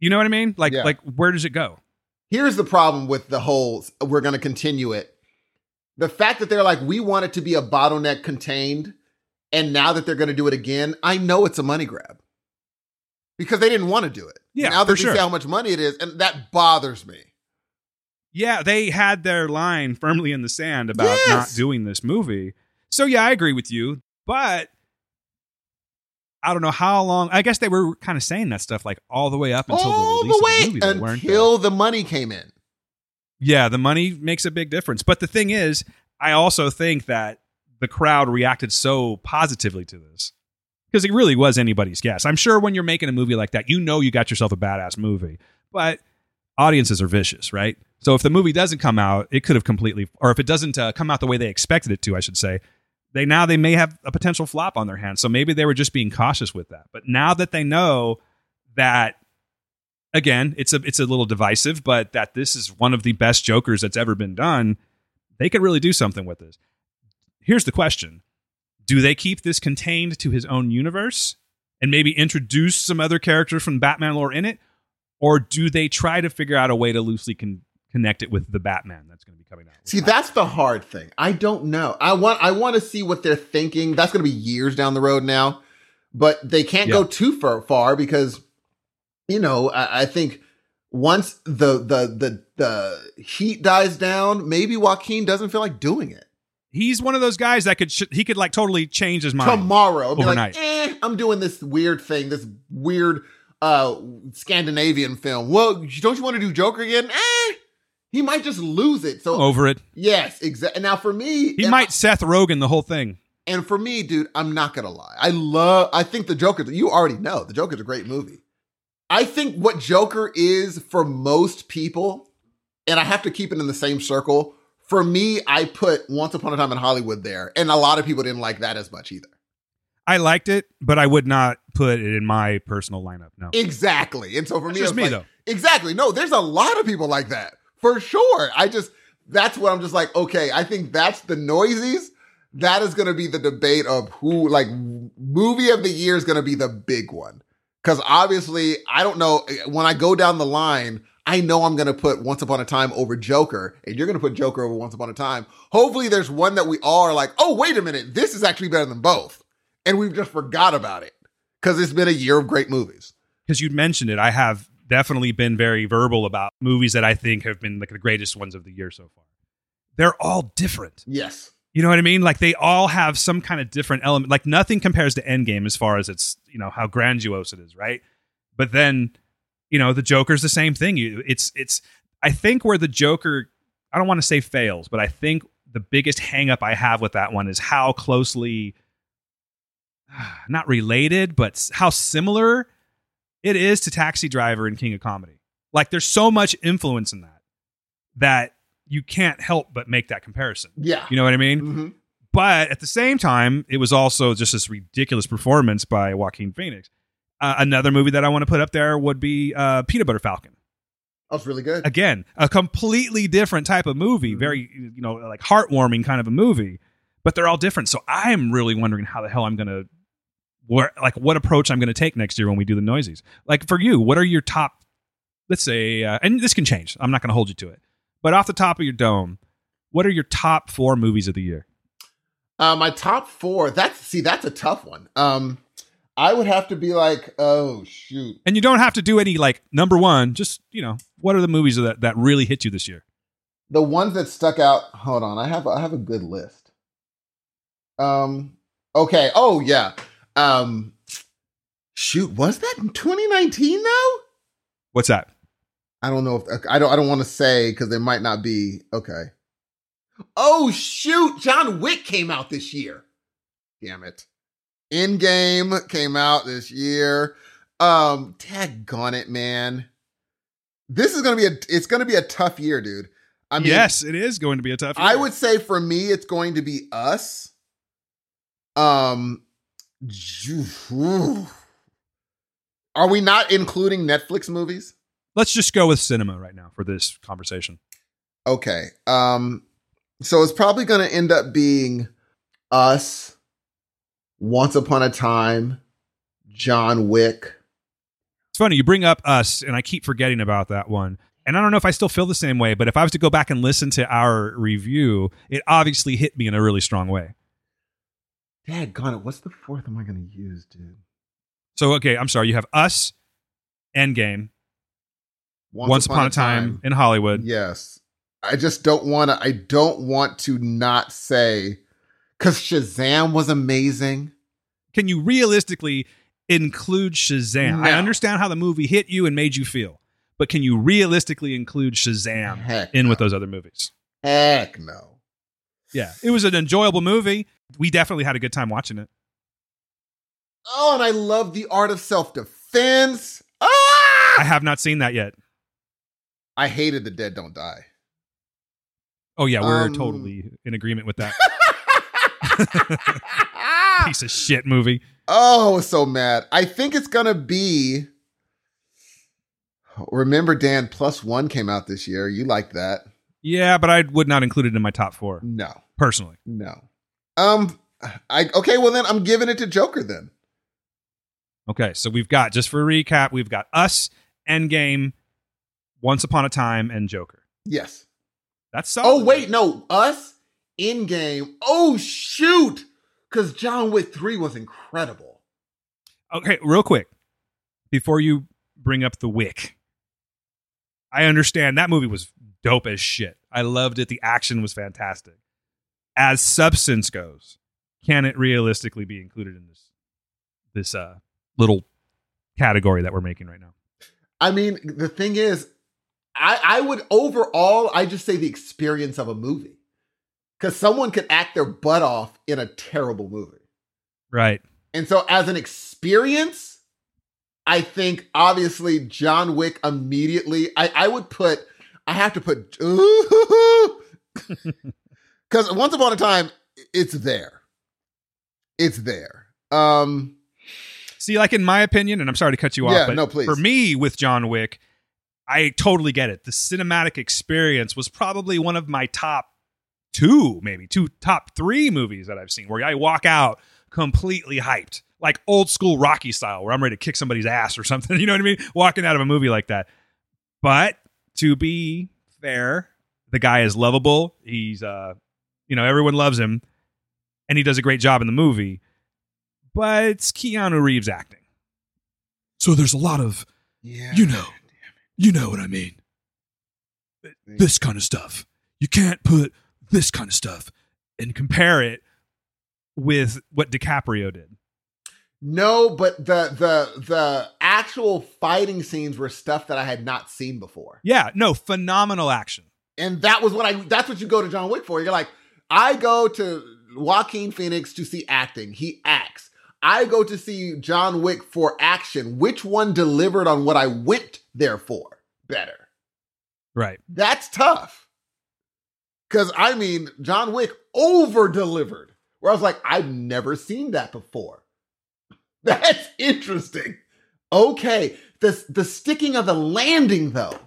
A: you know what I mean? Like,
B: Yeah.
A: like where does it go?
B: Here's the problem with the whole we're going to continue it. The fact that they're like, we want it to be a bottleneck contained, and now that they're going to do it again, I know it's a money grab because they didn't want to do it.
A: Yeah,
B: now that they
A: sure.
B: see how much money it is, and that bothers me.
A: Yeah, they had their line firmly in the sand about
B: Yes.
A: not doing this movie. So yeah, I agree with you, but I don't know how long. I guess they were kind of saying that stuff like all the way up until
B: All
A: the release
B: the
A: of the movie, though,
B: until the money came in.
A: Yeah, the money makes a big difference. But the thing is, I also think that the crowd reacted so positively to this because it really was anybody's guess. I'm sure when you're making a movie like that, you know you got yourself a badass movie, but audiences are vicious, right? So if the movie doesn't come out, it could have completely, or if it doesn't uh, come out the way they expected it to, I should say, they now they may have a potential flop on their hands. So maybe they were just being cautious with that. But now that they know that again, it's a it's a little divisive, but that this is one of the best Jokers that's ever been done, they could really do something with this. Here's the question: Do they keep this contained to his own universe and maybe introduce some other characters from Batman lore in it, or do they try to figure out a way to loosely con- connect it with the Batman that's going to be coming out?
B: See, that's the hard thing. I don't know. I want I want to see what they're thinking. That's going to be years down the road now, but they can't go too far, far because you know I, I think once the the the the heat dies down, maybe Joaquin doesn't feel like doing it
A: He's one of those guys that could sh- he could like totally change his mind.
B: tomorrow. Be
A: overnight.
B: like, eh, I'm doing this weird thing, this weird uh Scandinavian film. Well, don't you want to do Joker again? Eh, he might just lose it. So
A: Over it,
B: yes, exactly. Now for me,
A: he might Seth Rogen the whole thing.
B: And for me, dude, I'm not gonna lie. I love. I think the Joker. You already know the Joker's a great movie. I think what Joker is for most people, and I have to keep it in the same circle. For me, I put Once Upon a Time in Hollywood there, and a lot of people didn't like that as much either.
A: I liked it, but I would not put it in my personal lineup. No,
B: Exactly. And so for
A: That's
B: me,
A: just me,
B: like-
A: though.
B: Exactly. No, there's a lot of people like that for sure. I just that's what I'm just like. Okay, I think that's the noisies. That is going to be the debate of who like movie of the year is going to be the big one. Because obviously, I don't know eh, when I go down the line. I know I'm going to put Once Upon a Time over Joker, and you're going to put Joker over Once Upon a Time. Hopefully, there's one that we all are like, oh, wait a minute, this is actually better than both. And we've just forgot about it because it's been a year of great movies.
A: because you mentioned it, I have definitely been very verbal about movies that I think have been like the greatest ones of the year so far. They're all different.
B: Yes.
A: You know what I mean? Like they all have some kind of different element. Like nothing compares to Endgame as far as its, you know, how grandiose it is, right? But then, you know, the Joker's the same thing. You it's it's I think where the Joker I don't want to say fails, but I think the biggest hang up I have with that one is how closely not related, but how similar it is to Taxi Driver and King of Comedy. Like there's so much influence in that that you can't help but make that comparison.
B: Yeah.
A: You know what I mean?
B: hmm
A: But at the same time, it was also just this ridiculous performance by Joaquin Phoenix. Uh, another movie that I want to put up there would be uh, Peanut Butter Falcon.
B: That was really good.
A: Again, a completely different type of movie,
B: Mm-hmm.
A: very you know like heartwarming kind of a movie, but they're all different. So I'm really wondering how the hell I'm gonna, where like what approach I'm gonna take next year when we do the noisies. Like for you, what are your top? Let's say, uh, and this can change. I'm not gonna hold you to it, but off the top of your dome, what are your top four movies of the year?
B: Uh, my top four. That's see, that's a tough one. Um, I would have to be like, oh shoot.
A: And you don't have to do any like number one. Just you know, what are the movies that that really hit you this year?
B: The ones that stuck out. Hold on, I have I have a good list. Um. Okay. Oh yeah. Um. Shoot, was that in 2019 though?
A: What's that?
B: I don't know if I don't. I don't want to say because there might not be. Okay. Oh shoot! John Wick came out this year. Damn it. Endgame came out this year. Um, tag on it, man. This is gonna be a. It's gonna be a tough year, dude. I mean,
A: yes, it is going to be a tough.
B: I would say for me, it's going to be us. Um. Are we not including Netflix movies?
A: Let's just go with cinema right now for this conversation.
B: Okay. Um, so it's probably going to end up being us, Once Upon a Time, John Wick.
A: It's funny you bring up us, and I keep forgetting about that one. And I don't know if I still feel the same way, but if I was to go back and listen to our review, it obviously hit me in a really strong way.
B: Dad, gone it. What's the fourth am I going to use, dude?
A: So okay, I'm sorry. You have us, Endgame, Once, Upon, a Time, in Hollywood.
B: Yes. I just don't want to. I don't want to not say because Shazam was amazing.
A: Can you realistically include Shazam? I understand how the movie hit you and made you feel, but can you realistically include Shazam
B: Heck
A: in
B: no.
A: with those other movies?
B: Heck no.
A: Yeah, it was an enjoyable movie. We definitely had a good time watching it.
B: Oh, and I love the art of self defense.
A: I
B: Ah!
A: have not seen that yet.
B: I hated the Dead Don't Die.
A: Oh yeah, we're
B: Um,
A: totally in agreement with that piece of shit movie.
B: Oh, I was so mad. I think it's gonna be. Remember, Dan, Plus One came out this year. You like that?
A: Yeah, but I would not include it in my top four
B: No,
A: personally.
B: no. Um, I okay. Well, then I'm giving it to Joker. Then
A: Okay, so we've got just for a recap, we've got us, Endgame, Once Upon a Time, and Joker.
B: yes.
A: That's solid.
B: Oh wait, no, us Endgame. Oh shoot, because John Wick Three was incredible.
A: Okay, real quick, before you bring up the Wick, I understand that movie was dope as shit. I loved it. The action was fantastic. As substance goes, can it realistically be included in this this uh little category that we're making right now?
B: I mean, the thing is, I I would overall, I just say the experience of a movie, because someone could act their butt off in a terrible movie.
A: Right.
B: And so, as an experience, I think obviously John Wick immediately. I, I would put. I have to put because once upon a time, it's there. It's there. Um.
A: See, like in my opinion, and I'm sorry to cut you off,
B: Yeah,
A: but
B: no, please.
A: for me with John Wick, I totally get it. The cinematic experience was probably one of my top two, maybe two top three movies that I've seen where I walk out completely hyped, like old school Rocky style, where I'm ready to kick somebody's ass or something. You know what I mean? Walking out of a movie like that. But to be fair, the guy is lovable. He's, uh, you know, everyone loves him, and he does a great job in the movie. But it's Keanu Reeves acting. So there's a lot of,
B: Yeah.
A: you know, you know what I mean. This kind of stuff. You can't put this kind of stuff and compare it with what DiCaprio did.
B: No, but the the the actual fighting scenes were stuff that I had not seen before.
A: Yeah, no, phenomenal action.
B: And that was what I that's what you go to John Wick for. You're like, I go to Joaquin Phoenix to see acting. He acts. I go to see John Wick for action. Which one delivered on what I went there for better?
A: Right.
B: That's tough. Cause I mean, John Wick over delivered. Where I was like, I've never seen that before. That's interesting. Okay. The the sticking of the landing though.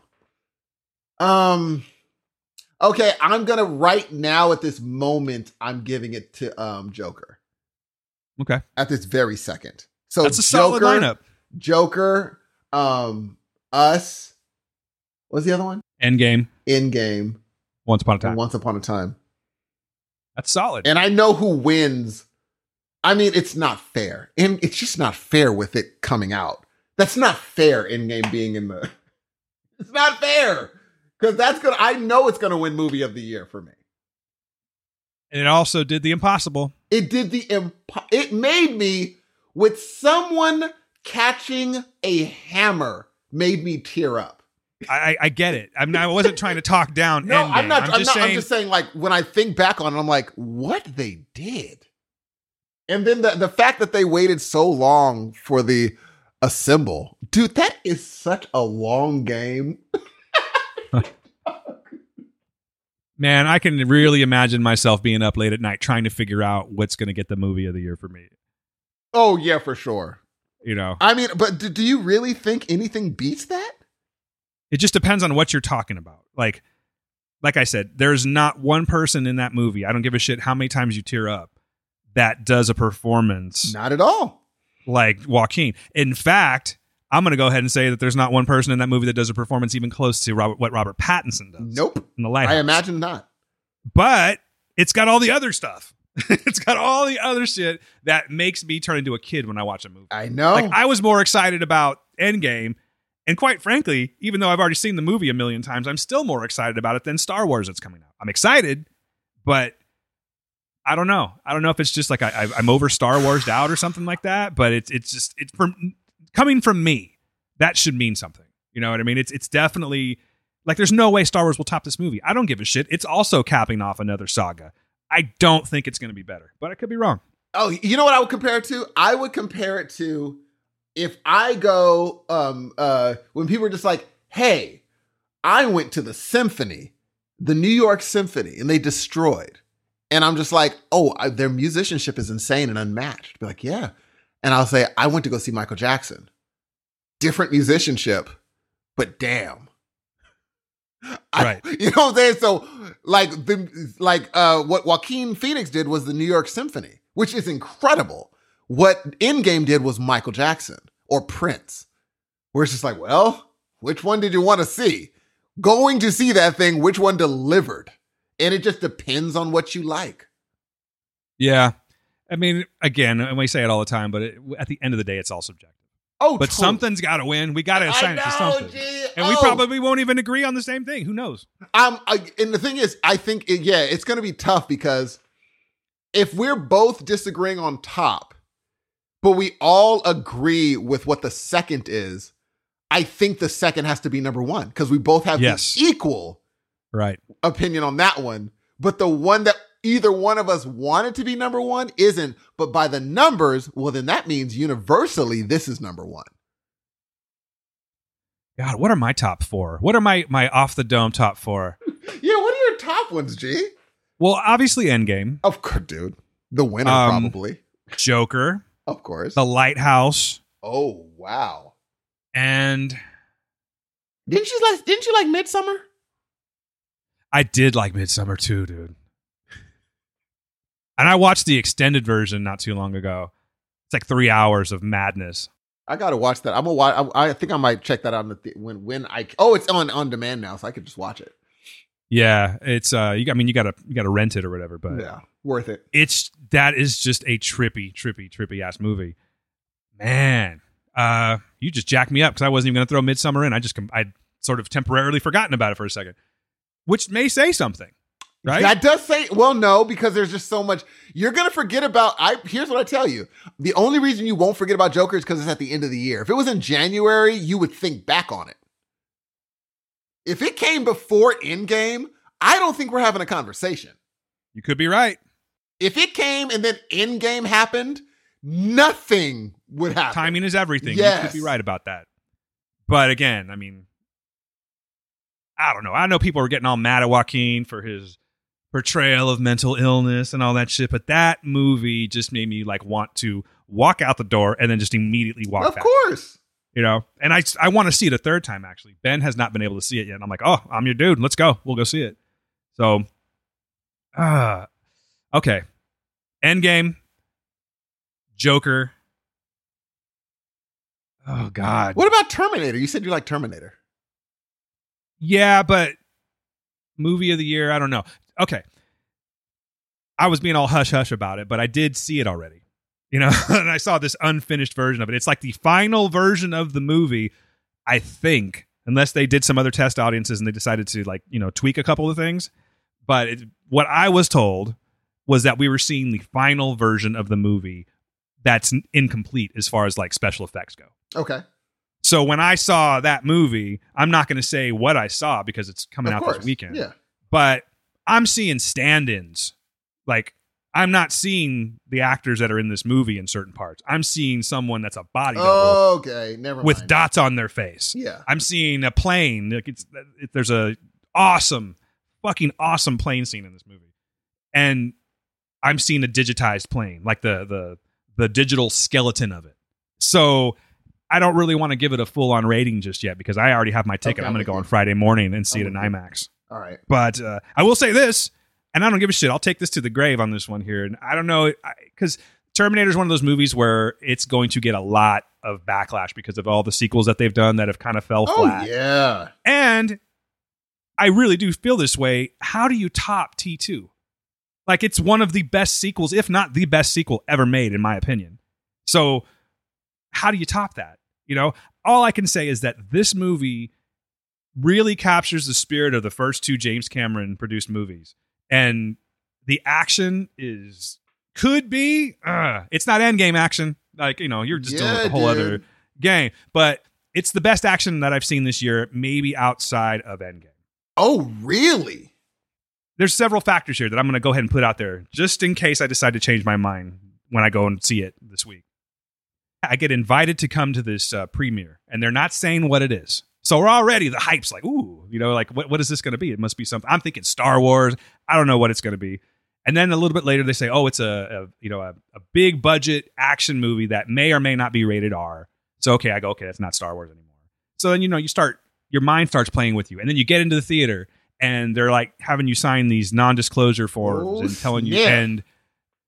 B: Um okay, I'm gonna right now at this moment, I'm giving it to um Joker.
A: Okay.
B: At this very second. So
A: That's a solid
B: Joker,
A: lineup.
B: Joker, um, us. What's the other one?
A: Endgame,
B: In game.
A: Once Upon a Time.
B: Once Upon a Time.
A: That's solid.
B: And I know who wins. I mean, it's not fair. And it's just not fair with it coming out. That's not fair Endgame being in the. It's not fair. Because that's gonna I know it's gonna win movie of the year for me.
A: and it also did the impossible.
B: It did the impo- it made me with someone catching a hammer made me tear up.
A: I, I, get it. I'm not, I wasn't trying to talk down
B: No,
A: Endgame.
B: I'm not. I'm,
A: just
B: not.
A: saying.
B: I'm just saying. Like when I think back on it, I'm like, what they did, and then the the fact that they waited so long for the assemble, dude, that is such a long game.
A: Man, I can really imagine myself being up late at night trying to figure out what's going to get the movie of the year for me.
B: Oh yeah, for sure.
A: You know,
B: I mean, but do, do you really think anything beats that?
A: it just depends on what you're talking about. Like, like I said, there's not one person in that movie. I don't give a shit how many times you tear up that does a performance
B: Not at all.
A: like Joaquin. In fact, I'm going to go ahead and say that there's not one person in that movie that does a performance even close to Robert, what Robert Pattinson does.
B: Nope.
A: In the Lighthouse.
B: I imagine not.
A: but it's got all the other stuff. it's got all the other shit that makes me turn into a kid when I watch a movie.
B: I know.
A: Like I was more excited about Endgame, and quite frankly, even though I've already seen the movie a million times, I'm still more excited about it than Star Wars that's coming out. I'm excited, but I don't know. I don't know if it's just like I, I'm over Star Wars out or something like that. But it's it's just it's from coming from me. That should mean something. You know what I mean? It's it's definitely like there's no way Star Wars will top this movie. I don't give a shit. It's also capping off another saga. I don't think it's going to be better, but I could be wrong.
B: Oh, you know what I would compare it to? I would compare it to if I go um uh when people are just like, "Hey, I went to the symphony, the New York Symphony, and they destroyed." And I'm just like, "Oh, I, their musicianship is insane and unmatched." Be like, "Yeah." And I'll say, "I went to go see Michael Jackson. Different musicianship, but damn." I-
A: Right.
B: you know what I'm saying? So like the like uh what Joaquin Phoenix did was the New York Symphony, which is incredible. What Endgame did was Michael Jackson or Prince. Where it's just like, well, which one did you want to see? Going to see that thing, which one delivered? And it just depends on what you like.
A: Yeah. I mean, again, and we say it all the time, but it, at the end of the day, it's all subjective.
B: Oh,
A: But
B: totally.
A: something's got to win. We got to assign it to something. And we
B: Oh.
A: probably won't even agree on the same thing. Who knows?
B: Um, I, and the thing is, I think, it, yeah, it's going to be tough because if we're both disagreeing on top, but we all agree with what the second is, I think the second has to be number one because we both have
A: Yes.
B: the equal
A: Right.
B: opinion on that one. But the one that either one of us wanted to be number one isn't. But by the numbers, well, then that means universally this is number one.
A: God, what are my top four? What are my my off the dome top four?
B: Yeah, what are your top ones, G?
A: Well, obviously Endgame,
B: Of course, dude. The winner,
A: Um,
B: probably.
A: Joker,
B: Of course.
A: The Lighthouse,
B: Oh wow!
A: and
B: Didn't you like? Didn't you like Midsommar?
A: I did like Midsommar too, dude. And I watched the extended version not too long ago. It's like three hours of madness.
B: I gotta watch that. I'm gonna watch. I, I think I might check that out the th- when when I. Oh, it's on on demand now, so I could just watch it.
A: Yeah, it's uh, you. I mean, you gotta you gotta rent it or whatever, but
B: yeah, worth it.
A: it's that is just a trippy, trippy, trippy ass movie. Man, uh, you just jacked me up because I wasn't even gonna throw Midsommar in. I just I sort of temporarily forgotten about it for a second, which may say something, right?
B: That does say well, no, because there's just so much. You're gonna forget about. I here's what I tell you: the only reason you won't forget about Joker is because it's at the end of the year. If it was in January, you would think back on it. If it came before Endgame, I don't think we're having a conversation.
A: you could be right.
B: If it came and then Endgame happened, nothing would happen.
A: Timing is everything.
B: Yes.
A: You could be right about that. But again, I mean, I don't know. I know people are getting all mad at Joaquin for his portrayal of mental illness and all that shit, but that movie just made me like want to walk out the door and then just immediately walk out.
B: Of
A: back.
B: course.
A: You know, and I I want to see it a third time actually. Ben has not been able to see it yet. And I'm like, oh, I'm your dude. Let's go. We'll go see it. So, uh, okay. Endgame, Joker. Oh God.
B: What about Terminator? You said you like Terminator.
A: Yeah, but movie of the year, I don't know. Okay. I was being all hush hush about it, but I did see it already. You know, and I saw this unfinished version of it. It's like the final version of the movie, I think, unless they did some other test audiences and they decided to like, you know, tweak a couple of things. But it, what I was told was that we were seeing the final version of the movie that's incomplete as far as like special effects go.
B: Okay.
A: So when I saw that movie, I'm not going to say what I saw because it's coming
B: of
A: out
B: course.
A: this weekend.
B: Yeah.
A: But I'm seeing stand-ins. Like I'm not seeing the actors that are in this movie in certain parts. I'm seeing someone that's a body double
B: Okay. Never mind.
A: with dots on their face.
B: Yeah.
A: I'm seeing a plane. Like it's it, there's a awesome, fucking awesome plane scene in this movie, and I'm seeing a digitized plane, like the the the digital skeleton of it. So I don't really want to give it a full on rating just yet because I already have my ticket.
B: Okay,
A: I'm going to go on. Friday morning and see
B: I'm
A: it in. IMAX.
B: All right.
A: But uh, I will say this: and I don't give a shit. I'll take this to the grave on this one here. And I don't know because Terminator is one of those movies where it's going to get a lot of backlash because of all the sequels that they've done that have kind of fell
B: Oh
A: flat.
B: yeah.
A: And I really do feel this way. How do you top T2? Like it's one of the best sequels, if not the best sequel ever made, in my opinion. So how do you top that? You know, all I can say is that this movie really captures the spirit of the first two James Cameron produced movies. And the action is could be uh, it's not endgame action. Like, you know, you're just dealing with a whole
B: dude.
A: other game. But it's the best action that I've seen this year, maybe outside of Endgame.
B: Oh really?
A: There's several factors here that I'm going to go ahead and put out there just in case I decide to change my mind when I go and see it this week. I get invited to come to this uh, premiere, and they're not saying what it is. So we're already the hype's like, ooh, you know, like what, what is this going to be? It must be something. I'm thinking Star Wars. I don't know what it's going to be. And then a little bit later, they say, oh, it's a, a you know a, a big budget action movie that may or may not be rated R. So okay, I go, okay, that's not Star Wars anymore. So then you know you start your mind starts playing with you, and then you get into the theater, and they're like having you sign these non-disclosure forms
B: Oh,
A: and telling you
B: snap.
A: and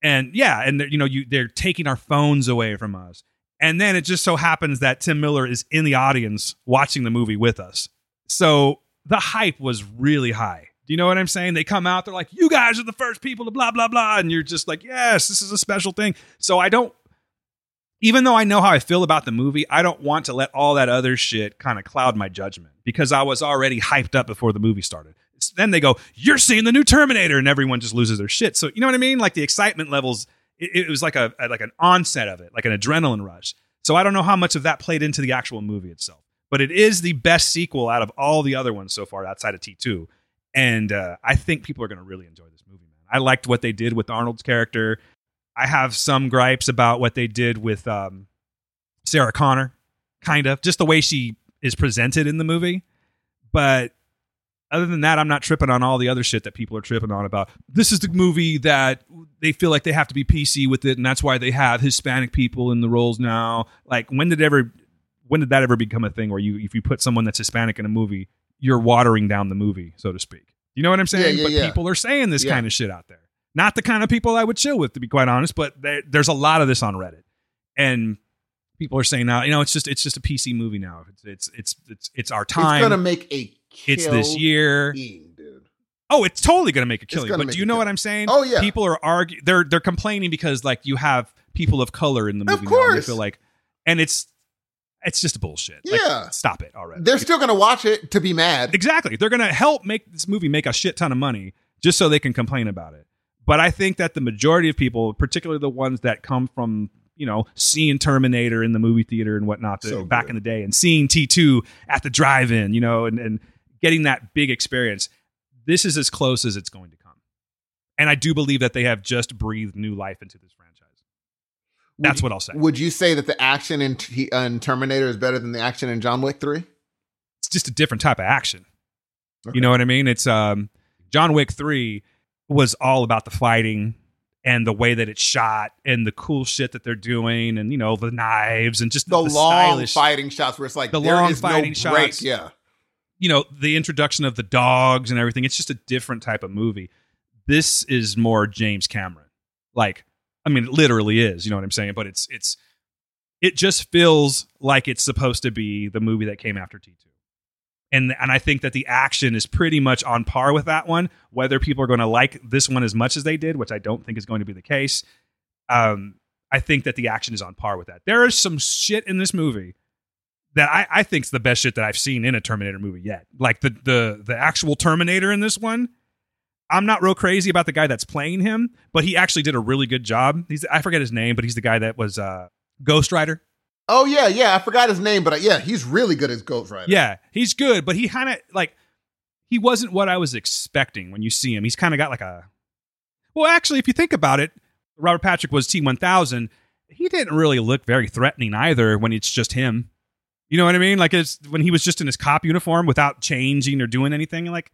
A: and yeah, and you know you they're taking our phones away from us. And then it just so happens that Tim Miller is in the audience watching the movie with us. So the hype was really high. Do you know what I'm saying? They come out, they're like, you guys are the first people to blah, blah, blah. And you're just like, yes, this is a special thing. So I don't, even though I know how I feel about the movie, I don't want to let all that other shit kind of cloud my judgment because I was already hyped up before the movie started. Then they go, you're seeing the new Terminator, and everyone just loses their shit. So you know what I mean? Like the excitement levels, it, it was like a like an onset of it, like an adrenaline rush. So I don't know how much of that played into the actual movie itself, but it is the best sequel out of all the other ones so far outside of T two, and uh, I think people are going to really enjoy this movie. Man, I liked what they did with Arnold's character. I have some gripes about what they did with um, Sarah Connor, kind of just the way she is presented in the movie, but other than that, I'm not tripping on all the other shit that people are tripping on about. This is the movie that they feel like they have to be PC with it, and that's why they have Hispanic people in the roles now. Like, when did ever, when did that ever become a thing where you, if you put someone that's Hispanic in a movie, you're watering down the movie, so to speak? You know what I'm saying?
B: Yeah, yeah,
A: but
B: yeah.
A: people are saying this kind of shit out there. Not the kind of people I would chill with, to be quite honest. But there, there's a lot of this on Reddit, and people are saying now, you know, it's just it's just a PC movie now. It's it's it's it's, it's our time.
B: It's gonna make a.
A: It's this year.
B: dude.
A: Oh, it's totally going to make a killing. But do you know what. I'm saying?
B: Oh, yeah.
A: People are arguing. They're they're complaining because like you have people of color in the
B: Of
A: movie. now, they
B: course.
A: feel like, and it's it's just bullshit. Like,
B: Yeah.
A: stop it already.
B: They're still gonna watch it to be mad.
A: exactly. They're going to help make this movie make a shit ton of money just so they can complain about it. But I think that the majority of people, particularly the ones that come from you know seeing Terminator in the movie theater and whatnot
B: So
A: back
B: good.
A: in the day, and seeing T two at the drive-in, you know, and and getting that big experience, this is as close as it's going to come. And I do believe that they have just breathed new life into this franchise. That's what I'll say.
B: Would you say that the action in, T- uh, in Terminator is better than the action in John Wick Three?
A: It's just a different type of action.
B: Okay.
A: You know what I mean? It's um John Wick 3 was all about the fighting and the way that it's shot and the cool shit that they're doing and you know the knives and just
B: The,
A: the,
B: long
A: stylish
B: fighting shots where it's like
A: The
B: there
A: long
B: is no
A: fighting
B: break.
A: shots.
B: Yeah,
A: you know the introduction of the dogs and everything it's just a different type of movie. This is more james cameron. Like i mean it literally is you know what i'm saying? But it's it's it just feels like it's supposed to be the movie that came after t2 and and i think that the action is pretty much on par with that one. Whether people are going to like this one as much as they did which i don't think is going to be the case um i think that the action is on par with that. There is some shit in this movie that I, I think is the best shit that I've seen in a Terminator movie yet. Like the the the actual Terminator in this one, I'm not real crazy about the guy that's playing him, but he actually did a really good job. He's I forget his name, but he's the guy that was uh, Ghost Rider.
B: Oh yeah, yeah. I forgot his name, but uh, yeah, he's really good as Ghost Rider.
A: Yeah, he's good, but he kind of like he wasn't what I was expecting when you see him. He's kind of got like a well, actually, if you think about it, Robert Patrick was T1000. He didn't really look very threatening either when it's just him. You know what I mean? Like it's when he was just in his cop uniform without changing or doing anything. Like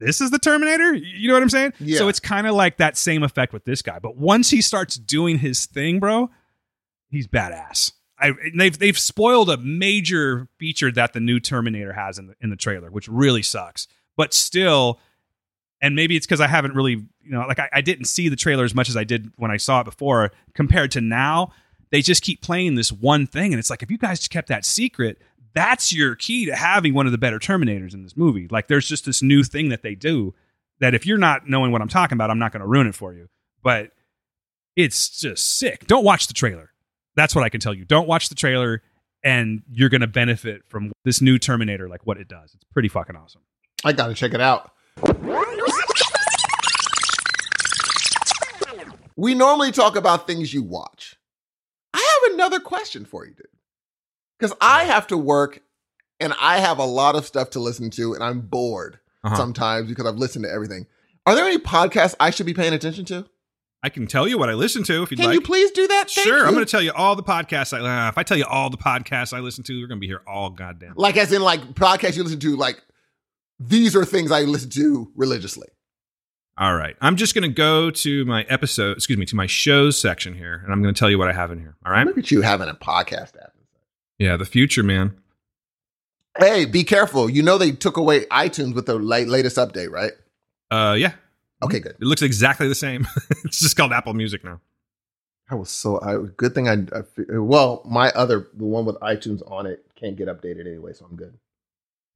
A: this is the Terminator. You know what I'm saying?
B: Yeah.
A: So it's kind of like that same effect with this guy. But once he starts doing his thing, bro, he's badass. I, they've they've spoiled a major feature that the new Terminator has in the in the trailer, which really sucks. But still, and maybe it's because I haven't really, you know, like I, I didn't see the trailer as much as I did when I saw it before. Compared to now, they just keep playing this one thing, and it's like if you guys kept that secret, that's your key to having one of the better Terminators in this movie. Like there's just this new thing that they do that if you're not knowing what I'm talking about, I'm not going to ruin it for you. But it's just sick. Don't watch the trailer. That's what I can tell you. Don't watch the trailer, and you're going to benefit from this new Terminator, like what it does. It's pretty fucking awesome.
B: I gotta check it out. We normally talk about things you watch. I have another question for you, dude. Because I have to work and I have a lot of stuff to listen to, and I'm bored
A: Uh-huh.
B: sometimes because I've listened to everything. Are there any podcasts I should be paying attention to?
A: I can tell you what I listen to if you'd
B: Can
A: like.
B: you please do that? Thank
A: sure, I'm going to tell you all the podcasts. I, uh, if I tell you all the podcasts I listen to, we're going to be here all goddamn.
B: Like, as in, like, podcasts you listen to, like, these are things I listen to religiously.
A: All right, I'm just going to go to my episode. Excuse me, to my shows section here, and I'm going to tell you what I have in here. All right?
B: Look at you having a podcast app.
A: Yeah, the future, man.
B: Hey, be careful. You know they took away iTunes with the late, latest update, right?
A: Uh, yeah,
B: Okay, good.
A: it looks exactly the same. it's just called Apple Music now.
B: I was so I, good thing I, I well my other the one with iTunes on it can't get updated anyway, so I'm good.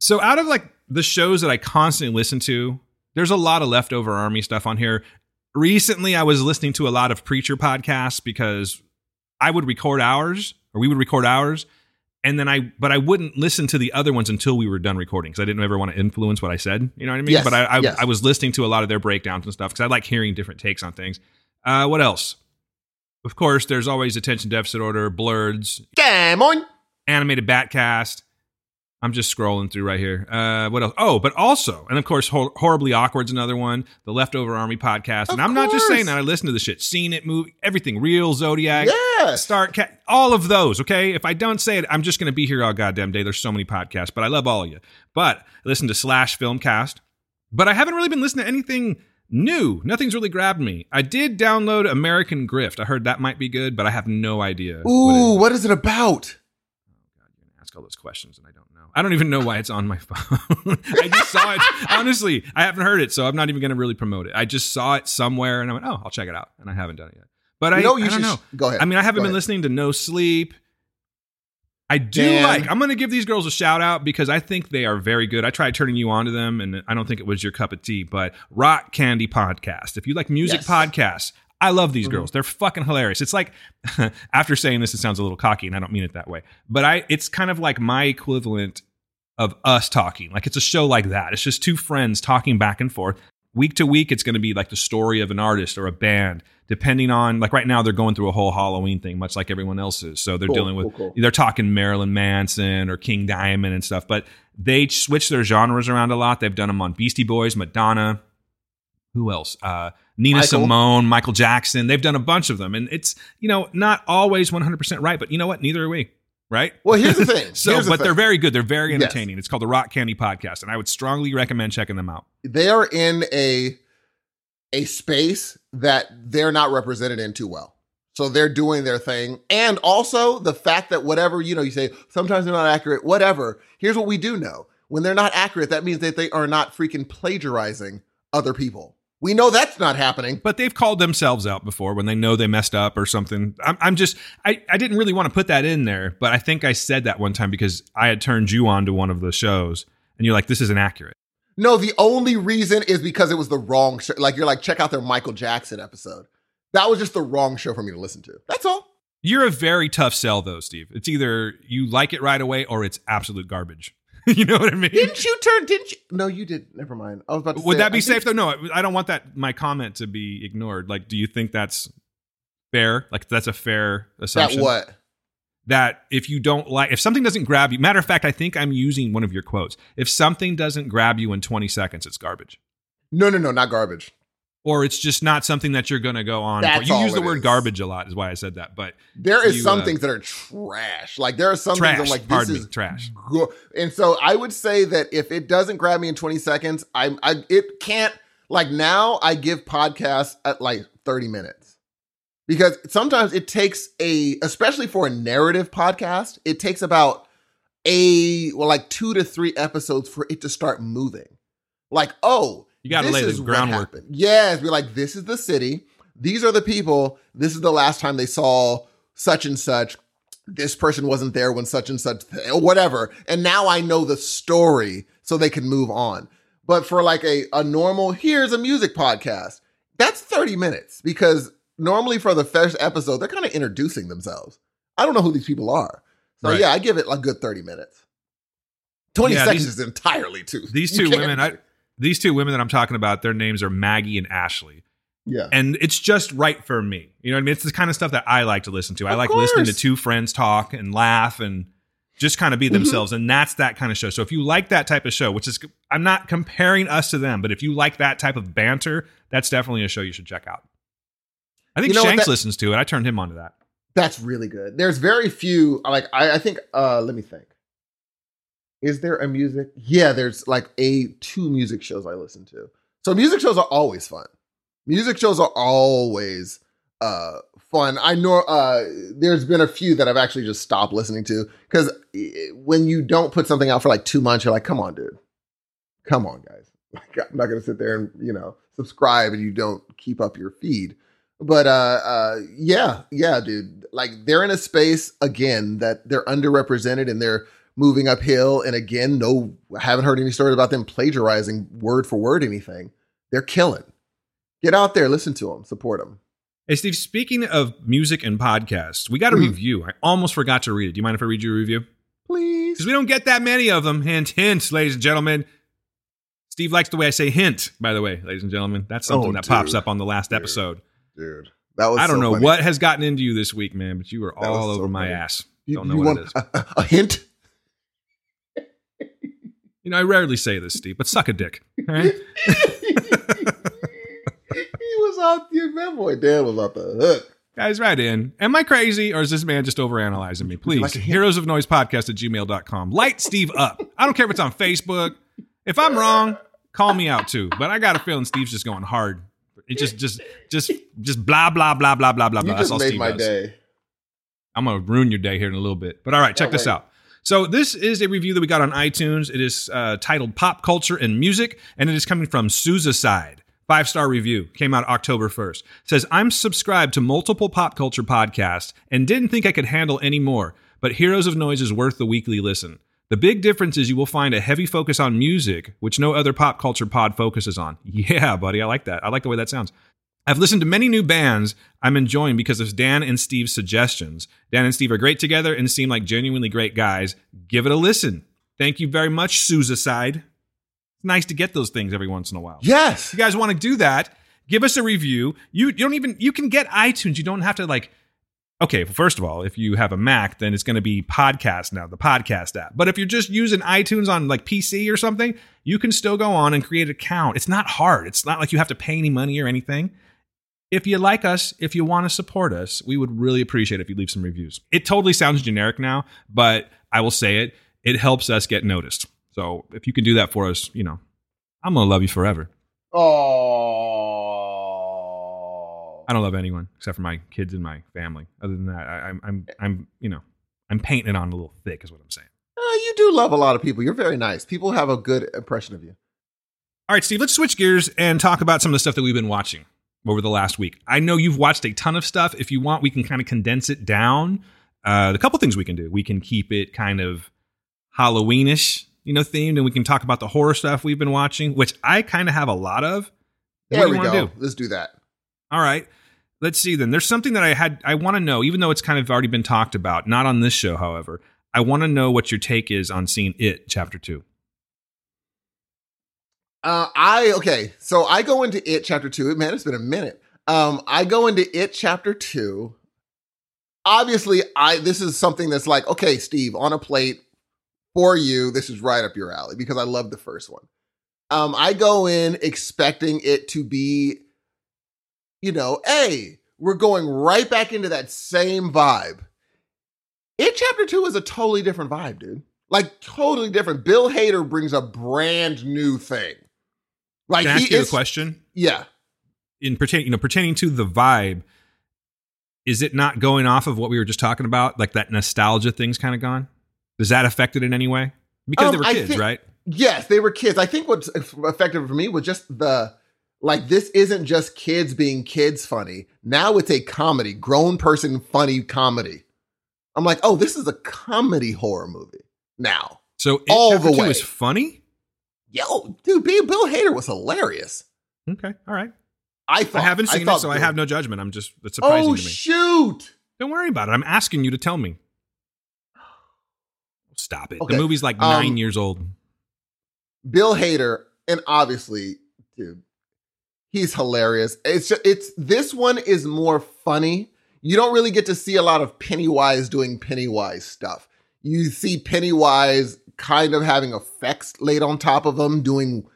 A: So out of like the shows that I constantly listen to, there's a lot of leftover army stuff on here. Recently, I was listening to a lot of preacher podcasts because I would record ours, or we would record ours, and then I, but I wouldn't listen to the other ones until we were done recording because I didn't ever want to influence what I said. You know what I mean?
B: Yes,
A: but I, I,
B: yes.
A: I was listening to a lot of their breakdowns and stuff because I like hearing different takes on things. Uh, what else? Of course, there's always attention deficit order, blurs,
B: Come on.
A: animated Batcast. I'm just scrolling through right here. Uh, what else? Oh, but also, and of course, Hor- horribly awkward's another one. The Leftover Army podcast, and I'm not just saying that. I listen to the shit, seen it, movie, everything, real Zodiac,
B: Yes.
A: Start Cat, all of those. Okay, if I don't say it, I'm just going to be here all goddamn day. There's so many podcasts, but I love all of you. But I listen to Slash Filmcast, but I haven't really been listening to anything new. Nothing's really grabbed me. I did download American Grift. I heard that might be good, but I have no idea. what
B: Ooh,
A: is.
B: what is it about?
A: ask all those questions and I don't know. I don't even know why it's on my phone. I just saw it. Honestly, I haven't heard it, so I'm not even going to really promote it. I just saw it somewhere and I went, "Oh, I'll check it out." And I haven't done it yet. But I,
B: know, you
A: I don't
B: should
A: know.
B: go ahead.
A: I mean, I haven't
B: Go
A: been
B: ahead.
A: listening to No Sleep. I do
B: Dan.
A: like. I'm going to give these girls a shout out because I think they are very good. I tried turning you on to them, and I don't think it was your cup of tea. But Rock Candy Podcast. If you like music
B: Yes.
A: podcasts, I love these
B: Mhm.
A: girls. They're fucking hilarious. It's like after saying this, it sounds a little cocky, and I don't mean it that way. But I, it's kind of like my equivalent of us talking. Like it's a show like that. It's just two friends talking back and forth. Week to week, it's going to be like the story of an artist or a band, depending on like right now they're going through a whole Halloween thing, much like everyone else is. So they're
B: Cool,
A: dealing with
B: cool, cool.
A: they're talking Marilyn Manson or King Diamond and stuff. But they switch their genres around a lot. They've done them on Beastie Boys, Madonna. Who else? Uh, Nina
B: Michael.
A: Simone, Michael Jackson. They've done a bunch of them, and it's you know not always 100 percent right, but you know what? Neither are we. Right?
B: Well, here's the thing.
A: So,
B: the
A: but they're very good. They're very
B: Yes.
A: entertaining. It's called the Rock Candy Podcast, and I would strongly recommend checking them out.
B: they are in a a space that they're not represented in too well. So they're doing their thing. And also the fact that whatever, you know, you say sometimes they're not accurate, whatever. Here's what we do know. When they're not accurate, that means that they are not freaking plagiarizing other people. We know that's not happening.
A: But they've called themselves out before when they know they messed up or something. I'm, I'm just, I, I didn't really want to put that in there, but I think I said that one time because I had turned you on to one of the shows, and you're like, this isn't accurate.
B: No, the only reason is because it was the wrong show. Like you're like, check out their Michael Jackson episode. That was just the wrong show for me to listen to. That's all.
A: You're a very tough sell, though, Steve. It's either you like it right away or it's absolute garbage. you know what I mean?
B: Didn't you turn? Didn't you? No, you did. Never mind. I was about to.
A: Would
B: say,
A: that be
B: I
A: safe
B: think-
A: though? No, I don't want that my comment to be ignored. Like, do you think that's fair? Like, that's a fair assumption.
B: That
A: assumption.
B: what?
A: That if you don't like, if something doesn't grab you, matter of fact, I think I'm using one of your quotes. If something doesn't grab you in 20 seconds, it's garbage,
B: No, no, no, not garbage.
A: Or it's just not something that you're going to go on.
B: That's
A: for. You use the word
B: is.
A: garbage a lot, is why I said that. But
B: There is
A: You,
B: some
A: uh,
B: things that are trash. Like there are some
A: trash,
B: things I'm like, this is
A: me, trash.
B: go- And so I would say that if it doesn't grab me in 20 seconds, I'm I it can't. Like now, I give podcasts at like 30 minutes because sometimes it takes a, especially for a narrative podcast, it takes about a well, like two to three episodes for it to start moving. Like, oh,
A: You got to
B: this
A: lay the groundwork.
B: Yes, be like, this is the city. These are the people. This is the last time they saw such and such. This person wasn't there when such and such, whatever. And now I know the story so they can move on. But for like a, a normal, here's a music podcast, that's 30 minutes because normally for the first episode, they're kind of introducing themselves. I don't know who these people are. So
A: Right.
B: yeah, I give it a good 30 minutes. 20
A: Yeah,
B: seconds
A: these-
B: is entirely too.
A: These two women, I, these two women that I'm talking about, their names are Maggie and Ashley.
B: yeah.
A: and it's just right for me. You know what I mean? It's the kind of stuff that I like to listen to. I
B: Of
A: like listening to two friends talk and laugh and just kind of be themselves. And that's that kind of show. So if you like that type of show, which is, I'm not comparing us to them, but if you like that type of banter, that's definitely a show you should check out. I think
B: You know
A: Shanks
B: that-
A: listens to it. I turned him onto that.
B: That's really good. There's very few. Like I, I think. uh Let me think. Is there a music? Yeah, there's like a two music shows I listen to. So music shows are always fun. Music shows are always uh fun. I know. uh There's been a few that I've actually just stopped listening to because when you don't put something out for like two months, you're like, come on, dude, come on, guys. Like, I'm not gonna sit there and you know subscribe and you don't keep up your feed but uh uh yeah yeah dude like they're in a space again that they're underrepresented and they're moving uphill and again no I haven't heard any stories about them plagiarizing word for word anything they're killing get out there listen to them support them
A: Hey, Steve, speaking of music and podcasts, we got a
B: Mhm.
A: review. I almost forgot to read it. Do you mind if I read you a review?
B: please
A: Because we don't get that many of them. Hint, hint, ladies and gentlemen. Steve likes the way I say hint, by the way, ladies and gentlemen. That's something
B: Oh,
A: that pops up on the last
B: Dude.
A: episode.
B: dude that was
A: I don't
B: so
A: know
B: funny.
A: what has gotten into you this week, man, but you were
B: That
A: all
B: was so
A: over my
B: funny.
A: ass.
B: you,
A: don't know what
B: want
A: it is.
B: a- a hint
A: You know, I rarely say this, Steve, but suck a dick. all right?
B: he was off that boy dan was off the hook
A: Guys, right in. Am I crazy or is this man just overanalyzing me? Please,
B: like
A: heroes of noise podcast at gmail.com. Light Steve up. I don't care if it's on Facebook. If I'm wrong, call me out too. But I got a feeling Steve's just going hard. It just, just, just, just blah, blah, blah, blah, blah, blah,
B: you
A: blah. That's
B: just
A: all
B: made
A: Steve
B: my
A: does.
B: day
A: I'm gonna ruin your day here in a little bit. But all right, check
B: Can't
A: this out. So this is a review that we got on iTunes. It is uh, titled "Pop Culture and Music," and it is coming from Sousa Side. Five star review came out October 1st. Says I'm subscribed to multiple pop culture podcasts and didn't think I could handle any more. But Heroes of Noise is worth the weekly listen. The big difference is you will find a heavy focus on music, which no other pop culture pod focuses on. Yeah, buddy, I like that. I like the way that sounds. I've listened to many new bands I'm enjoying because of Dan and Steve's suggestions. Dan and Steve are great together and seem like genuinely great guys. Give it a listen. Thank you very much, Suicide. It's nice to get those things every once in a while.
B: yes
A: If you guys want to do that, give us a review. You, you don't even you can get iTunes. You don't have to like Okay, well, first of all, if you have a Mac, then it's going to be podcast now, the podcast app. But if you're just using iTunes on like PC or something, you can still go on and create an account. It's not hard. It's not like you have to pay any money or anything. If you like us, if you want to support us, we would really appreciate it if you leave some reviews. It totally sounds generic now, but I will say it. It helps us get noticed. So if you can do that for us, you know, I'm going to love you forever.
B: oh
A: I don't love anyone except for my kids and my family. Other than that, I, I'm, I'm, I'm, you know, I'm painting it on a little thick, is what I'm saying.
B: Uh, you do love a lot of people. You're very nice. People have a good impression of you.
A: All right, Steve, let's switch gears and talk about some of the stuff that we've been watching over the last week. I know you've watched a ton of stuff. If you want, we can kind of condense it down. Uh, a couple things we can do. We can keep it kind of Halloweenish, you know, themed, and we can talk about the horror stuff we've been watching, which I kind of have a lot of.
B: There we
A: you want to
B: go.
A: do?
B: Let's do that.
A: All right. Let's see then. There's something that I had I want to know, even though it's kind of already been talked about, not on this show, however. I want to know what your take is on seeing it chapter two.
B: Uh, I okay. So I go into it chapter two. Man, it's been a minute. Um, I go into it chapter two. Obviously, I this is something that's like okay, Steve, on a plate for you. This is right up your alley because I love the first one. Um, I go in expecting it to be, you know, hey, we're going right back into that same vibe. It chapter two is a totally different vibe, dude. Like totally different. Bill Hader brings a brand new thing. Like
A: Can I
B: he
A: ask you a question?
B: yeah.
A: In pertaining, you know, pertaining to the vibe, is it not going off of what we were just talking about? Like that nostalgia thing's kind of gone? Does that affect it in any way? Because they
B: Um,
A: were
B: I
A: kids,
B: think-
A: right?
B: Yes, they were kids. I think what's effective for me was just the like this isn't just kids being kids funny. Now it's a comedy, grown person funny comedy. I'm like, oh, this is a comedy horror movie now.
A: So
B: All the way.
A: is funny.
B: Yo, dude, Bill Bill Hader was hilarious.
A: Okay, all right.
B: I
A: I haven't seen it,
B: thought
A: so I have no judgment. I'm just it's surprising
B: Oh
A: to me.
B: shoot!
A: Don't worry about it. I'm asking you to tell me. Stop it.
B: Okay,
A: The movie's like
B: um,
A: nine years old.
B: Bill Hader, and obviously, dude, he's hilarious. It's just, it's this one is more funny. You don't really get to see a lot of Pennywise doing Pennywise stuff. You see Pennywise kind of having effects laid on top of them, doing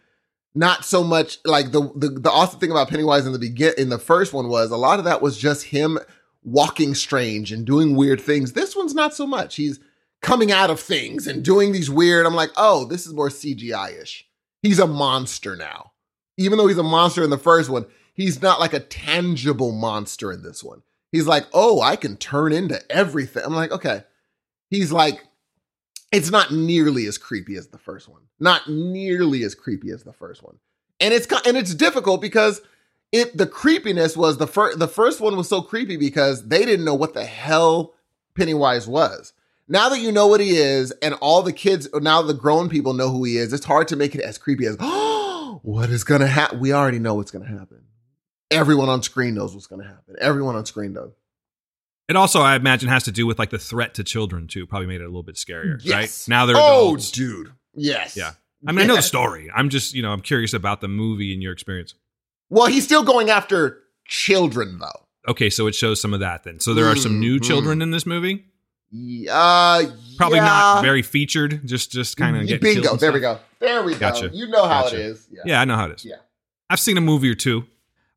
B: not so much like the the, the awesome thing about Pennywise in the begin in the first one was a lot of that was just him walking strange and doing weird things. This one's not so much. He's coming out of things and doing these weird. I'm like, oh, this is more CGI ish. He's a monster now. Even though he's a monster in the first one, he's not like a tangible monster in this one. He's like, oh, I can turn into everything. I'm like, okay. He's like, it's not nearly as creepy as the first one. Not nearly as creepy as the first one. And it's and it's difficult because it the creepiness was the first the first one was so creepy because they didn't know what the hell Pennywise was. Now that you know what he is, and all the kids now the grown people know who he is, it's hard to make it as creepy as oh, what is gonna happen? We already know what's gonna happen. Everyone on screen knows what's gonna happen. Everyone on screen knows.
A: It also, I imagine, has to do with like the threat to children too. Probably made it a little bit scarier,
B: Yes.
A: right? Now they're
B: oh,
A: adults.
B: dude. Yes.
A: Yeah. I mean, I know the story. I'm just, you know, I'm curious about the movie and your experience.
B: Well, he's still going after children though.
A: Okay, so it shows some of that then. So there are some new
B: Mhm.
A: children in this movie.
B: Uh,
A: Probably
B: yeah.
A: not very featured. Just, just kind of get
B: bingo. There we go. There we
A: Gotcha.
B: go. You know how
A: Gotcha.
B: it is. Yeah.
A: Yeah, I know how it is.
B: Yeah.
A: I've seen a movie or two.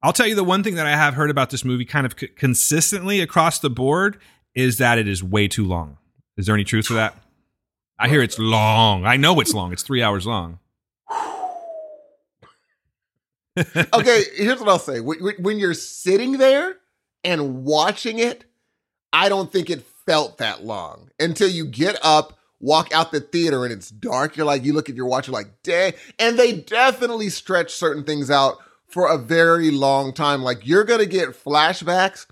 A: I'll tell you the one thing that I have heard about this movie kind of c- consistently across the board is that it is way too long. Is there any truth to that? I hear it's long. I know it's long. It's three hours long.
B: okay, here's what I'll say. When, you're sitting there and watching it, I don't think it felt that long until you get up, walk out the theater, and it's dark. You're like, you look at your watch, you're like, dang. And they definitely stretch certain things out for a very long time. Like, you're going to get flashbacks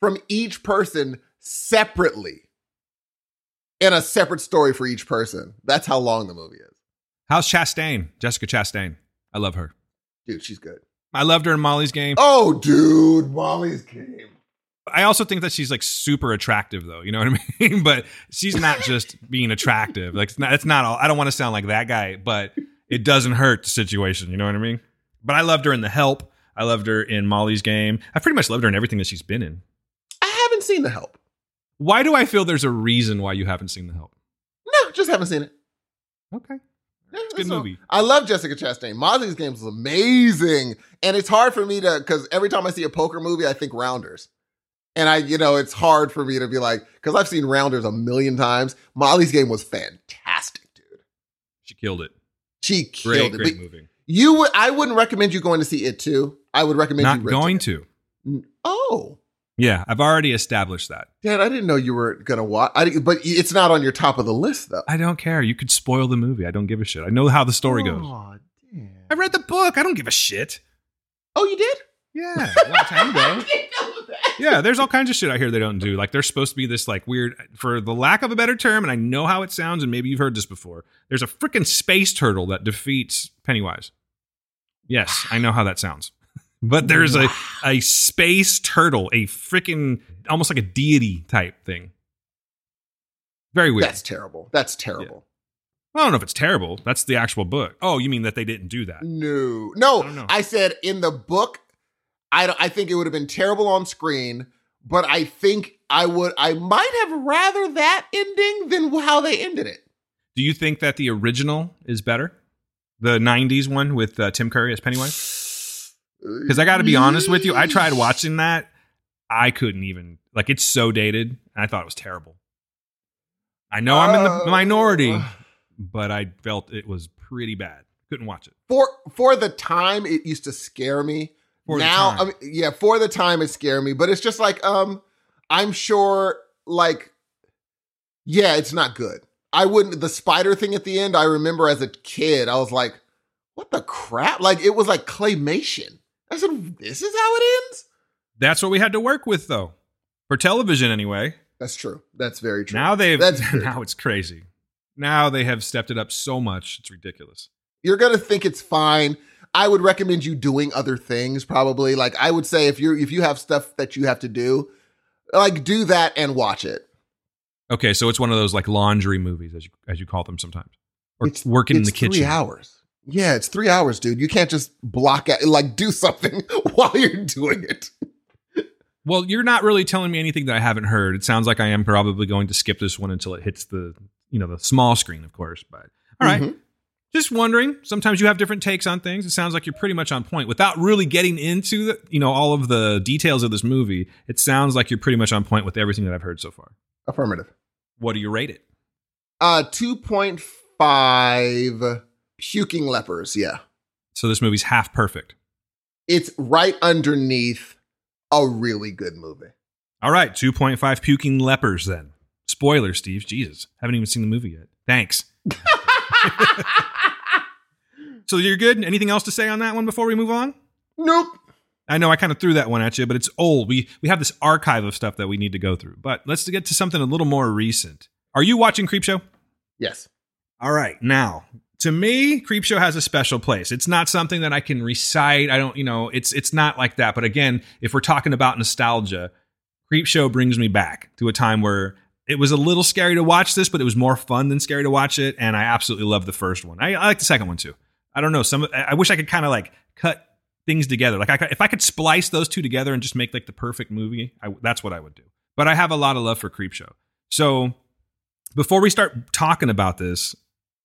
B: from each person separately and a separate story for each person. That's how long the movie is.
A: How's Chastain? Jessica Chastain. I love her.
B: Dude, she's good.
A: I loved her in Molly's Game.
B: Oh, dude, Molly's game.
A: I also think that she's like super attractive, though. You know what I mean? but she's not just being attractive. Like it's not. It's not all. I don't want to sound like that guy, but it doesn't hurt the situation. You know what I mean? But I loved her in The Help. I loved her in Molly's Game. I pretty much loved her in everything that she's been in.
B: I haven't seen The Help.
A: Why do I feel there's a reason why you haven't seen The Help?
B: No, just haven't seen it.
A: Okay.
B: Yeah,
A: It's a good movie.
B: I love Jessica Chastain. Molly's Game is amazing, and it's hard for me to because every time I see a poker movie, I think Rounders, and I, you know, it's hard for me to be like because I've seen Rounders a million times. Molly's Game was fantastic, dude.
A: She killed it.
B: She
A: Great,
B: killed it.
A: great
B: But
A: movie.
B: You would, I wouldn't recommend you going to see it too. I would recommend
A: Not
B: you
A: going to.
B: Oh,
A: Yeah, I've already established that.
B: Dad, I didn't know you were gonna watch. I, but it's not on your top of the list though.
A: I don't care. You could spoil the movie. I don't give a shit. I know how the story goes.
B: Aw, damn.
A: I read the book. I don't give a shit.
B: Oh, you did?
A: Yeah, a long time ago. Yeah, there's all kinds of shit I hear they don't do. Like there's supposed to be this like weird, for the lack of a better term, and I know how it sounds, and maybe you've heard this before. There's a freaking space turtle that defeats Pennywise. Yes, I know how that sounds. But there's a a space turtle, a freaking almost like a deity type thing. Very weird.
B: That's terrible. That's terrible.
A: I don't know if it's terrible. That's the actual book. Oh, you mean that they didn't do that?
B: No, no.
A: I.
B: I said in the book, I I think it would have been terrible on screen, but I think I would. I might have rather that ending than how they ended it.
A: Do you think that the original is better? The 90s one with uh, Tim Curry as Pennywise? Because I got to be honest with you, I tried watching that. I couldn't even. Like, it's so dated. And I thought it was terrible. I know I'm in the
B: Uh,
A: minority, but I felt it was pretty bad. Couldn't watch it.
B: for for the time. It used to scare me.
A: For
B: now. I mean, yeah, for the time it scared me, but it's just like um, I'm sure, like, yeah, it's not good. I wouldn't the spider thing at the end. I remember as a kid, I was like, "What the crap?" Like it was like claymation. I said, "This is how it ends."
A: That's what we had to work with, though, for television anyway.
B: That's true. That's very true.
A: Now they've
B: That's
A: now it's crazy. Now they have stepped it up so much, it's ridiculous.
B: You're gonna think it's fine. I would recommend you doing other things. Probably, like I would say, if you're if you have stuff that you have to do, like do that and watch it.
A: Okay, so it's one of those like laundry movies, as you as you call them sometimes, or
B: It's-
A: working in the kitchen.
B: Three hours. Yeah, it's three hours, dude. You can't just block out like do something while you're doing it.
A: Well, you're not really telling me anything that I haven't heard. It sounds like I am probably going to skip this one until it hits the you know the small screen, of course. But all right.
B: Mhm.
A: Just wondering. Sometimes you have different takes on things. It sounds like you're pretty much on point without really getting into the you know all of the details of this movie. It sounds like you're pretty much on point with everything that I've heard so far.
B: Affirmative.
A: What do you rate it?
B: Uh, two point five puking lepers. Yeah,
A: So this movie's half perfect.
B: it's right underneath a really good movie.
A: All right, 2.5 puking lepers then. Spoiler, Steve. Jesus. Haven't even seen the movie yet. Thanks. so you're good? Anything else to say on that one before we move on?
B: Nope.
A: I know I kind of threw that one at you, but it's old. We we have this archive of stuff that we need to go through. But let's get to something a little more recent. Are you watching Creepshow?
B: Yes.
A: All right. Now, to me, Creepshow has a special place. It's not something that I can recite. I don't, you know, it's it's not like that. But again, if we're talking about nostalgia, Creepshow brings me back to a time where it was a little scary to watch this, but it was more fun than scary to watch it. And I absolutely love the first one. I, I like the second one too. I don't know. Some I wish I could kind of like cut things together. Like I, if I could splice those two together and just make like the perfect movie, I, that's what I would do. But I have a lot of love for Creepshow. So before we start talking about this,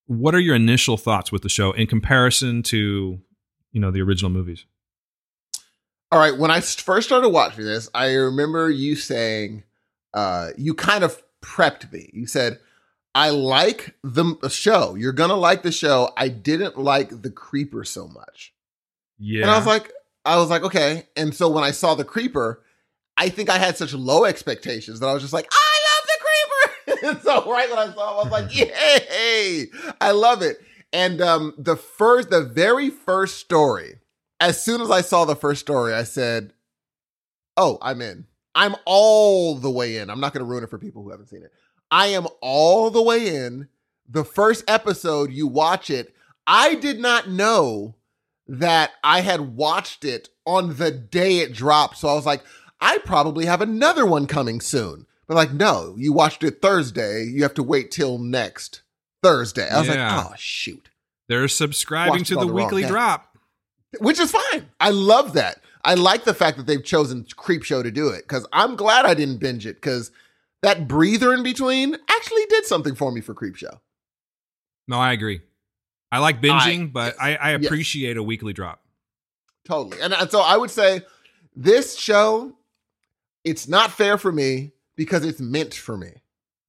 A: what are your initial thoughts with the show in comparison to you know the original movies?
B: All right. When I first started watching this, I remember you saying, uh, you kind of prepped me. You said, I like the show. You're going to like the show. I didn't like the creeper so much.
A: Yeah,
B: And I was like, I was like, okay. And so when I saw the creeper, I think I had such low expectations that I was just like, I love the creeper. and so right when I saw I was like, yay, I love it. And um, the first, the very first story, as soon as I saw the first story, I said, oh, I'm in. I'm all the way in. I'm not going to ruin it for people who haven't seen it. I am all the way in. The first episode, you watch it. I did not know that I had watched it on the day it dropped. So I was like, I probably have another one coming soon. But like, no, you watched it Thursday. You have to wait till next Thursday. I was
A: Yeah.
B: like, oh, shoot.
A: they're subscribing
B: Watched
A: to the
B: the
A: weekly drop.
B: Which is fine. I love that. I like the fact that they've chosen Creepshow to do it because I'm glad I didn't binge it because that breather in between actually did something for me for Creepshow.
A: No, I agree. I like binging,
B: I-
A: but I, I
B: yes.
A: appreciate a weekly drop.
B: Totally. And, and so I would say this show, it's not fair for me because it's meant for me.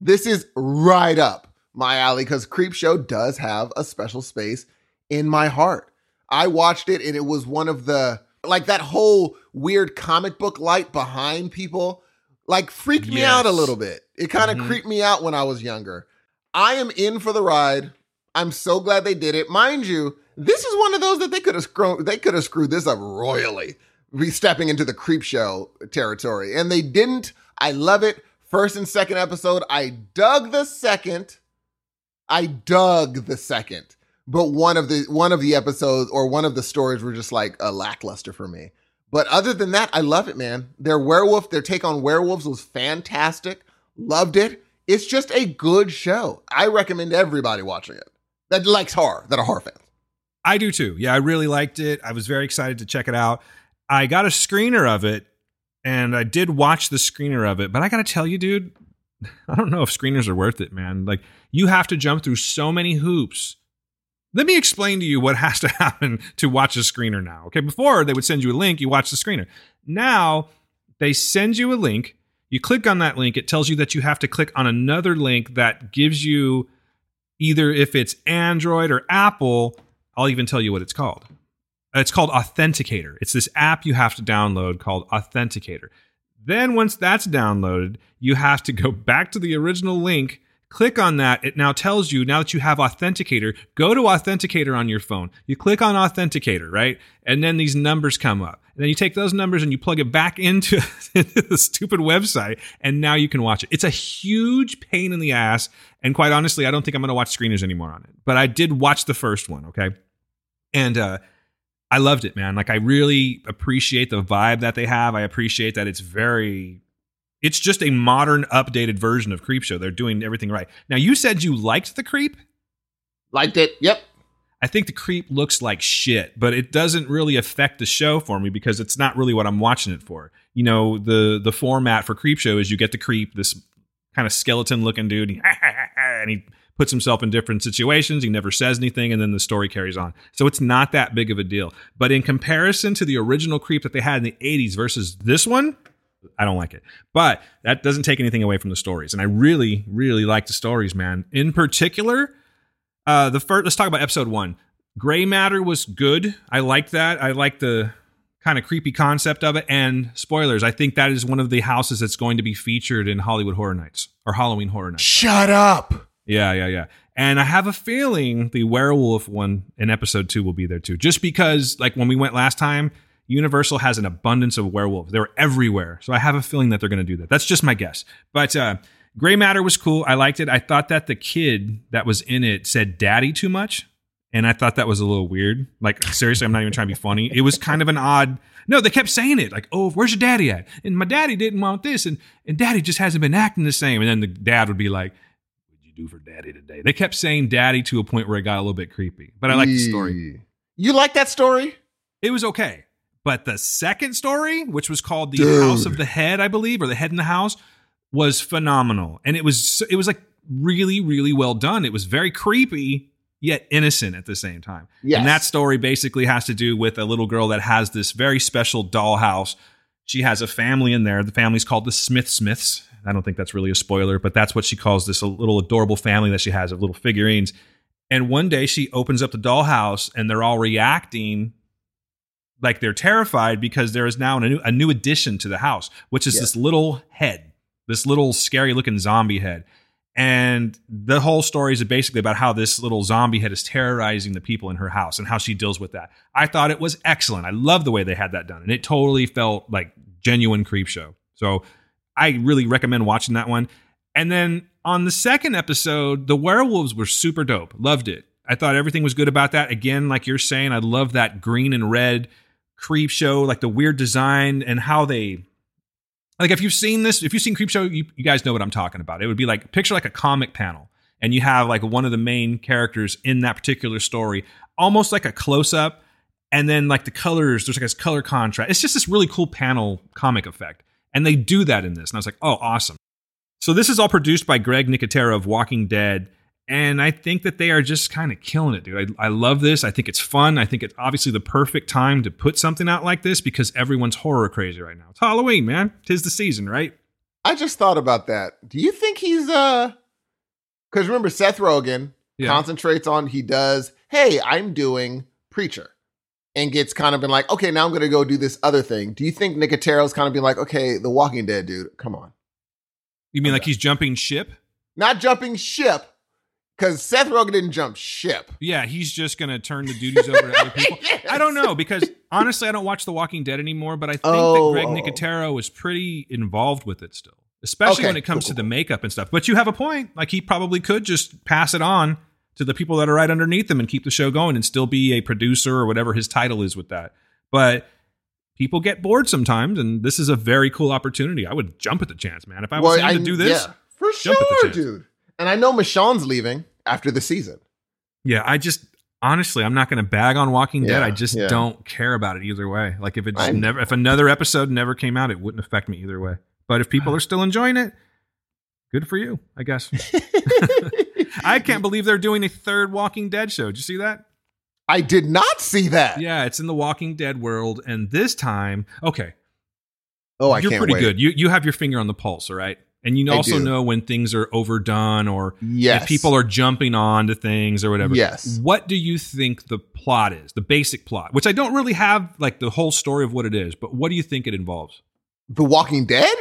B: This is right up my alley because Creepshow does have a special space in my heart. I watched it and it was one of the, like that whole weird comic book light behind people, like freaked me out a little bit. It kind of
A: Mhm.
B: creeped me out when I was younger. I am in for the ride. I'm so glad they did it. Mind you, this is one of those that they could have screwed they could have screwed this up royally. Be stepping into the creep show territory. And they didn't. I love it. First and second episode. I dug the second. I dug the second. But one of the one of the episodes or one of the stories were just like a lackluster for me. But other than that, I love it, man. Their werewolf, their take on werewolves was fantastic. Loved it. It's just a good show. I recommend everybody watching it that likes horror, that are horror fans.
A: I do too. Yeah, I really liked it. I was very excited to check it out. I got a screener of it and I did watch the screener of it, but I got to tell you, dude, I don't know if screeners are worth it, man. Like, you have to jump through so many hoops. Let me explain to you what has to happen to watch a screener now. Okay, before they would send you a link, you watch the screener. Now they send you a link. You click on that link, it tells you that you have to click on another link that gives you either if it's Android or Apple, I'll even tell you what it's called. It's called Authenticator. It's this app you have to download called Authenticator. Then once that's downloaded, you have to go back to the original link, Click on that. It now tells you now that you have Authenticator, go to Authenticator on your phone. You click on Authenticator, right? And then these numbers come up. And then you take those numbers and you plug it back into, the stupid website, and now you can watch it. It's a huge pain in the ass. And quite honestly, I don't think I'm going to watch screeners anymore on it. But I did watch the first one, okay? And uh, I loved it, man. Like I really appreciate the vibe that they have. I appreciate that it's very it's just a modern updated version of Creepshow. They're doing everything right. Now you said you liked the Creep?
B: Liked it. Yep.
A: I think the Creep looks like shit, but it doesn't really affect the show for me because it's not really what I'm watching it for. You know, the the format for Creepshow is you get the Creep, this kind of skeleton looking dude, and he puts himself in different situations. He never says anything, and then the story carries on. So it's not that big of a deal. But in comparison to the original Creep that they had in the 80s versus this one, I don't like it. But that doesn't take anything away from the stories. And I really, really like the stories, man. In particular, uh, the first, let's talk about episode one. Gray Matter was good. I liked that. I like the kind of creepy concept of it. And spoilers, I think that is one of the houses that's going to be featured in Hollywood Horror Nights or Halloween Horror Nights.
B: Shut up.
A: Yeah, yeah, yeah. And I have a feeling the werewolf one in episode two will be there too. Just because, like, when we went last time, Universal has an abundance of werewolves. They're everywhere. So I have a feeling that they're going to do that. That's just my guess. But uh, Gray Matter was cool. I liked it. I thought that the kid that was in it said daddy too much. And I thought that was a little weird. Like, seriously, I'm not even trying to be funny. It was kind of an odd. No, they kept saying it. Like, oh, where's your daddy at? And my daddy didn't want this. And, and daddy just hasn't been acting the same. And then the dad would be like, what'd you do for daddy today? They kept saying daddy to a point where it got a little bit creepy. But I like the story.
B: You like that story?
A: It was okay. But the second story, which was called the
B: Dude.
A: House of the Head, I believe, or the Head in the House, was phenomenal, and it was it was like really really well done. It was very creepy yet innocent at the same time.
B: Yes.
A: And that story basically has to do with a little girl that has this very special dollhouse. She has a family in there. The family's called the Smith Smiths. I don't think that's really a spoiler, but that's what she calls this a little adorable family that she has of little figurines. And one day she opens up the dollhouse and they're all reacting like they're terrified because there is now a new, a new addition to the house, which is
B: Yeah.
A: this little head, this little scary looking zombie head. And the whole story is basically about how this little zombie head is terrorizing the people in her house and how she deals with that. I thought it was excellent. I love the way they had that done. And it totally felt like genuine creep show. So I really recommend watching that one. And then on the second episode, the werewolves were super dope. Loved it. I thought everything was good about that. Again, like you're saying, I love that green and red creep show, like the weird design and how they like if you've seen this, if you've seen creep show, you, you guys know what I'm talking about. It would be like picture like a comic panel, and you have like one of the main characters in that particular story, almost like a close up, and then like the colors, there's like this color contrast. It's just this really cool panel comic effect. And they do that in this. And I was like, oh, awesome. So this is all produced by Greg Nicotero of Walking Dead. And I think that they are just kind of killing it, dude. I, I love this. I think it's fun. I think it's obviously the perfect time to put something out like this because everyone's horror crazy right now. It's Halloween, man. Tis the season, right?
B: I just thought about that. Do you think he's uh because remember Seth Rogen
A: Yeah.
B: concentrates on he does, hey, I'm doing preacher. And gets kind of been like, okay, now I'm gonna go do this other thing. Do you think Nicotero's kind of been like, okay, the Walking Dead dude, come on.
A: You mean like he's jumping ship?
B: Not jumping ship, because Seth Rogen didn't jump ship.
A: Yeah, he's just going to turn the duties over to other people. I don't know because honestly, I don't watch The Walking Dead anymore, but I think
B: Oh,
A: that Greg
B: oh.
A: Nicotero is pretty involved with it still, especially
B: Okay,
A: when it comes
B: cool,
A: to the makeup and stuff. But you have a point. Like he probably could just pass it on to the people that are right underneath him and keep the show going and still be a producer or whatever his title is with that. But people get bored sometimes, and this is a very cool opportunity. I would jump at the chance, man. If I was him to do this,
B: yeah, for
A: jump at the
B: sure, dude. And I know Michonne's leaving after the season.
A: Yeah, I just honestly, I'm not going to bag on Walking Dead.
B: Yeah,
A: I just
B: yeah.
A: don't care about it either way. Like if it just
B: I-
A: never, if another episode never came out, it wouldn't affect me either way. But if people are still enjoying it, good for you, I guess. I can't believe they're doing a third Walking Dead show. Did you see that?
B: I did not see that.
A: Yeah, it's in the Walking Dead world, and this time, okay,
B: Oh, I
A: you're
B: can't
A: pretty
B: wait.
A: good. You you have your finger on the pulse, all right? And you also know when things are overdone or
B: Yes.
A: if people are jumping on to things or whatever.
B: Yes.
A: What do you think the plot is? The basic plot, which I don't really have like the whole story of what it is, but what do you think it involves?
B: The Walking Dead?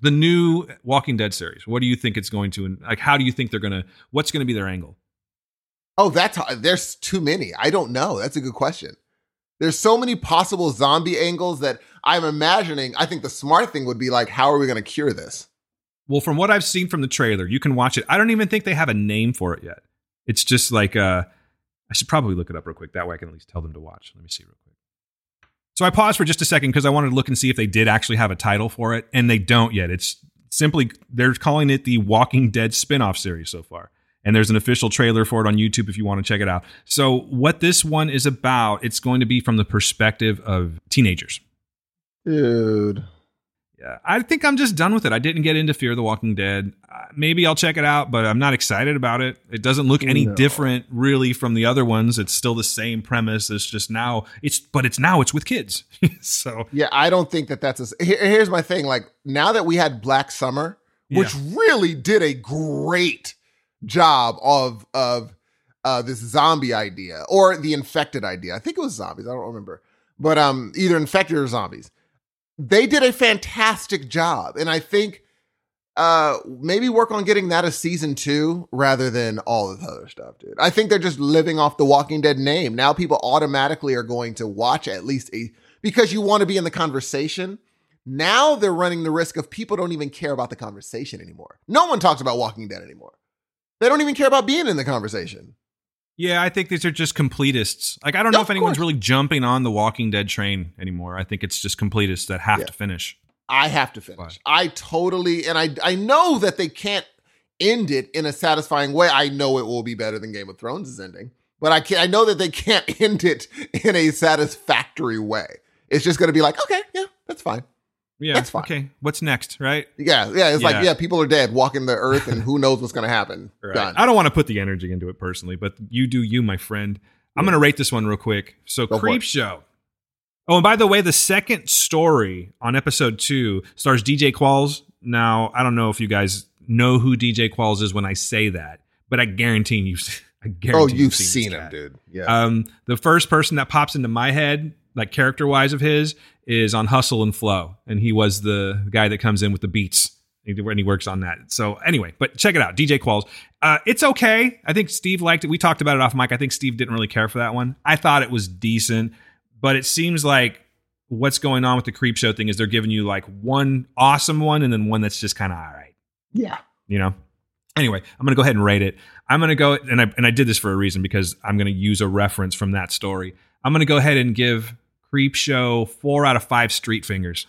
A: The new Walking Dead series. What do you think it's going to and like how do you think they're going to what's going to be their angle?
B: Oh, that's there's too many. I don't know. That's a good question. There's so many possible zombie angles that I'm imagining. I think the smart thing would be like, how are we going to cure this?
A: Well, from what I've seen from the trailer, you can watch it. I don't even think they have a name for it yet. It's just like uh I should probably look it up real quick. That way I can at least tell them to watch. Let me see real quick. So I paused for just a second because I wanted to look and see if they did actually have a title for it, and they don't yet. It's simply they're calling it the Walking Dead spin-off series so far. And there's an official trailer for it on YouTube if you want to check it out. So what this one is about, it's going to be from the perspective of teenagers.
B: Dude.
A: Yeah, I think I'm just done with it. I didn't get into Fear the Walking Dead. Uh, maybe I'll check it out, but I'm not excited about it. It doesn't look any
B: No.
A: different really from the other ones. It's still the same premise. It's just now it's but it's now it's with kids. so
B: Yeah, I don't think that that's a. Here, here's my thing. Like now that we had Black Summer, which really did a great job of of uh, this zombie idea or the infected idea. I think it was zombies. I don't remember, but um, either infected or zombies. They did a fantastic job, and I think uh maybe work on getting that a season two rather than all of the other stuff, dude. I think they're just living off the Walking Dead name. Now people automatically are going to watch at least a because you want to be in the conversation. Now they're running the risk of people don't even care about the conversation anymore. No one talks about Walking Dead anymore. They don't even care about being in the conversation.
A: Yeah, I think these are just completists. Like I don't know
B: Yeah,
A: if anyone's
B: course.
A: really jumping on the Walking Dead train anymore. I think it's just completists that have
B: Yeah.
A: to finish.
B: I have to finish. I totally and I I know that they can't end it in a satisfying way. I know it will be better than Game of Thrones is ending, but I can I know that they can't end it in a satisfactory way. It's just going to be like, okay, yeah, that's fine.
A: Yeah.
B: That's fine.
A: Okay. What's next, right?
B: Yeah, yeah. It's
A: Yeah.
B: like, yeah, people are dead, walking the earth, and who knows what's going to happen.
A: Right.
B: Done.
A: I don't want to put the energy into it personally, but you do you, my friend. I'm going to rate this one real quick. So,
B: Go
A: Creep. Show. Oh, and by the way, the second story on episode two stars DJ Qualls. Now, I don't know if you guys know who DJ Qualls is when I say that, but I guarantee you, I guarantee
B: oh, you've
A: this
B: seen him, dude. Yeah.
A: Um, the first person that pops into my head, like character wise of his, is on Hustle and Flow, and he was the guy that comes in with the beats. And he works on that. So anyway, but check it out, DJ Qualls. Uh, it's okay. I think Steve liked it. We talked about it off mic. I think Steve didn't really care for that one. I thought it was decent, but it seems like what's going on with the creep show thing is they're giving you like one awesome one and then one that's just kind of all right
B: yeah.
A: you know anyway i'm going to go ahead and rate it i'm going to go and I, and I did this for a reason because i'm going to use a reference from that story i'm going to go ahead and give creep show four out of five street fingers.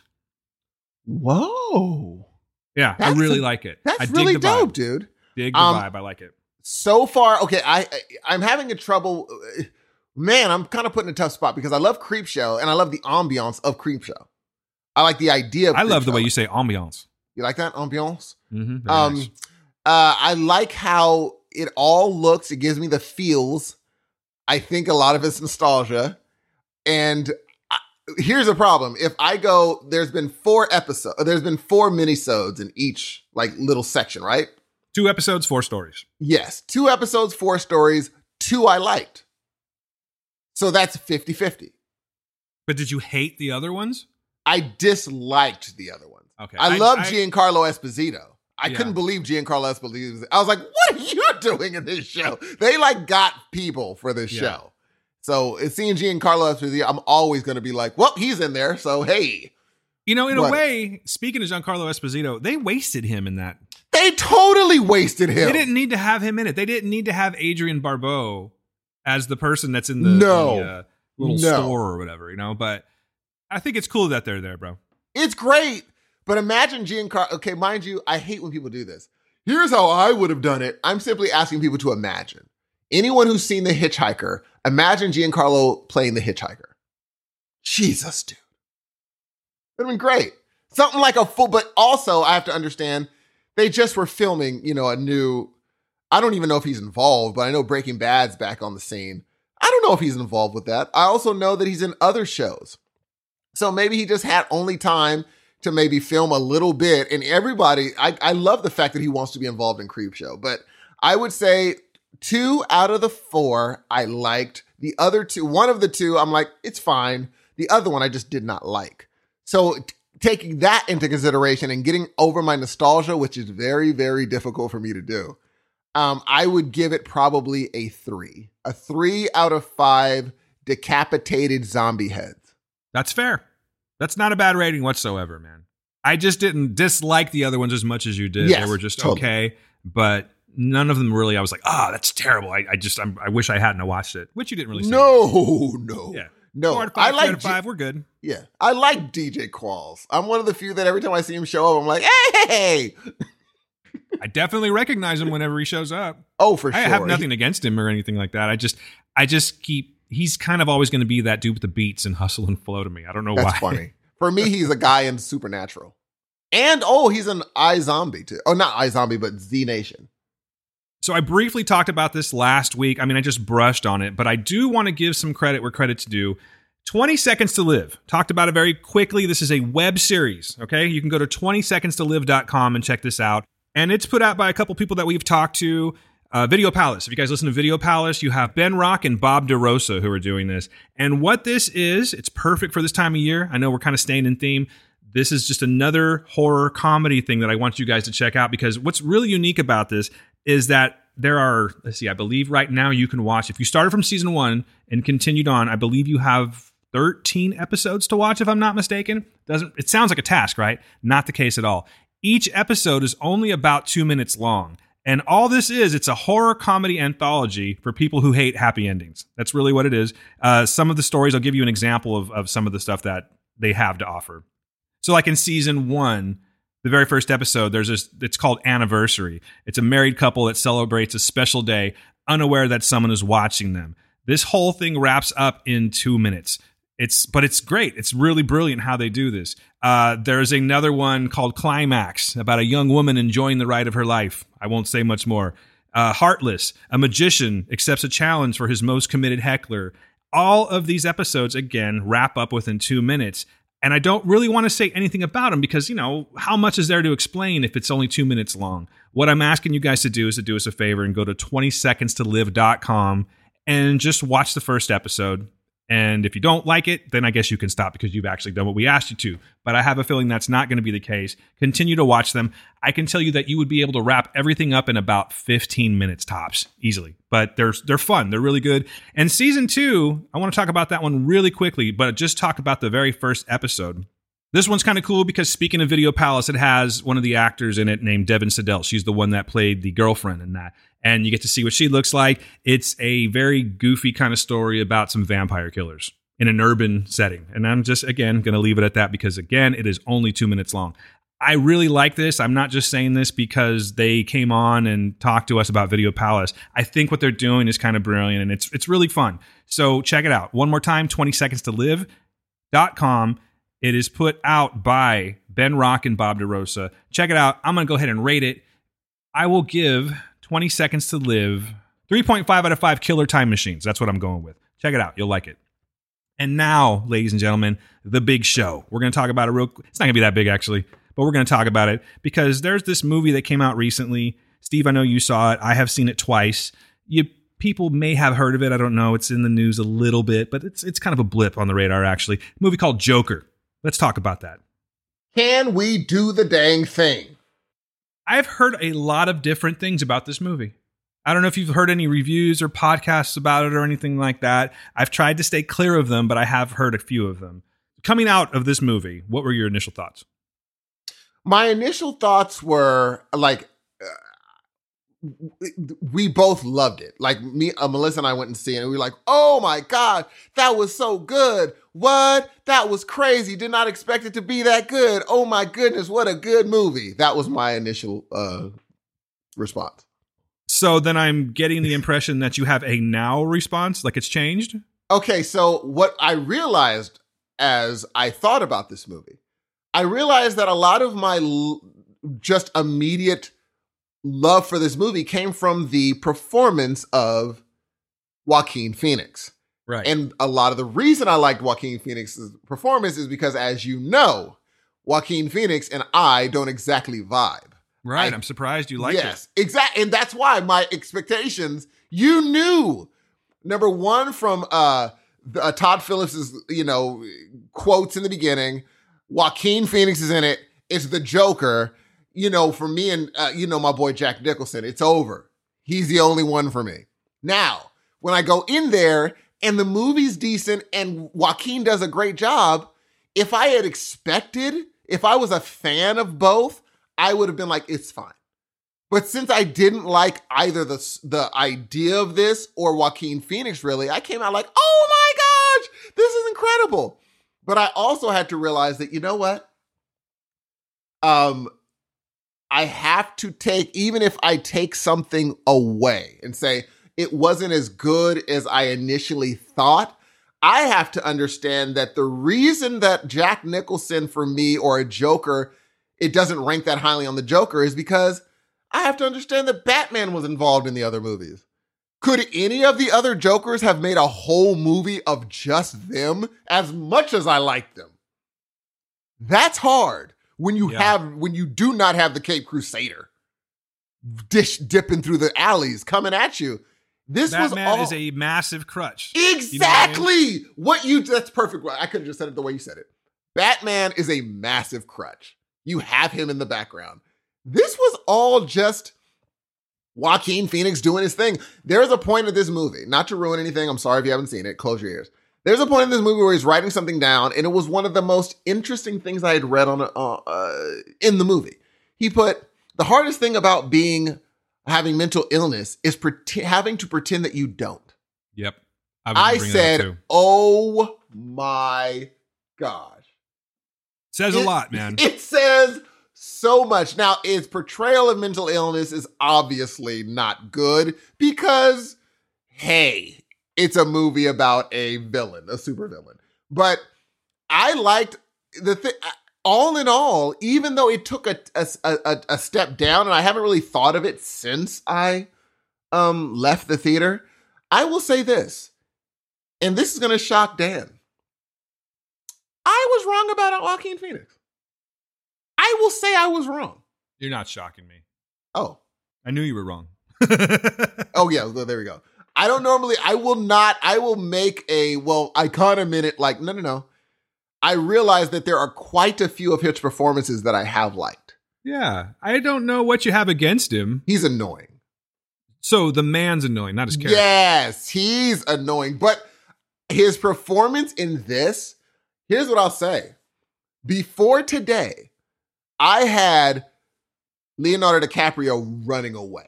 B: Whoa.
A: yeah i really
B: a-
A: like it.
B: That's
A: I dig
B: really
A: the
B: dope,
A: vibe.
B: dude.
A: dig the
B: Um,
A: vibe. I like it.
B: so far okay i I- i'm having a trouble uh, man i'm kind of put in a tough spot because i love creep show and i love the ambiance of creep show. I like the idea of
A: i love the way you say ambiance.
B: You like that ambiance?
A: Mm-hmm,
B: um uh i like how it all looks. It gives me the feels. I think a lot of it's nostalgia. And here's a problem if i go there's been four episodes there's been four minisodes in each like little section right
A: two episodes four stories
B: Yes, two episodes, four stories, two I liked. So that's 50 50.
A: but did you hate the other ones
B: I disliked the other ones.
A: okay
B: I, love Giancarlo Esposito. I
A: Yeah.
B: couldn't believe Giancarlo Esposito. I was like, what are you doing in this show? They like got people for this
A: Yeah.
B: show. So it's seeing Giancarlo Esposito, I'm always going to be like, well, he's in there. So hey,
A: you know in a way speaking of giancarlo esposito they wasted him in that
B: they totally wasted him.
A: They didn't need to have him in it. They didn't need to have Adrienne Barbeau as the person that's in the,
B: No.
A: the, uh, little
B: No.
A: store or whatever, you know. But I think it's cool that they're there, bro.
B: It's great. But imagine Giancarlo. Okay, mind you, I hate when people do this. Here's how I would have done it. I'm simply asking people to imagine. Anyone who's seen The Hitchhiker, imagine Giancarlo playing The Hitchhiker. Jesus, dude. That'd been great. Something like a full, but also I have to understand they just were filming, you know, a new. I don't even know if he's involved, but I know Breaking Bad's back on the scene. I don't know if he's involved with that. I also know that he's in other shows. So maybe he just had only time to maybe film a little bit. And everybody, I, I love the fact that he wants to be involved in Creep Show, but I would say two out of the four I liked. The other two, one of the two, I'm like, it's fine. The other one I just did not like. So t- taking that into consideration and getting over my nostalgia, which is very, very difficult for me to do, um, I would give it probably a three. A three out of five decapitated zombie heads.
A: That's fair. That's not a bad rating whatsoever, man. I just didn't dislike the other ones as much as you did.
B: Yes,
A: they were just
B: totally.
A: okay, but none of them really. I was like, ah, that's terrible. I, I just, I'm, I wish I hadn't watched it. Which you didn't really. say.
B: No, no.
A: Yeah.
B: No,
A: Four out of
B: I
A: five, three
B: like
A: out five. We're good.
B: Yeah, I like DJ Qualls. I'm one of the few that every time I see him show up, I'm like, hey,
A: I definitely recognize him whenever he shows up.
B: oh for sure.
A: I have nothing against him or anything like that. I just, I just keep. He's kind of always going to be that dude with the beats and hustle and flow to me. I don't know
B: That's
A: why.
B: funny. For me, he's a guy in Supernatural, and oh, he's an iZombie too. Oh, not iZombie, but Z Nation.
A: So I briefly talked about this last week. I mean, I just brushed on it, but I do want to give some credit where credit's due. 20 Seconds to Live. Talked about it very quickly. This is a web series, okay? You can go to 20secondstolive.com and check this out. And it's put out by a couple people that we've talked to. Uh, Video Palace. If you guys listen to Video Palace, you have Ben Rock and Bob DeRosa who are doing this. And what this is, it's perfect for this time of year. I know we're kind of staying in theme. This is just another horror comedy thing that I want you guys to check out because what's really unique about this is that there are, let's see, I believe right now you can watch, if you started from season one and continued on, I believe you have 13 episodes to watch, if I'm not mistaken. Doesn't it sounds like a task, right? Not the case at all. Each episode is only about two minutes long. And all this is, it's a horror comedy anthology for people who hate happy endings. That's really what it is. Uh, some of the stories, I'll give you an example of, of some of the stuff that they have to offer. So, like in season one, the very first episode, there's this, it's called Anniversary. It's a married couple that celebrates a special day, unaware that someone is watching them. This whole thing wraps up in two minutes. It's, but it's great. It's really brilliant how they do this. Uh, there's another one called Climax about a young woman enjoying the ride of her life. I won't say much more. Uh, Heartless, a magician accepts a challenge for his most committed heckler. All of these episodes, again, wrap up within two minutes. And I don't really want to say anything about them because, you know, how much is there to explain if it's only two minutes long? What I'm asking you guys to do is to do us a favor and go to 20secondstolive.com and just watch the first episode. And if you don't like it, then I guess you can stop because you've actually done what we asked you to. But I have a feeling that's not going to be the case. Continue to watch them. I can tell you that you would be able to wrap everything up in about 15 minutes tops easily. But they're they're fun. They're really good. And season 2, I want to talk about that one really quickly, but just talk about the very first episode. This one's kind of cool because speaking of Video Palace, it has one of the actors in it named Devin Siddell. She's the one that played the girlfriend in that. And you get to see what she looks like. It's a very goofy kind of story about some vampire killers in an urban setting. And I'm just, again, going to leave it at that because, again, it is only two minutes long. I really like this. I'm not just saying this because they came on and talked to us about Video Palace. I think what they're doing is kind of brilliant and it's it's really fun. So check it out. One more time, 20 seconds to live.com. It is put out by Ben Rock and Bob DeRosa. Check it out. I'm going to go ahead and rate it. I will give 20 seconds to live 3.5 out of 5 killer time machines. That's what I'm going with. Check it out. You'll like it. And now, ladies and gentlemen, the big show. We're going to talk about it real It's not going to be that big actually, but we're going to talk about it because there's this movie that came out recently. Steve, I know you saw it. I have seen it twice. You people may have heard of it. I don't know. It's in the news a little bit, but it's it's kind of a blip on the radar actually. A movie called Joker. Let's talk about that.
B: Can we do the dang thing?
A: I've heard a lot of different things about this movie. I don't know if you've heard any reviews or podcasts about it or anything like that. I've tried to stay clear of them, but I have heard a few of them. Coming out of this movie, what were your initial thoughts?
B: My initial thoughts were like, we both loved it. Like me, uh, Melissa and I went and see it, and we were like, "Oh my god, that was so good! What? That was crazy! Did not expect it to be that good! Oh my goodness, what a good movie!" That was my initial uh, response.
A: So then I'm getting the impression that you have a now response, like it's changed.
B: Okay, so what I realized as I thought about this movie, I realized that a lot of my l- just immediate love for this movie came from the performance of Joaquin Phoenix.
A: Right.
B: And a lot of the reason I liked Joaquin Phoenix's performance is because, as you know, Joaquin Phoenix and I don't exactly vibe.
A: right.
B: I-
A: I'm surprised you liked
B: yes, exactly. And that's why my expectations, you knew. Number one, from uh, the, uh Todd Phillips's, you know, quotes in the beginning. Joaquin Phoenix is in it. It's the Joker. You know, for me and uh, you know my boy Jack Nicholson, it's over. He's the only one for me. Now, when I go in there and the movie's decent and Joaquin does a great job, if I had expected, if I was a fan of both, I would have been like, it's fine. But since I didn't like either the the idea of this or Joaquin Phoenix, really, I came out like, oh my gosh, this is incredible. But I also had to realize that you know what, um, I have to take even if I take something away and say it wasn't as good as I initially thought. I have to understand that the reason that Jack Nicholson for me or a Joker, it doesn't rank that highly on the Joker is because I have to understand that Batman was involved in the other movies. Could any of the other Jokers have made a whole movie of just them as much as I like them? That's hard when you
A: Yeah.
B: have when you do not have the Cape Crusader dish dipping through the alleys coming at you. This
A: Batman
B: was all
A: is a massive crutch. You know what I mean?
B: Exactly. what, you that's perfect. I could have just said it the way you said it. Batman is a massive crutch. You have him in the background. This was all just Joaquin Phoenix doing his thing. There's a point of this movie, not to ruin anything. I'm sorry if you haven't seen it. Close your ears. There's a point in this movie where he's writing something down, and it was one of the most interesting things I had read on uh, uh, in the movie. He put the hardest thing about being having mental illness is pret- having to pretend that you don't.
A: Yep. I,
B: I
A: gonna bring that up,
B: said, "Oh my gosh!"
A: says a lot, man.
B: It says so much. Now, its portrayal of mental illness is obviously not good because, hey, it's a movie about a villain, a supervillain. But I liked the thing. All in all, even though it took a, a, a, a step down, and I haven't really thought of it since I um left the theater, I will say this, and this is going to shock Dan. I was wrong about Joaquin Phoenix. I will say I was wrong.
A: You're not shocking me.
B: Oh,
A: I knew you were wrong.
B: oh yeah, well, there we go. I don't normally. I will not. I will make a well icona minute. Like no, no, no. I realize that there are quite a few of his performances that I have liked.
A: yeah. I don't know what you have against him.
B: He's annoying.
A: So the man's annoying, not his character.
B: Yes, he's annoying. But his performance in this, here's what I'll say. Before today, I had Leonardo DiCaprio running away.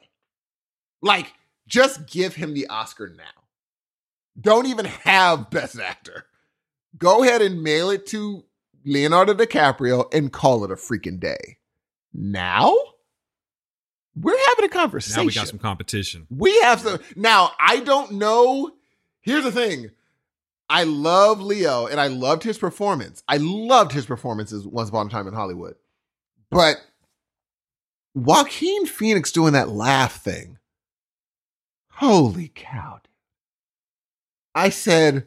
B: Like, just give him the Oscar now. Don't even have Best Actor. Go ahead and mail it to Leonardo DiCaprio and call it a freaking day. Now, we're having a conversation.
A: Now we got some competition.
B: We have some. Now, I don't know. Here's the thing. I love Leo and I loved his performance. I loved his performances once upon a time in Hollywood. But Joaquin Phoenix doing that laugh thing. Holy cow. dude. I said,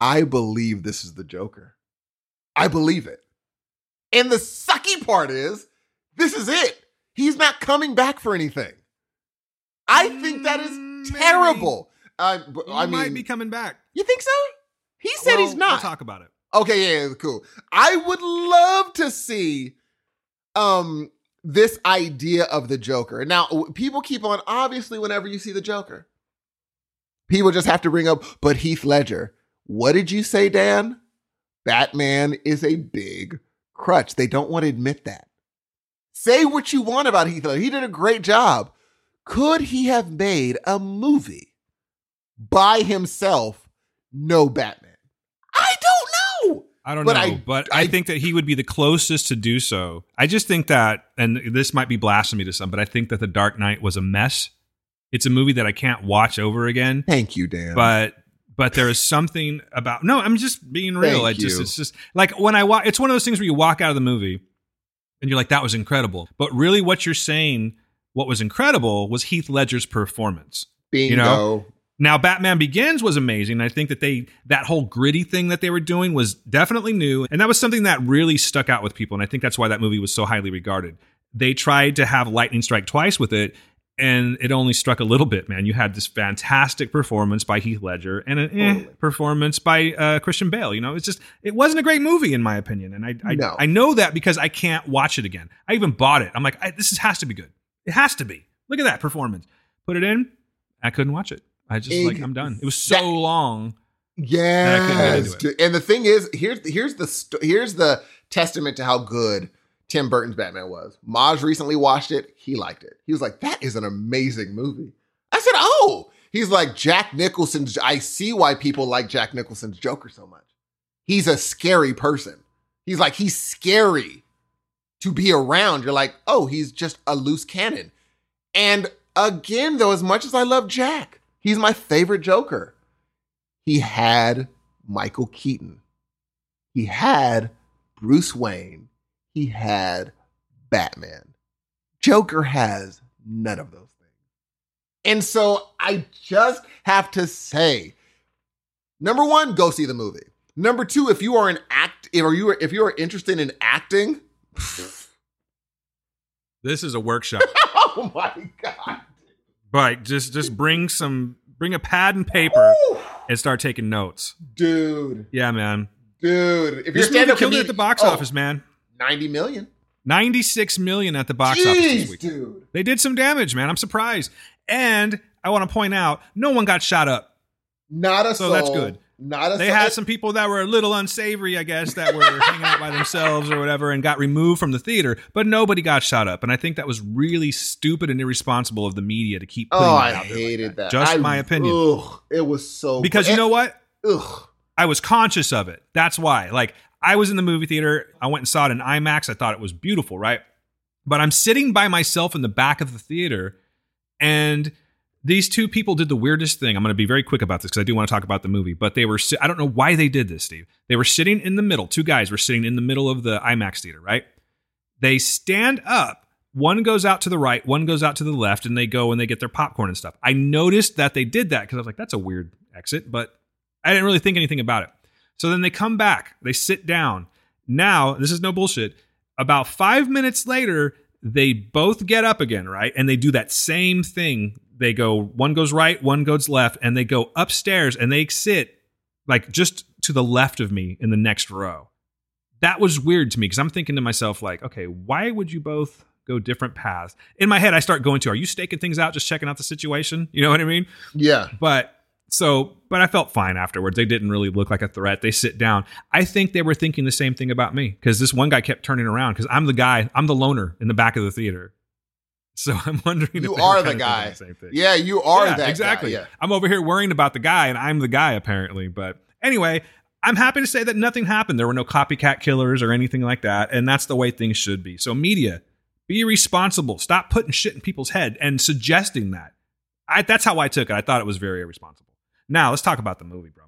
B: I believe this is the Joker. I believe it. And the sucky part is, this is it. He's not coming back for anything. I think that is
A: Mm, maybe.
B: terrible. I, mean,
A: might be coming back.
B: you think so? He said
A: Well,
B: he's not.
A: We'll talk about it.
B: Okay, yeah, cool. I would love to see um this idea of the Joker. Now, people keep on obviously whenever you see the Joker, people just have to bring up but Heath Ledger. What did you say, Dan? Batman is a big crutch. They don't want to admit that. Say what you want about Heath Ledger. He did a great job. Could he have made a movie by himself, no Batman? I don't know. But
A: know,
B: I-
A: but I,
B: I-
A: think that he would be the closest to do so. I just think that, and this might be blasphemy to some, but I think that The Dark Knight was a mess. It's a movie that I can't watch over again.
B: Thank you, Dan.
A: But but there is something about no. I'm just being real.
B: Thank
A: I just
B: you.
A: it's just like when I walk. It's one of those things where you walk out of the movie and you're like, that was incredible. But really, what you're saying, what was incredible, was Heath Ledger's performance.
B: bingo.
A: you know, Now, Batman Begins was amazing. I think that they that whole gritty thing that they were doing was definitely new, and that was something that really stuck out with people. And I think that's why that movie was so highly regarded. They tried to have lightning strike twice with it, and it only struck a little bit, man. You had this fantastic performance by Heath Ledger and an eh, performance by uh, Christian Bale. You know, it's just it wasn't a great movie in my opinion, and I I,
B: No.
A: I know that because I can't watch it again. I even bought it. I'm like, I, this is, has to be good. It has to be. Look at that performance. Put it in. I couldn't watch it. I just like I'm done. It was so long.
B: Yes, and the thing is, here's here's the st- here's the testament to how good Tim Burton's Batman was. Maj recently watched it. He liked it. He was like, "That is an amazing movie." I said, "Oh." He's like Jack Nicholson's. I see why people like Jack Nicholson's Joker so much. He's a scary person. He's like he's scary to be around. You're like, oh, he's just a loose cannon. And again, though, as much as I love Jack, he's my favorite Joker he had Michael Keaton. He had Bruce Wayne. He had Batman. Joker has none of those things. And so I just have to say number one, go see the movie. Number two, if you are an act, if you are if you are interested in acting,
A: This is a workshop.
B: oh my god,
A: But just just bring some bring a pad and paper and start taking notes.
B: dude,
A: Yeah, man.
B: dude, if you're
A: This movie
B: stand up
A: killed at the box oh, office, man.
B: ninety million.
A: 96 million at the box office this week.
B: dude.
A: They did some damage, man. I'm surprised. And I want to point out, no one got shot up.
B: Not a
A: So
B: soul.
A: that's good.
B: Not a
A: They had some people that were a little unsavory, I guess, that were hanging out by themselves or whatever and got removed from the theater, but nobody got shot up. And I think that was really stupid and irresponsible of the media to keep putting
B: Oh,
A: that
B: I
A: out there like
B: hated that.
A: Just
B: I-
A: my opinion.
B: Ugh, it was so
A: Because you know what?
B: Ugh.
A: I was conscious of it. That's why. Like, I was in the movie theater. I went and saw it in IMAX. I thought it was beautiful, right? But I'm sitting by myself in the back of the theater, and these two people did the weirdest thing. I'm going to be very quick about this because I do want to talk about the movie. But they were, si- I don't know why they did this, Steve. They were sitting in the middle. Two guys were sitting in the middle of the IMAX theater, right? They stand up. One goes out to the right, one goes out to the left, and they go and they get their popcorn and stuff. I noticed that they did that because I was like, that's a weird exit, but I didn't really think anything about it. So then they come back, they sit down. Now, this is no bullshit. About five minutes later, they both get up again, right? And they do that same thing. They go, one goes right, one goes left, and they go upstairs and they sit like just to the left of me in the next row. That was weird to me because I'm thinking to myself, like, okay, why would you both go different paths? In my head, I start going to, are you staking things out, just checking out the situation? You know what I mean?
B: Yeah.
A: But so, but I felt fine afterwards. They didn't really look like a threat. They sit down. I think they were thinking the same thing about me because this one guy kept turning around because I'm the guy, I'm the loner in the back of the theater. So I'm wondering
B: You are the guy.
A: the.
B: Yeah, you are
A: Yeah,
B: that
A: exactly.
B: guy. Yeah.
A: I'm over here worrying about the guy, and I'm the guy apparently. But anyway, I'm happy to say that nothing happened. There were no copycat killers or anything like that, and that's the way things should be. So media, be responsible. Stop putting shit in people's head and suggesting that. I, that's how I took it. I thought it was very irresponsible. Now let's talk about the movie, bro.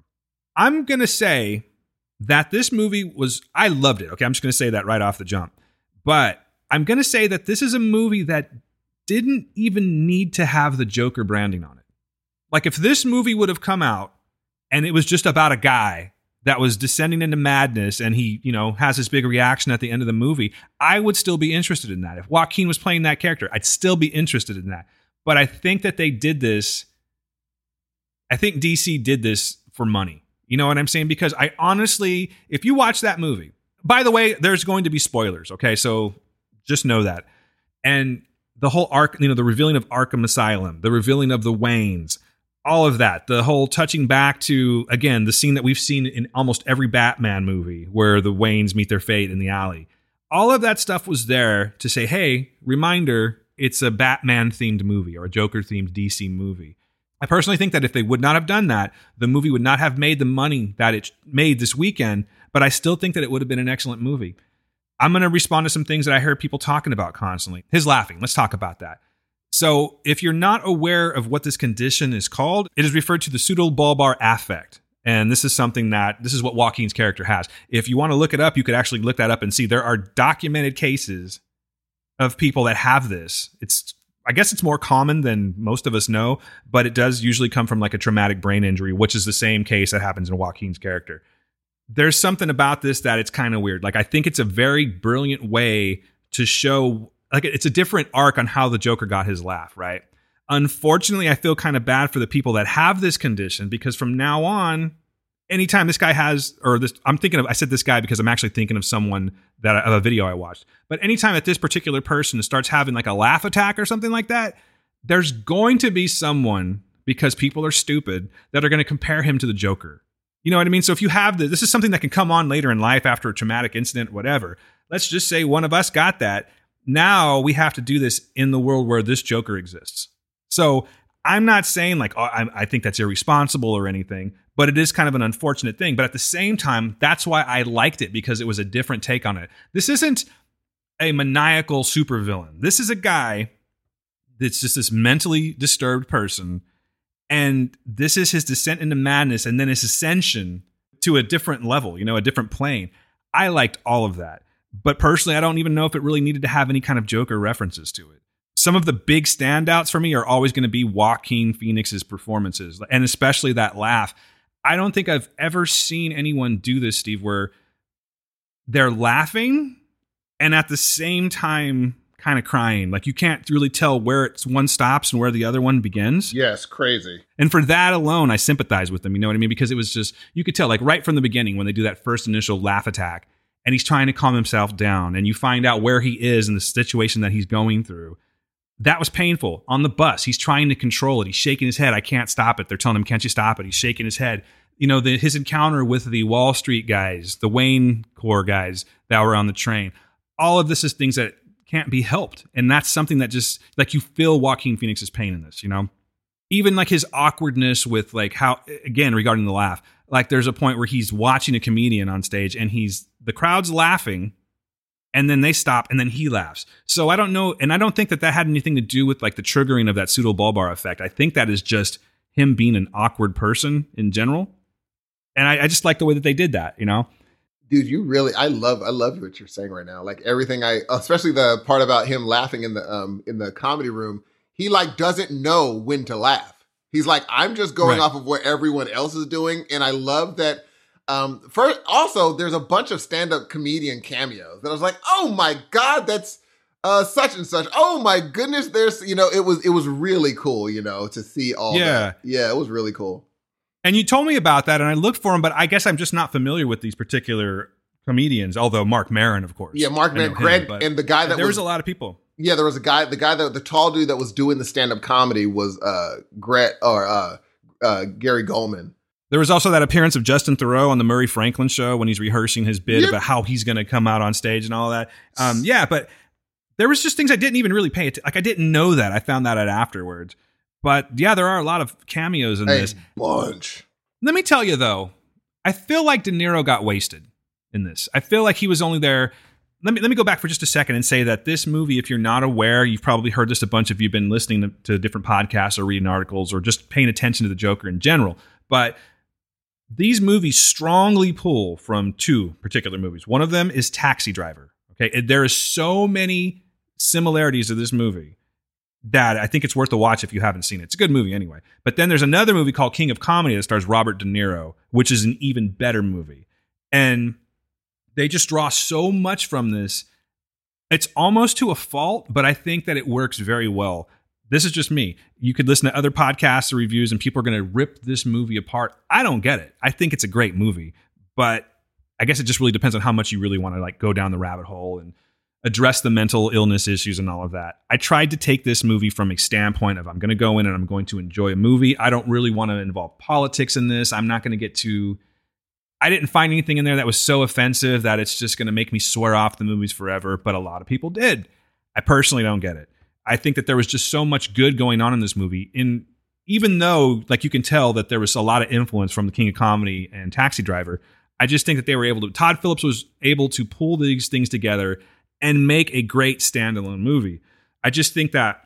A: I'm gonna say that this movie was. I loved it. Okay, I'm just gonna say that right off the jump. But I'm gonna say that this is a movie that didn't even need to have the Joker branding on it. Like if this movie would have come out and it was just about a guy that was descending into madness and he, you know, has this big reaction at the end of the movie, I would still be interested in that. If Joaquin was playing that character, I'd still be interested in that. But I think that they did this I think DC did this for money. You know what I'm saying? Because I honestly, if you watch that movie, by the way, there's going to be spoilers, okay? So just know that. And the whole arc, you know, the revealing of Arkham Asylum, the revealing of the Waynes, all of that, the whole touching back to, again, the scene that we've seen in almost every Batman movie where the Waynes meet their fate in the alley. All of that stuff was there to say, hey, reminder, it's a Batman themed movie or a Joker themed DC movie. I personally think that if they would not have done that, the movie would not have made the money that it made this weekend, but I still think that it would have been an excellent movie. I'm going to respond to some things that I heard people talking about constantly. His laughing. Let's talk about that. So, if you're not aware of what this condition is called, it is referred to the pseudobulbar affect. And this is something that this is what Joaquin's character has. If you want to look it up, you could actually look that up and see there are documented cases of people that have this. It's I guess it's more common than most of us know, but it does usually come from like a traumatic brain injury, which is the same case that happens in Joaquin's character. There's something about this that it's kind of weird. Like I think it's a very brilliant way to show like it's a different arc on how the Joker got his laugh, right? unfortunately, I feel kind of bad for the people that have this condition because from now on, anytime this guy has, or this, I'm thinking of, I said this guy because I'm actually thinking of someone that of a video I watched. But anytime that this particular person starts having like a laugh attack or something like that, there's going to be someone because people are stupid that are going to compare him to the Joker. You know what I mean? So if you have the, this is something that can come on later in life after a traumatic incident, whatever. Let's just say one of us got that. Now we have to do this in the world where this Joker exists. So I'm not saying like oh, I, I think that's irresponsible or anything, but it is kind of an unfortunate thing. But at the same time, that's why I liked it because it was a different take on it. This isn't a maniacal supervillain. This is a guy that's just this mentally disturbed person and this is his descent into madness and then his ascension to a different level you know a different plane. I liked all of that. But personally i don't even know if it really needed to have any kind of joker references to it. Some of the big standouts for me are always going to be joaquin phoenix's performances and especially that laugh. I don't think i've ever seen anyone do this steve where they're laughing and at the same time kind of crying. Like you can't really tell where it's one stops and where the other one begins.
B: Yes, crazy.
A: And for that alone, I sympathize with them. You know what I mean? Because it was just you could tell, like right from the beginning, when they do that first initial laugh attack, and he's trying to calm himself down, and you find out where he is in the situation that he's going through. That was painful. On the bus, he's trying to control it. He's shaking his head. I can't stop it. They're telling him, "Can't you stop it?" He's shaking his head. You know, the, his encounter with the Wall Street guys, the Wayne Corps guys that were on the train. All of this is things that can't be helped. And that's something that just like you feel Joaquin Phoenix's pain in this, you know? Even like his awkwardness with like how again regarding the laugh. Like there's a point where he's watching a comedian on stage and he's the crowd's laughing and then they stop and then he laughs. So I don't know and I don't think that that had anything to do with like the triggering of that pseudobulbar affect. I think that is just him being an awkward person in general. And I, I just like the way that they did that, you know?
B: Dude you really i love i love what you're saying right now. Like everything i especially the part about him laughing in the um in the comedy room he like doesn't know when to laugh. He's like i'm just going
A: Right.
B: off of what everyone else is doing. And i love that um first also there's a bunch of stand-up comedian cameos that i was like oh my god that's uh such and such. Oh my goodness there's you know it was it was really cool you know to see all
A: Yeah.
B: that yeah it was really cool
A: And you told me about that, and I looked for him, but I guess I'm just not familiar with these particular comedians. Although Marc Maron, of course,
B: yeah mark
A: him,
B: greg and the guy that
A: there
B: was
A: was a lot of people.
B: Yeah, there was a guy. The guy that the tall dude that was doing the stand up comedy was uh Gret or uh uh Gary Gulman.
A: There was also that appearance of Justin Theroux on the Murray Franklin show when he's rehearsing his bit
B: Yep.
A: about how he's going to come out on stage and all that. Um, yeah, but there was just things I didn't even really pay attention. Like I didn't know that. I found that out afterwards. But yeah, there are a lot of cameos in
B: Hey,
A: this.
B: bunch.
A: Let me tell you though, I feel like De Niro got wasted in this. I feel like he was only there. Let me let me go back for just a second and say that this movie, if you're not aware, you've probably heard this a bunch of you've been listening to, to different podcasts or reading articles or just paying attention to the Joker in general. But these movies strongly pull from two particular movies. One of them is Taxi Driver. Okay, there is so many similarities to this movie that I think it's worth a watch if you haven't seen it. It's a good movie anyway. But then there's another movie called King of Comedy that stars Robert De Niro, which is an even better movie. And they just draw so much from this. It's almost to a fault, but I think that it works very well. This is just me. You could listen to other podcasts or reviews, and people are going to rip this movie apart. I don't get it. I think it's a great movie, but I guess it just really depends on how much you really want to like go down the rabbit hole and address the mental illness issues and all of that. I tried to take this movie from a standpoint of I'm going to go in and I'm going to enjoy a movie. I don't really want to involve politics in this. I'm not going to get too I didn't find anything in there that was so offensive that it's just going to make me swear off the movies forever, but a lot of people did. I personally don't get it. I think that there was just so much good going on in this movie. In even though, like you can tell that there was a lot of influence from the King of Comedy and Taxi Driver, I just think that they were able to. Todd Phillips was able to pull these things together and make a great standalone movie. I just think that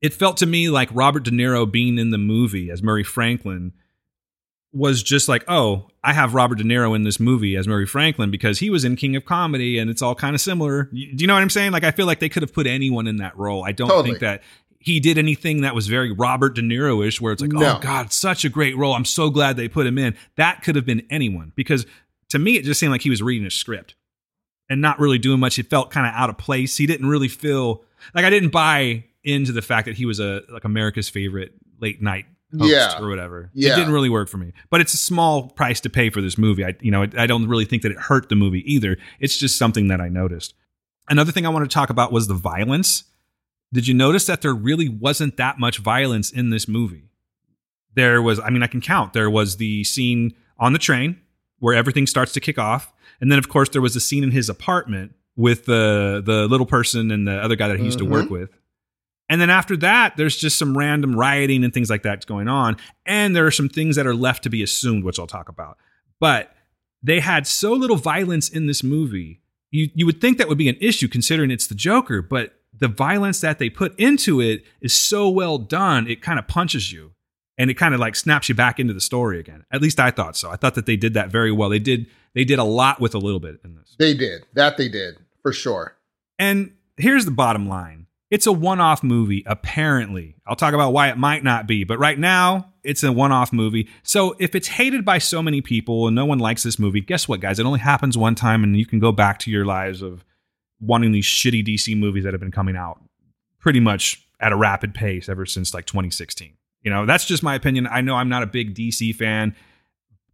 A: it felt to me like Robert De Niro being in the movie as Murray Franklin was just like, oh, I have Robert De Niro in this movie as Murray Franklin because he was in King of Comedy and it's all kind of similar. Do you know what I'm saying? Like, I feel like they could have put anyone in that role. I don't
B: Totally.
A: think that he did anything that was very Robert De Niro ish, where it's like, oh
B: No.
A: oh, God, such a great role. I'm so glad they put him in. That could have been anyone because to me, it just seemed like he was reading a script and not really doing much. It felt kind of out of place. He didn't really feel like I didn't buy into the fact that he was a like America's favorite late night host
B: Yeah.
A: or whatever.
B: Yeah.
A: It didn't really work for me. But it's a small price to pay for this movie. I you know, I don't really think that it hurt the movie either. It's just something that I noticed. Another thing I want to talk about was the violence. Did you notice that there really wasn't that much violence in this movie? There was, I mean, I can count. There was the scene on the train where everything starts to kick off. And then, of course, there was a scene in his apartment with the the little person and the other guy that he used to work mm-hmm. with. And then after that, there's just some random rioting and things like that going on. And there are some things that are left to be assumed, which I'll talk about. But they had so little violence in this movie. You you would think that would be an issue considering it's the Joker, but the violence that they put into it is so well done, it kind of punches you and it kind of like snaps you back into the story again. At least I thought so. I thought that they did that very well. They did they did a lot with a little bit in this.
B: They did. That they did, for sure.
A: And here's the bottom line. It's a one-off movie apparently. I'll talk about why it might not be, but right now it's a one-off movie. So if it's hated by so many people and no one likes this movie, guess what guys? It only happens one time and you can go back to your lives of wanting these shitty DC movies that have been coming out pretty much at a rapid pace ever since like 2016. You know, that's just my opinion. I know I'm not a big DC fan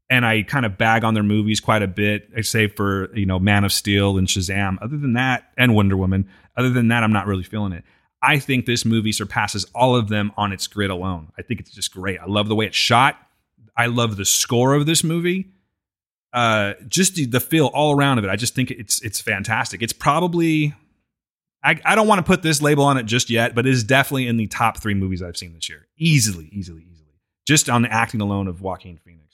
A: and I kind of bag on their movies quite a bit, save for, you know, Man of Steel and Shazam. Other than that, and Wonder Woman, other than that, I'm not really feeling it. I think this movie surpasses all of them on its grid alone. I think it's just great. I love the way it's shot. I love the score of this movie. Uh, just the, the feel all around of it. I just think it's it's fantastic. It's probably I, I don't want to put this label on it just yet, but it is definitely in the top three movies I've seen this year. Easily, easily, easily. Just on the acting alone of Joaquin Phoenix.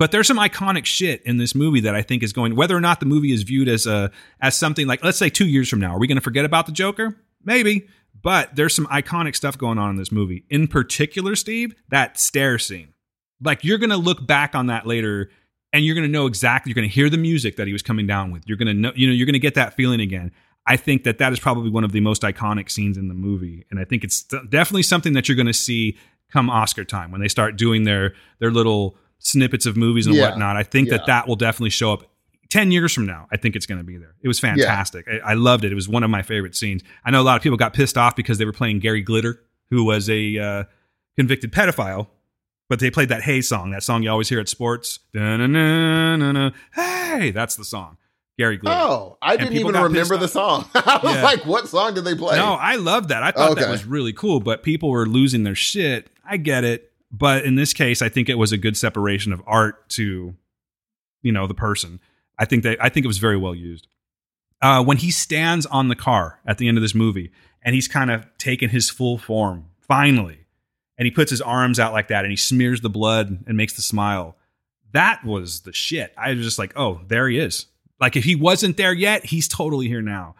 A: But there's some iconic shit in this movie that I think is going. Whether or not the movie is viewed as a as something like, let's say, two years from now, are we going to forget about the Joker? Maybe. But there's some iconic stuff going on in this movie. In particular, Steve, that stair scene. Like you're going to look back on that later, and you're going to know exactly. You're going to hear the music that he was coming down with. You're going to know. You know. You're going to get that feeling again. I think that that is probably one of the most iconic scenes in the movie, and I think it's definitely something that you're going to see come Oscar time when they start doing their their little snippets of movies and
B: Yeah.
A: whatnot. I think
B: Yeah.
A: that that will definitely show up. 10 years from now, I think it's going to be there. It was fantastic. I, I loved it. It was one of my favorite scenes. I know a lot of people got pissed off because they were playing Gary Glitter, who was a uh, convicted pedophile, but they played that Hey song, that song you always hear at sports. Da-na-na-na-na. Hey, that's the song. Gary Glitter.
B: Oh, I didn't even remember the song. I was
A: Yeah.
B: like, what song did they play?
A: No, I love that. I thought that
B: Okay.
A: was really cool, but people were losing their shit. I get it. But in this case, I think it was a good separation of art to, you know, the person. I think that I think it was very well used. Uh, when he stands on the car at the end of this movie and he's kind of taken his full form, finally, and he puts his arms out like that and he smears the blood and makes the smile. That was the shit. I was just like, oh, there he is. Like if he wasn't there yet, he's totally here now.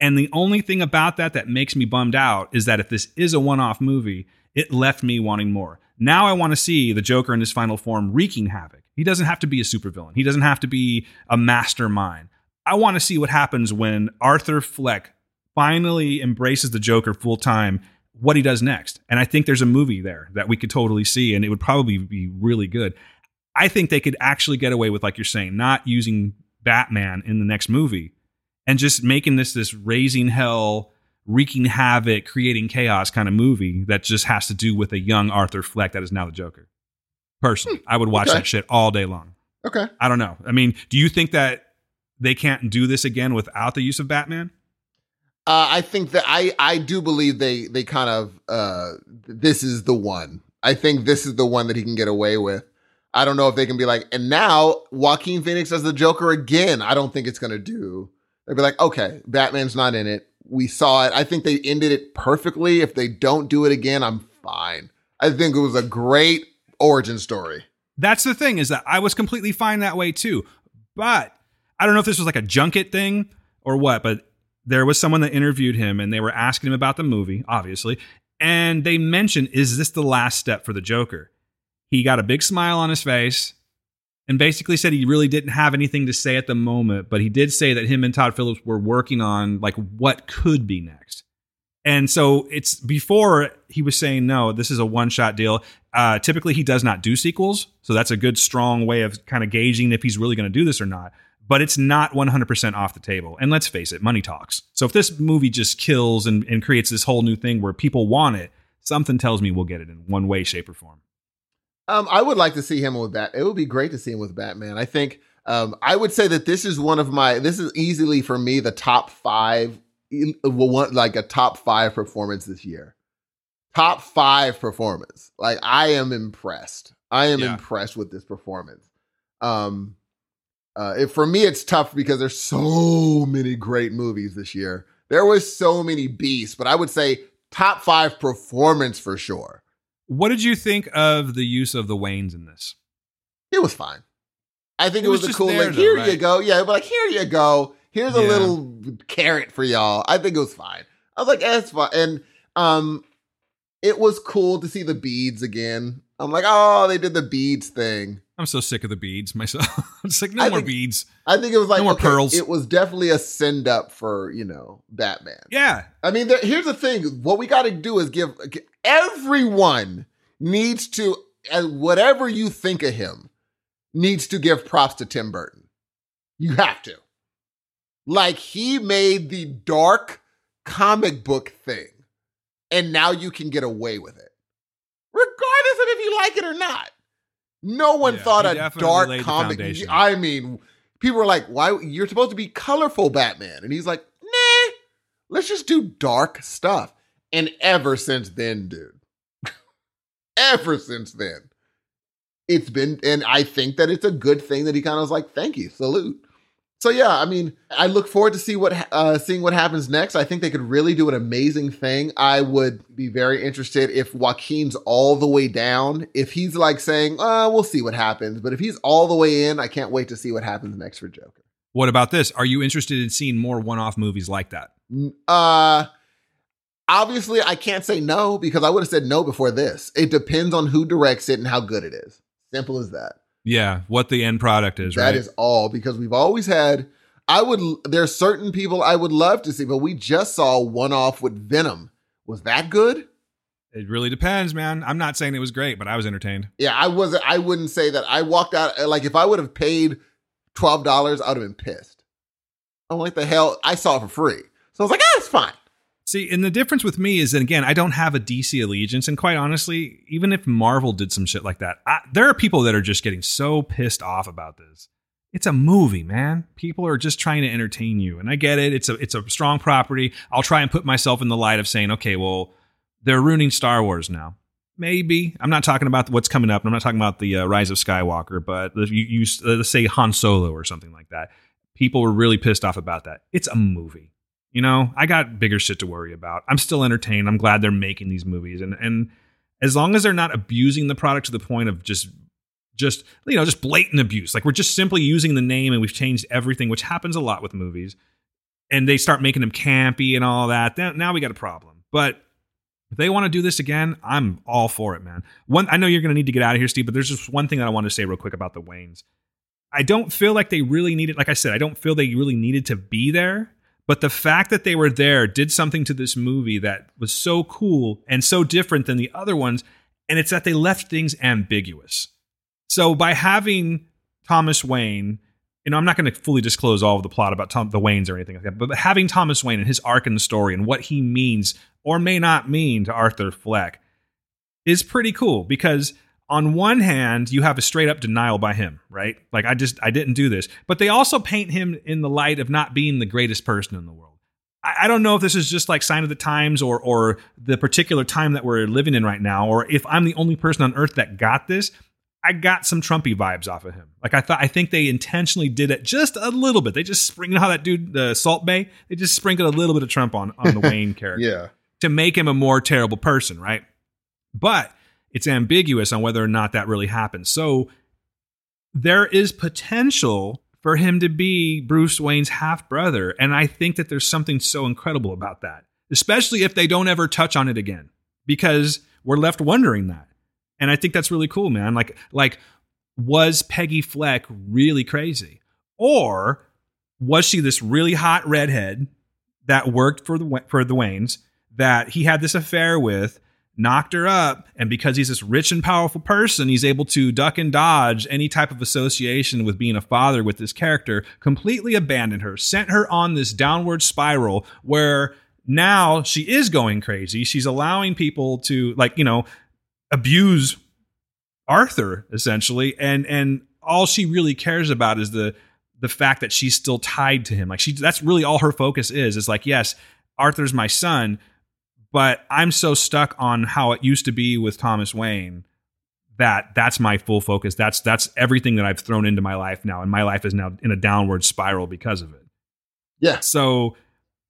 A: And the only thing about that that makes me bummed out is that if this is a one off movie, it left me wanting more. Now I want to see the Joker in his final form wreaking havoc. He doesn't have to be a supervillain, he doesn't have to be a mastermind. I want to see what happens when Arthur Fleck finally embraces the Joker full time, what he does next. And I think there's a movie there that we could totally see, and it would probably be really good. I think they could actually get away with, like you're saying, not using Batman in the next movie and just making this this raising hell, wreaking havoc, creating chaos kind of movie that just has to do with a young Arthur Fleck that is now the Joker. Personally, I would watch
B: okay.
A: that shit all day long.
B: Okay.
A: I don't know. I mean, do you think that they can't do this again without the use of Batman?
B: Uh, I think that I I do believe they they kind of uh this is the one. I think this is the one that he can get away with. I don't know if they can be like, and now Joaquin Phoenix as the Joker again. I don't think it's gonna do. They'd be like, okay, Batman's not in it. We saw it. I think they ended it perfectly. If they don't do it again, I'm fine. I think it was a great origin story.
A: That's the thing is that I was completely fine that way too. But I don't know if this was like a junket thing or what, but there was someone that interviewed him and they were asking him about the movie, obviously. And they mentioned, is this the last step for the Joker? He got a big smile on his face and basically said he really didn't have anything to say at the moment, but he did say that him and Todd Phillips were working on like what could be next. And so it's before he was saying, no, this is a one shot deal. Uh, typically, he does not do sequels. So that's a good, strong way of kind of gauging if he's really going to do this or not. but it's not 100% off the table. And let's face it, money talks. So if this movie just kills and, and creates this whole new thing where people want it, something tells me we'll get it in one way, shape, or form.
B: Um, I would like to see him with Bat. It would be great to see him with Batman. I think. Um, I would say that this is one of my. This is easily for me the top five. One like a top five performance this year. Top five performance. Like I am impressed. I am
A: Yeah.
B: impressed with this performance. Um, uh, it, for me, it's tough because there's so many great movies this year. There was so many beasts, but I would say top five performance for sure.
A: What did you think of the use of the Waynes in this?
B: It was fine. I think
A: It
B: it, was,
A: was
B: a cool
A: there,
B: like
A: though,
B: here you go. Yeah, but like here you go. Here's a
A: Yeah.
B: little carrot for y'all. I think it was fine. I was like, eh, it's fine. And um it was cool to see the beads again. I'm like, oh, they did the beads thing.
A: I'm so sick of the beads myself. I'm just like, no
B: I
A: more
B: think-
A: beads.
B: I think it was like
A: No more
B: okay,
A: pearls.
B: It was definitely a send up for, you know, Batman.
A: Yeah.
B: I mean, there, here's the thing. What we got to do is give everyone needs to, and whatever you think of him, needs to give props to Tim Burton. You have to. Like he made the dark comic book thing, and now you can get away with it, regardless of if you like it or not. No one
A: Yeah,
B: thought a dark comic. I mean, people were like, "Why you're supposed to be colorful, Batman?" And he's like, "Nah, let's just do dark stuff." And ever since then, dude, ever since then, it's been, and I think that it's a good thing that he kind of was like, "Thank you, salute." So yeah, I mean, I look forward to see what uh, seeing what happens next. I think they could really do an amazing thing. I would be very interested if Joaquin's all the way down. If he's like saying, "Uh, we'll see what happens," but if he's all the way in, I can't wait to see what happens next for Joker.
A: What about this? Are you interested in seeing more one-off movies like that?
B: Uh, obviously, I can't say no because I would have said no before this. It depends on who directs it and how good it is. Simple as that.
A: Yeah, what the end product is,
B: That
A: right?
B: is all because we've always had. I would. There's certain people I would love to see, but we just saw one off with Venom. Was that good?
A: it really depends, man. I'm not saying it was great, but I was entertained.
B: Yeah, I wasn't. I wouldn't say that. I walked out like if I would have paid twelve dollars, I'd have been pissed. I'm like the hell. I saw it for free, so I was like, ah, it's fine.
A: See, and the difference with me is that again, I don't have a DC allegiance, and quite honestly, even if Marvel did some shit like that, I, there are people that are just getting so pissed off about this. It's a movie, man. People are just trying to entertain you, and I get it. It's a it's a strong property. I'll try and put myself in the light of saying, okay, well, they're ruining Star Wars now. Maybe I'm not talking about what's coming up. I'm not talking about the uh, Rise of Skywalker, but you, you let's say Han Solo or something like that. People were really pissed off about that. It's a movie. You know, I got bigger shit to worry about. I'm still entertained. I'm glad they're making these movies, and and as long as they're not abusing the product to the point of just just you know just blatant abuse, like we're just simply using the name and we've changed everything, which happens a lot with movies, and they start making them campy and all that. Then now we got a problem. But if they want to do this again, I'm all for it, man. One, I know you're going to need to get out of here, Steve, but there's just one thing that I want to say real quick about the Waynes. I don't feel like they really needed, like I said, I don't feel they really needed to be there. But the fact that they were there did something to this movie that was so cool and so different than the other ones. And it's that they left things ambiguous. So by having Thomas Wayne, you know, I'm not going to fully disclose all of the plot about Tom, the Waynes or anything like that, but having Thomas Wayne and his arc in the story and what he means or may not mean to Arthur Fleck is pretty cool because on one hand, you have a straight up denial by him, right? Like, I just, I didn't do this. But they also paint him in the light of not being the greatest person in the world. I, I don't know if this is just like sign of the times or, or the particular time that we're living in right now, or if I'm the only person on earth that got this. I got some Trumpy vibes off of him. Like I thought, I think they intentionally did it just a little bit. They just spring, you know how that dude, the Salt Bae, they just sprinkled a little bit of Trump on on the Wayne character
B: Yeah.
A: to make him a more terrible person, right? But it's ambiguous on whether or not that really happens. So there is potential for him to be Bruce Wayne's half brother. And I think that there's something so incredible about that, especially if they don't ever touch on it again, because we're left wondering that. And I think that's really cool, man. Like, like, was Peggy Fleck really crazy? Or was she this really hot redhead that worked for the for the Waynes that he had this affair with knocked her up. And because he's this rich and powerful person, he's able to duck and dodge any type of association with being a father with this character, completely abandoned her, sent her on this downward spiral where now she is going crazy. She's allowing people to, like, you know, abuse Arthur essentially, and and all she really cares about is the the fact that she's still tied to him. Like she, that's really all her focus is. Is like, yes, Arthur's my son, but I'm so stuck on how it used to be with Thomas Wayne that that's my full focus. That's that's everything that I've thrown into my life now, and my life is now in a downward spiral because of it.
B: Yeah.
A: So,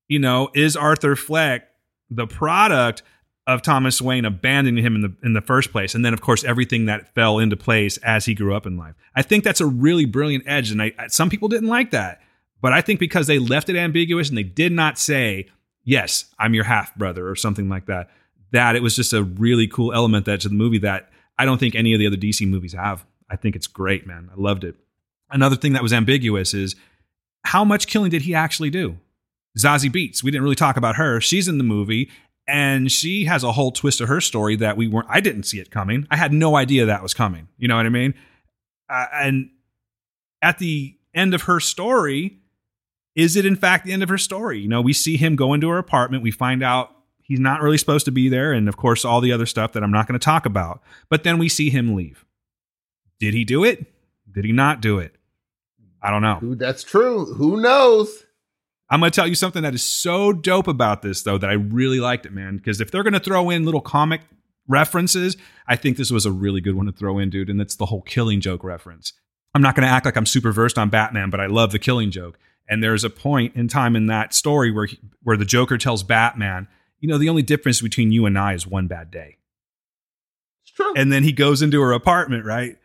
A: you know, is Arthur Fleck the product of Thomas Wayne abandoning him in the in the first place, and then of course everything that fell into place as he grew up in life. I think that's a really brilliant edge, and I, some people didn't like that, but I think because they left it ambiguous and they did not say, "Yes, I'm your half brother" or something like that, that it was just a really cool element that to the movie that I don't think any of the other DC movies have. I think it's great, man. I loved it. Another thing that was ambiguous is how much killing did he actually do? Zazie Beetz. We didn't really talk about her. She's in the movie, and she has a whole twist to her story that we weren't i didn't see it coming i had no idea that was coming you know what i mean uh, and at the end of her story is it in fact the end of her story you know we see him go into her apartment we find out he's not really supposed to be there and of course all the other stuff that i'm not going to talk about but then we see him leave did he do it did he not do it i don't know
B: that's true. Who knows?
A: I'm going to tell you something that is so dope about this, though, that I really liked it, man. Because if they're going to throw in little comic references, I think this was a really good one to throw in, dude. And it's the whole killing joke reference. I'm not going to act like I'm super versed on Batman, but I love the killing joke. And there's a point in time in that story where he, where the Joker tells Batman, you know, the only difference between you and I is one bad day.
B: It's true.
A: And then he goes into her apartment, right?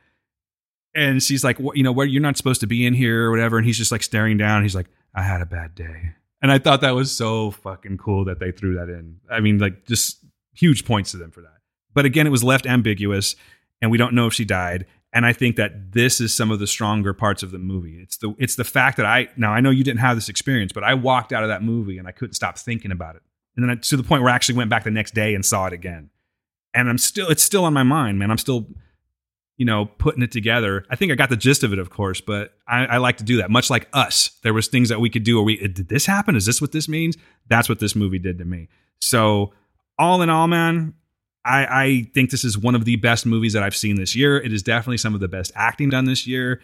A: And she's like, you know, where you're not supposed to be in here or whatever. And he's just like staring down. He's like, I had a bad day. And I thought that was so fucking cool that they threw that in. I mean, like, just huge points to them for that. But again, it was left ambiguous, and we don't know if she died. And I think that this is some of the stronger parts of the movie. It's the it's the fact that I now I know you didn't have this experience, but I walked out of that movie and I couldn't stop thinking about it. And then I, to the point where I actually went back the next day and saw it again. And I'm still it's still on my mind, man. I'm still you know, putting it together. I think I got the gist of it, of course, but I, I, like to do that. Much like us, there was things that we could do. Or we did this happen? Is this what this means? That's what this movie did to me. So, all in all, man, I, I think this is one of the best movies that I've seen this year. It is definitely some of the best acting done this year.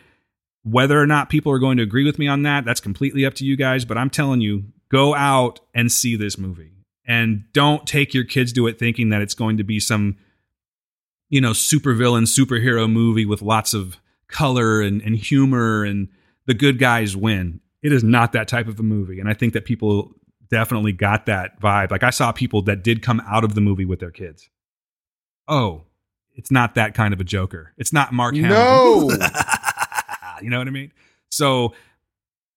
A: Whether or not people are going to agree with me on that, that's completely up to you guys. But I'm telling you, go out and see this movie, and don't take your kids to it thinking that it's going to be some you know, supervillain, superhero movie with lots of color and, and humor and the good guys win. It is not that type of a movie. And I think that people definitely got that vibe. Like I saw people that did come out of the movie with their kids. Oh, it's not that kind of a Joker. It's not Mark Hamill.
B: No.
A: you know what I mean? So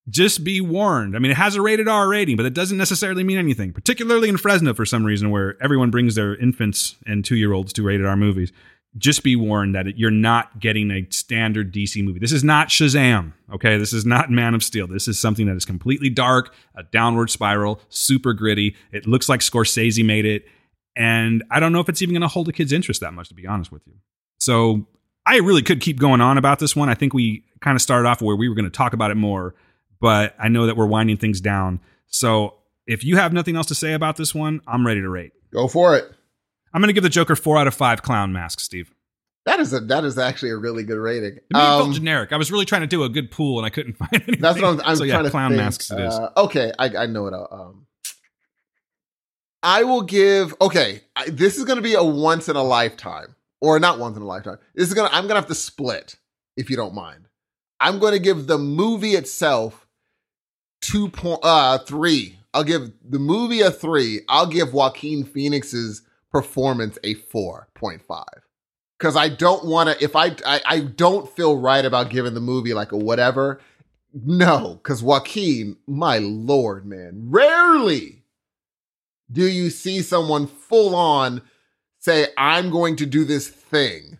A: just be warned. I mean, it has a rated R rating, but it doesn't necessarily mean anything, particularly in Fresno for some reason, where everyone brings their infants and two year olds to rated R movies. Just be warned that you're not getting a standard DC movie. This is not Shazam, okay? This is not Man of Steel. This is something that is completely dark, a downward spiral, super gritty. It looks like Scorsese made it. And I don't know if it's even going to hold a kid's interest that much, to be honest with you. So I really could keep going on about this one. I think we kind of started off where we were going to talk about it more but I know that we're winding things down. So if you have nothing else to say about this one, I'm ready to rate.
B: Go for it.
A: I'm going to give the Joker four out of five clown masks, Steve.
B: That is a that is actually a really good rating.
A: To me, it
B: Um,
A: felt generic. I was really trying to do a good pool and I couldn't find anything.
B: That's what I'm, I'm
A: so yeah,
B: trying to
A: clown
B: think.
A: masks it is.
B: Uh, okay, I, I know it. Um, I will give. Okay, I, this is going to be a once in a lifetime, or not once in a lifetime. This is gonna. I'm gonna have to split, if you don't mind. I'm going to give the movie itself two point uh three. I'll give the movie a three. I'll give Joaquin Phoenix's performance a four point five because I don't want to. If I, I I don't feel right about giving the movie like a whatever. No, because Joaquin, my lord, man, rarely do you see someone full on say, "I'm going to do this thing,"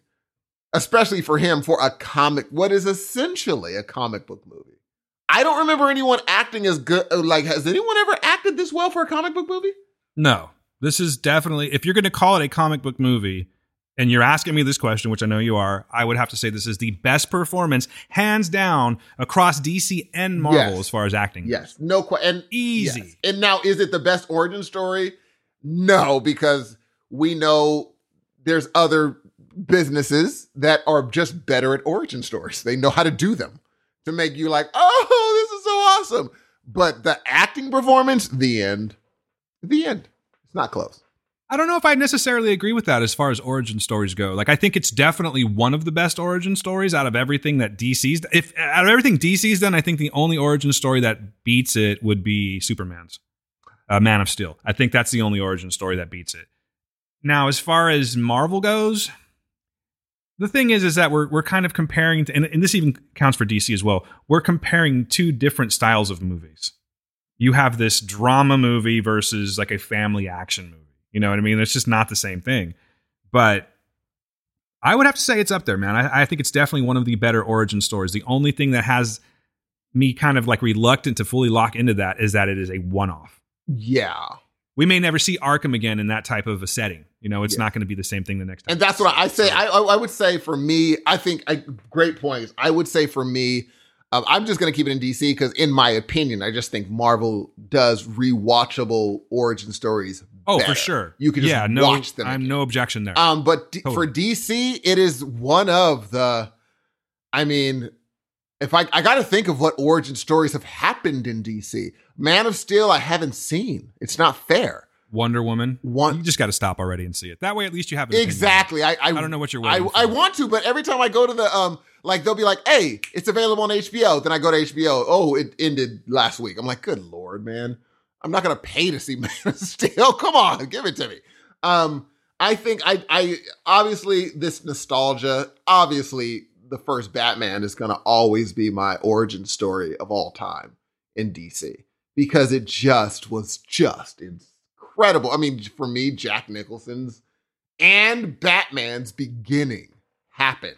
B: especially for him for a comic, what is essentially a comic book movie. I don't remember anyone acting as good. Uh, like, has anyone ever acted this well for a comic book movie?
A: No. This is definitely if you're going to call it a comic book movie and you're asking me this question, which I know you are, I would have to say this is the best performance hands down across DC and Marvel
B: Yes.
A: as far as acting.
B: Yes, no question.
A: Easy.
B: Yes. And now, is it the best origin story? No, because we know there's other businesses that are just better at origin stories. They know how to do them to make you like, oh, this is so awesome. But the acting performance, the end. The end. It's not close.
A: I don't know if I necessarily agree with that as far as origin stories go. Like I think it's definitely one of the best origin stories out of everything that DC's if out of everything DC's done, I think the only origin story that beats it would be Superman's. Uh, Man of Steel. I think that's the only origin story that beats it. Now, as far as Marvel goes, the thing is, is that we're we're kind of comparing, to, and, and this even counts for DC as well. We're comparing two different styles of movies. You have this drama movie versus like a family action movie. You know what I mean? It's just not the same thing. But I would have to say it's up there, man. I, I think it's definitely one of the better origin stories. The only thing that has me kind of like reluctant to fully lock into that is that it is a one off.
B: Yeah.
A: We may never see Arkham again in that type of a setting. You know, it's
B: Yeah.
A: not going to be the same thing the next time.
B: And that's what I say. I, I I would say for me, I think I, great points. I would say for me, um, I'm just going to keep it in DC because, in my opinion, I just think Marvel does rewatchable origin stories.
A: Oh,
B: better.
A: for sure.
B: You can just
A: yeah, no,
B: watch them.
A: I'm
B: again.
A: no objection there.
B: Um, but d- for DC, it is one of the. I mean, if I I got to think of what origin stories have happened in DC. Man of Steel, I haven't seen. It's not fair.
A: Wonder Woman.
B: One-
A: you just got to stop already and see it. That way, at least you have.
B: Exactly. I, I
A: I don't know what you're
B: I, I want to, but every time I go to the um, like they'll be like, "Hey, it's available on HBO." Then I go to HBO. Oh, it ended last week. I'm like, "Good lord, man! I'm not gonna pay to see Man of Steel. Come on, give it to me." Um, I think I, I obviously this nostalgia. Obviously, the first Batman is gonna always be my origin story of all time in DC because it just was just incredible. I mean, for me, Jack Nicholson's and Batman's beginning happened.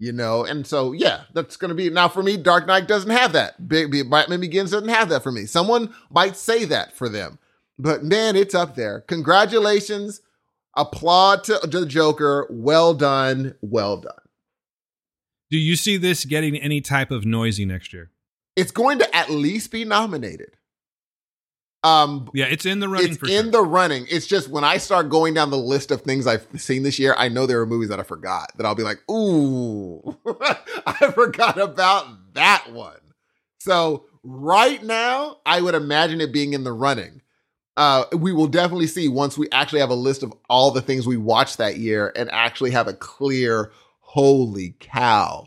B: You know, and so yeah, that's gonna be now for me. Dark Knight doesn't have that. Big Big- Batman Begins doesn't have that for me. Someone might say that for them, but man, it's up there. Congratulations, applaud to the Joker. Well done, well done.
A: Do you see this getting any type of noisy next year?
B: It's going to at least be nominated. Um,
A: Yeah, it's in the running
B: it's in
A: sure.
B: the running. It's just when I start going down the list of things I've seen this year, I know there are movies that I forgot that I'll be like, ooh, I forgot about that one. So right now, I would imagine it being in the running. Uh, we will definitely see once we actually have a list of all the things we watched that year and actually have a clear, holy cow,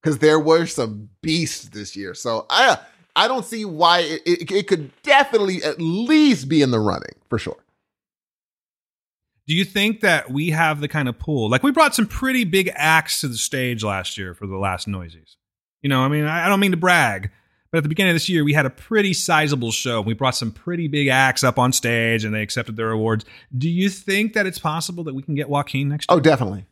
B: because there were some beasts this year. So I, I don't see why it, it, it could definitely at least be in the running for sure.
A: Do you think that we have the kind of pool? Like we brought some pretty big acts to the stage last year for the last Noisies. You know, I mean, I I don't mean to brag, but at the beginning of this year, we had a pretty sizable show. We brought some pretty big acts up on stage, and they accepted their awards. Do you think that it's possible that we can get Joaquin next oh, year?
B: Oh, definitely.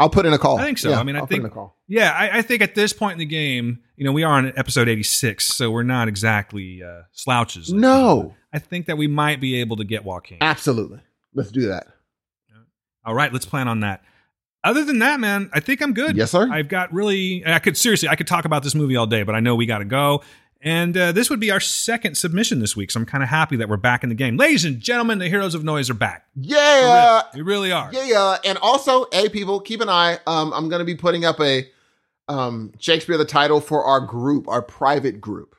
B: I'll put in a call.
A: I think so. I mean, I
B: I'll put in
A: think-
B: a call.
A: Yeah, I, I think at this point in the game, you know, we are on episode 86, so we're not exactly uh, slouches. like
B: No.
A: that. I think that we might be able to get Joaquin.
B: Absolutely. Let's do that.
A: All right, let's plan on that. Other than that, man, I think I'm good.
B: Yes, sir.
A: I've got really, I could seriously, I could talk about this movie all day, but I know we got to go. And uh, this would be our second submission this week, so I'm kind of happy that we're back in the game. Ladies and gentlemen, the Heroes of Noise are back.
B: Yeah.
A: We really are.
B: Yeah, and also, hey, people, keep an eye. Um, I'm going to be putting up a um, Shakespeare the title for our group, our private group,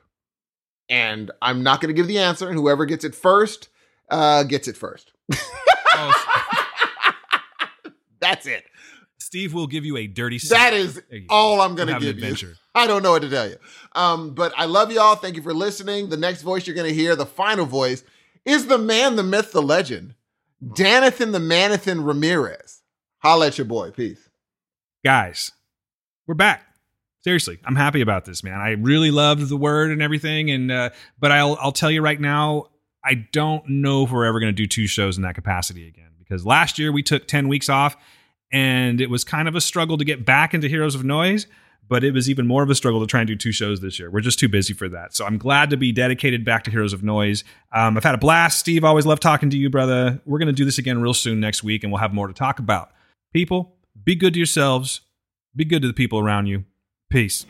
B: and I'm not going to give the answer. And whoever gets it first, uh, gets it first.
A: Oh,
B: That's it.
A: Steve will give you a dirty.
B: That is
A: There you go.
B: all I'm going to
A: We'll have an
B: give you. I don't know what to tell you. Um, but I love y'all. Thank you for listening. The next voice you're going to hear, the final voice, is the man, the myth, the legend, Danathan the Manathan Ramirez. Holla at your boy. Peace.
A: guys, we're back. Seriously, I'm happy about this, man. I really loved the word and everything, and uh, but I'll I'll tell you right now, I don't know if we're ever going to do two shows in that capacity again because last year we took ten weeks off, and it was kind of a struggle to get back into Heroes of Noise. but it was even more of a struggle to try and do two shows this year. We're just too busy for that. So I'm glad to be dedicated back to Heroes of Noise. Um, I've had a blast. Steve, always love talking to you, brother. We're going to do this again real soon next week, and we'll have more to talk about. People, be good to yourselves, be good to the people around you. Peace.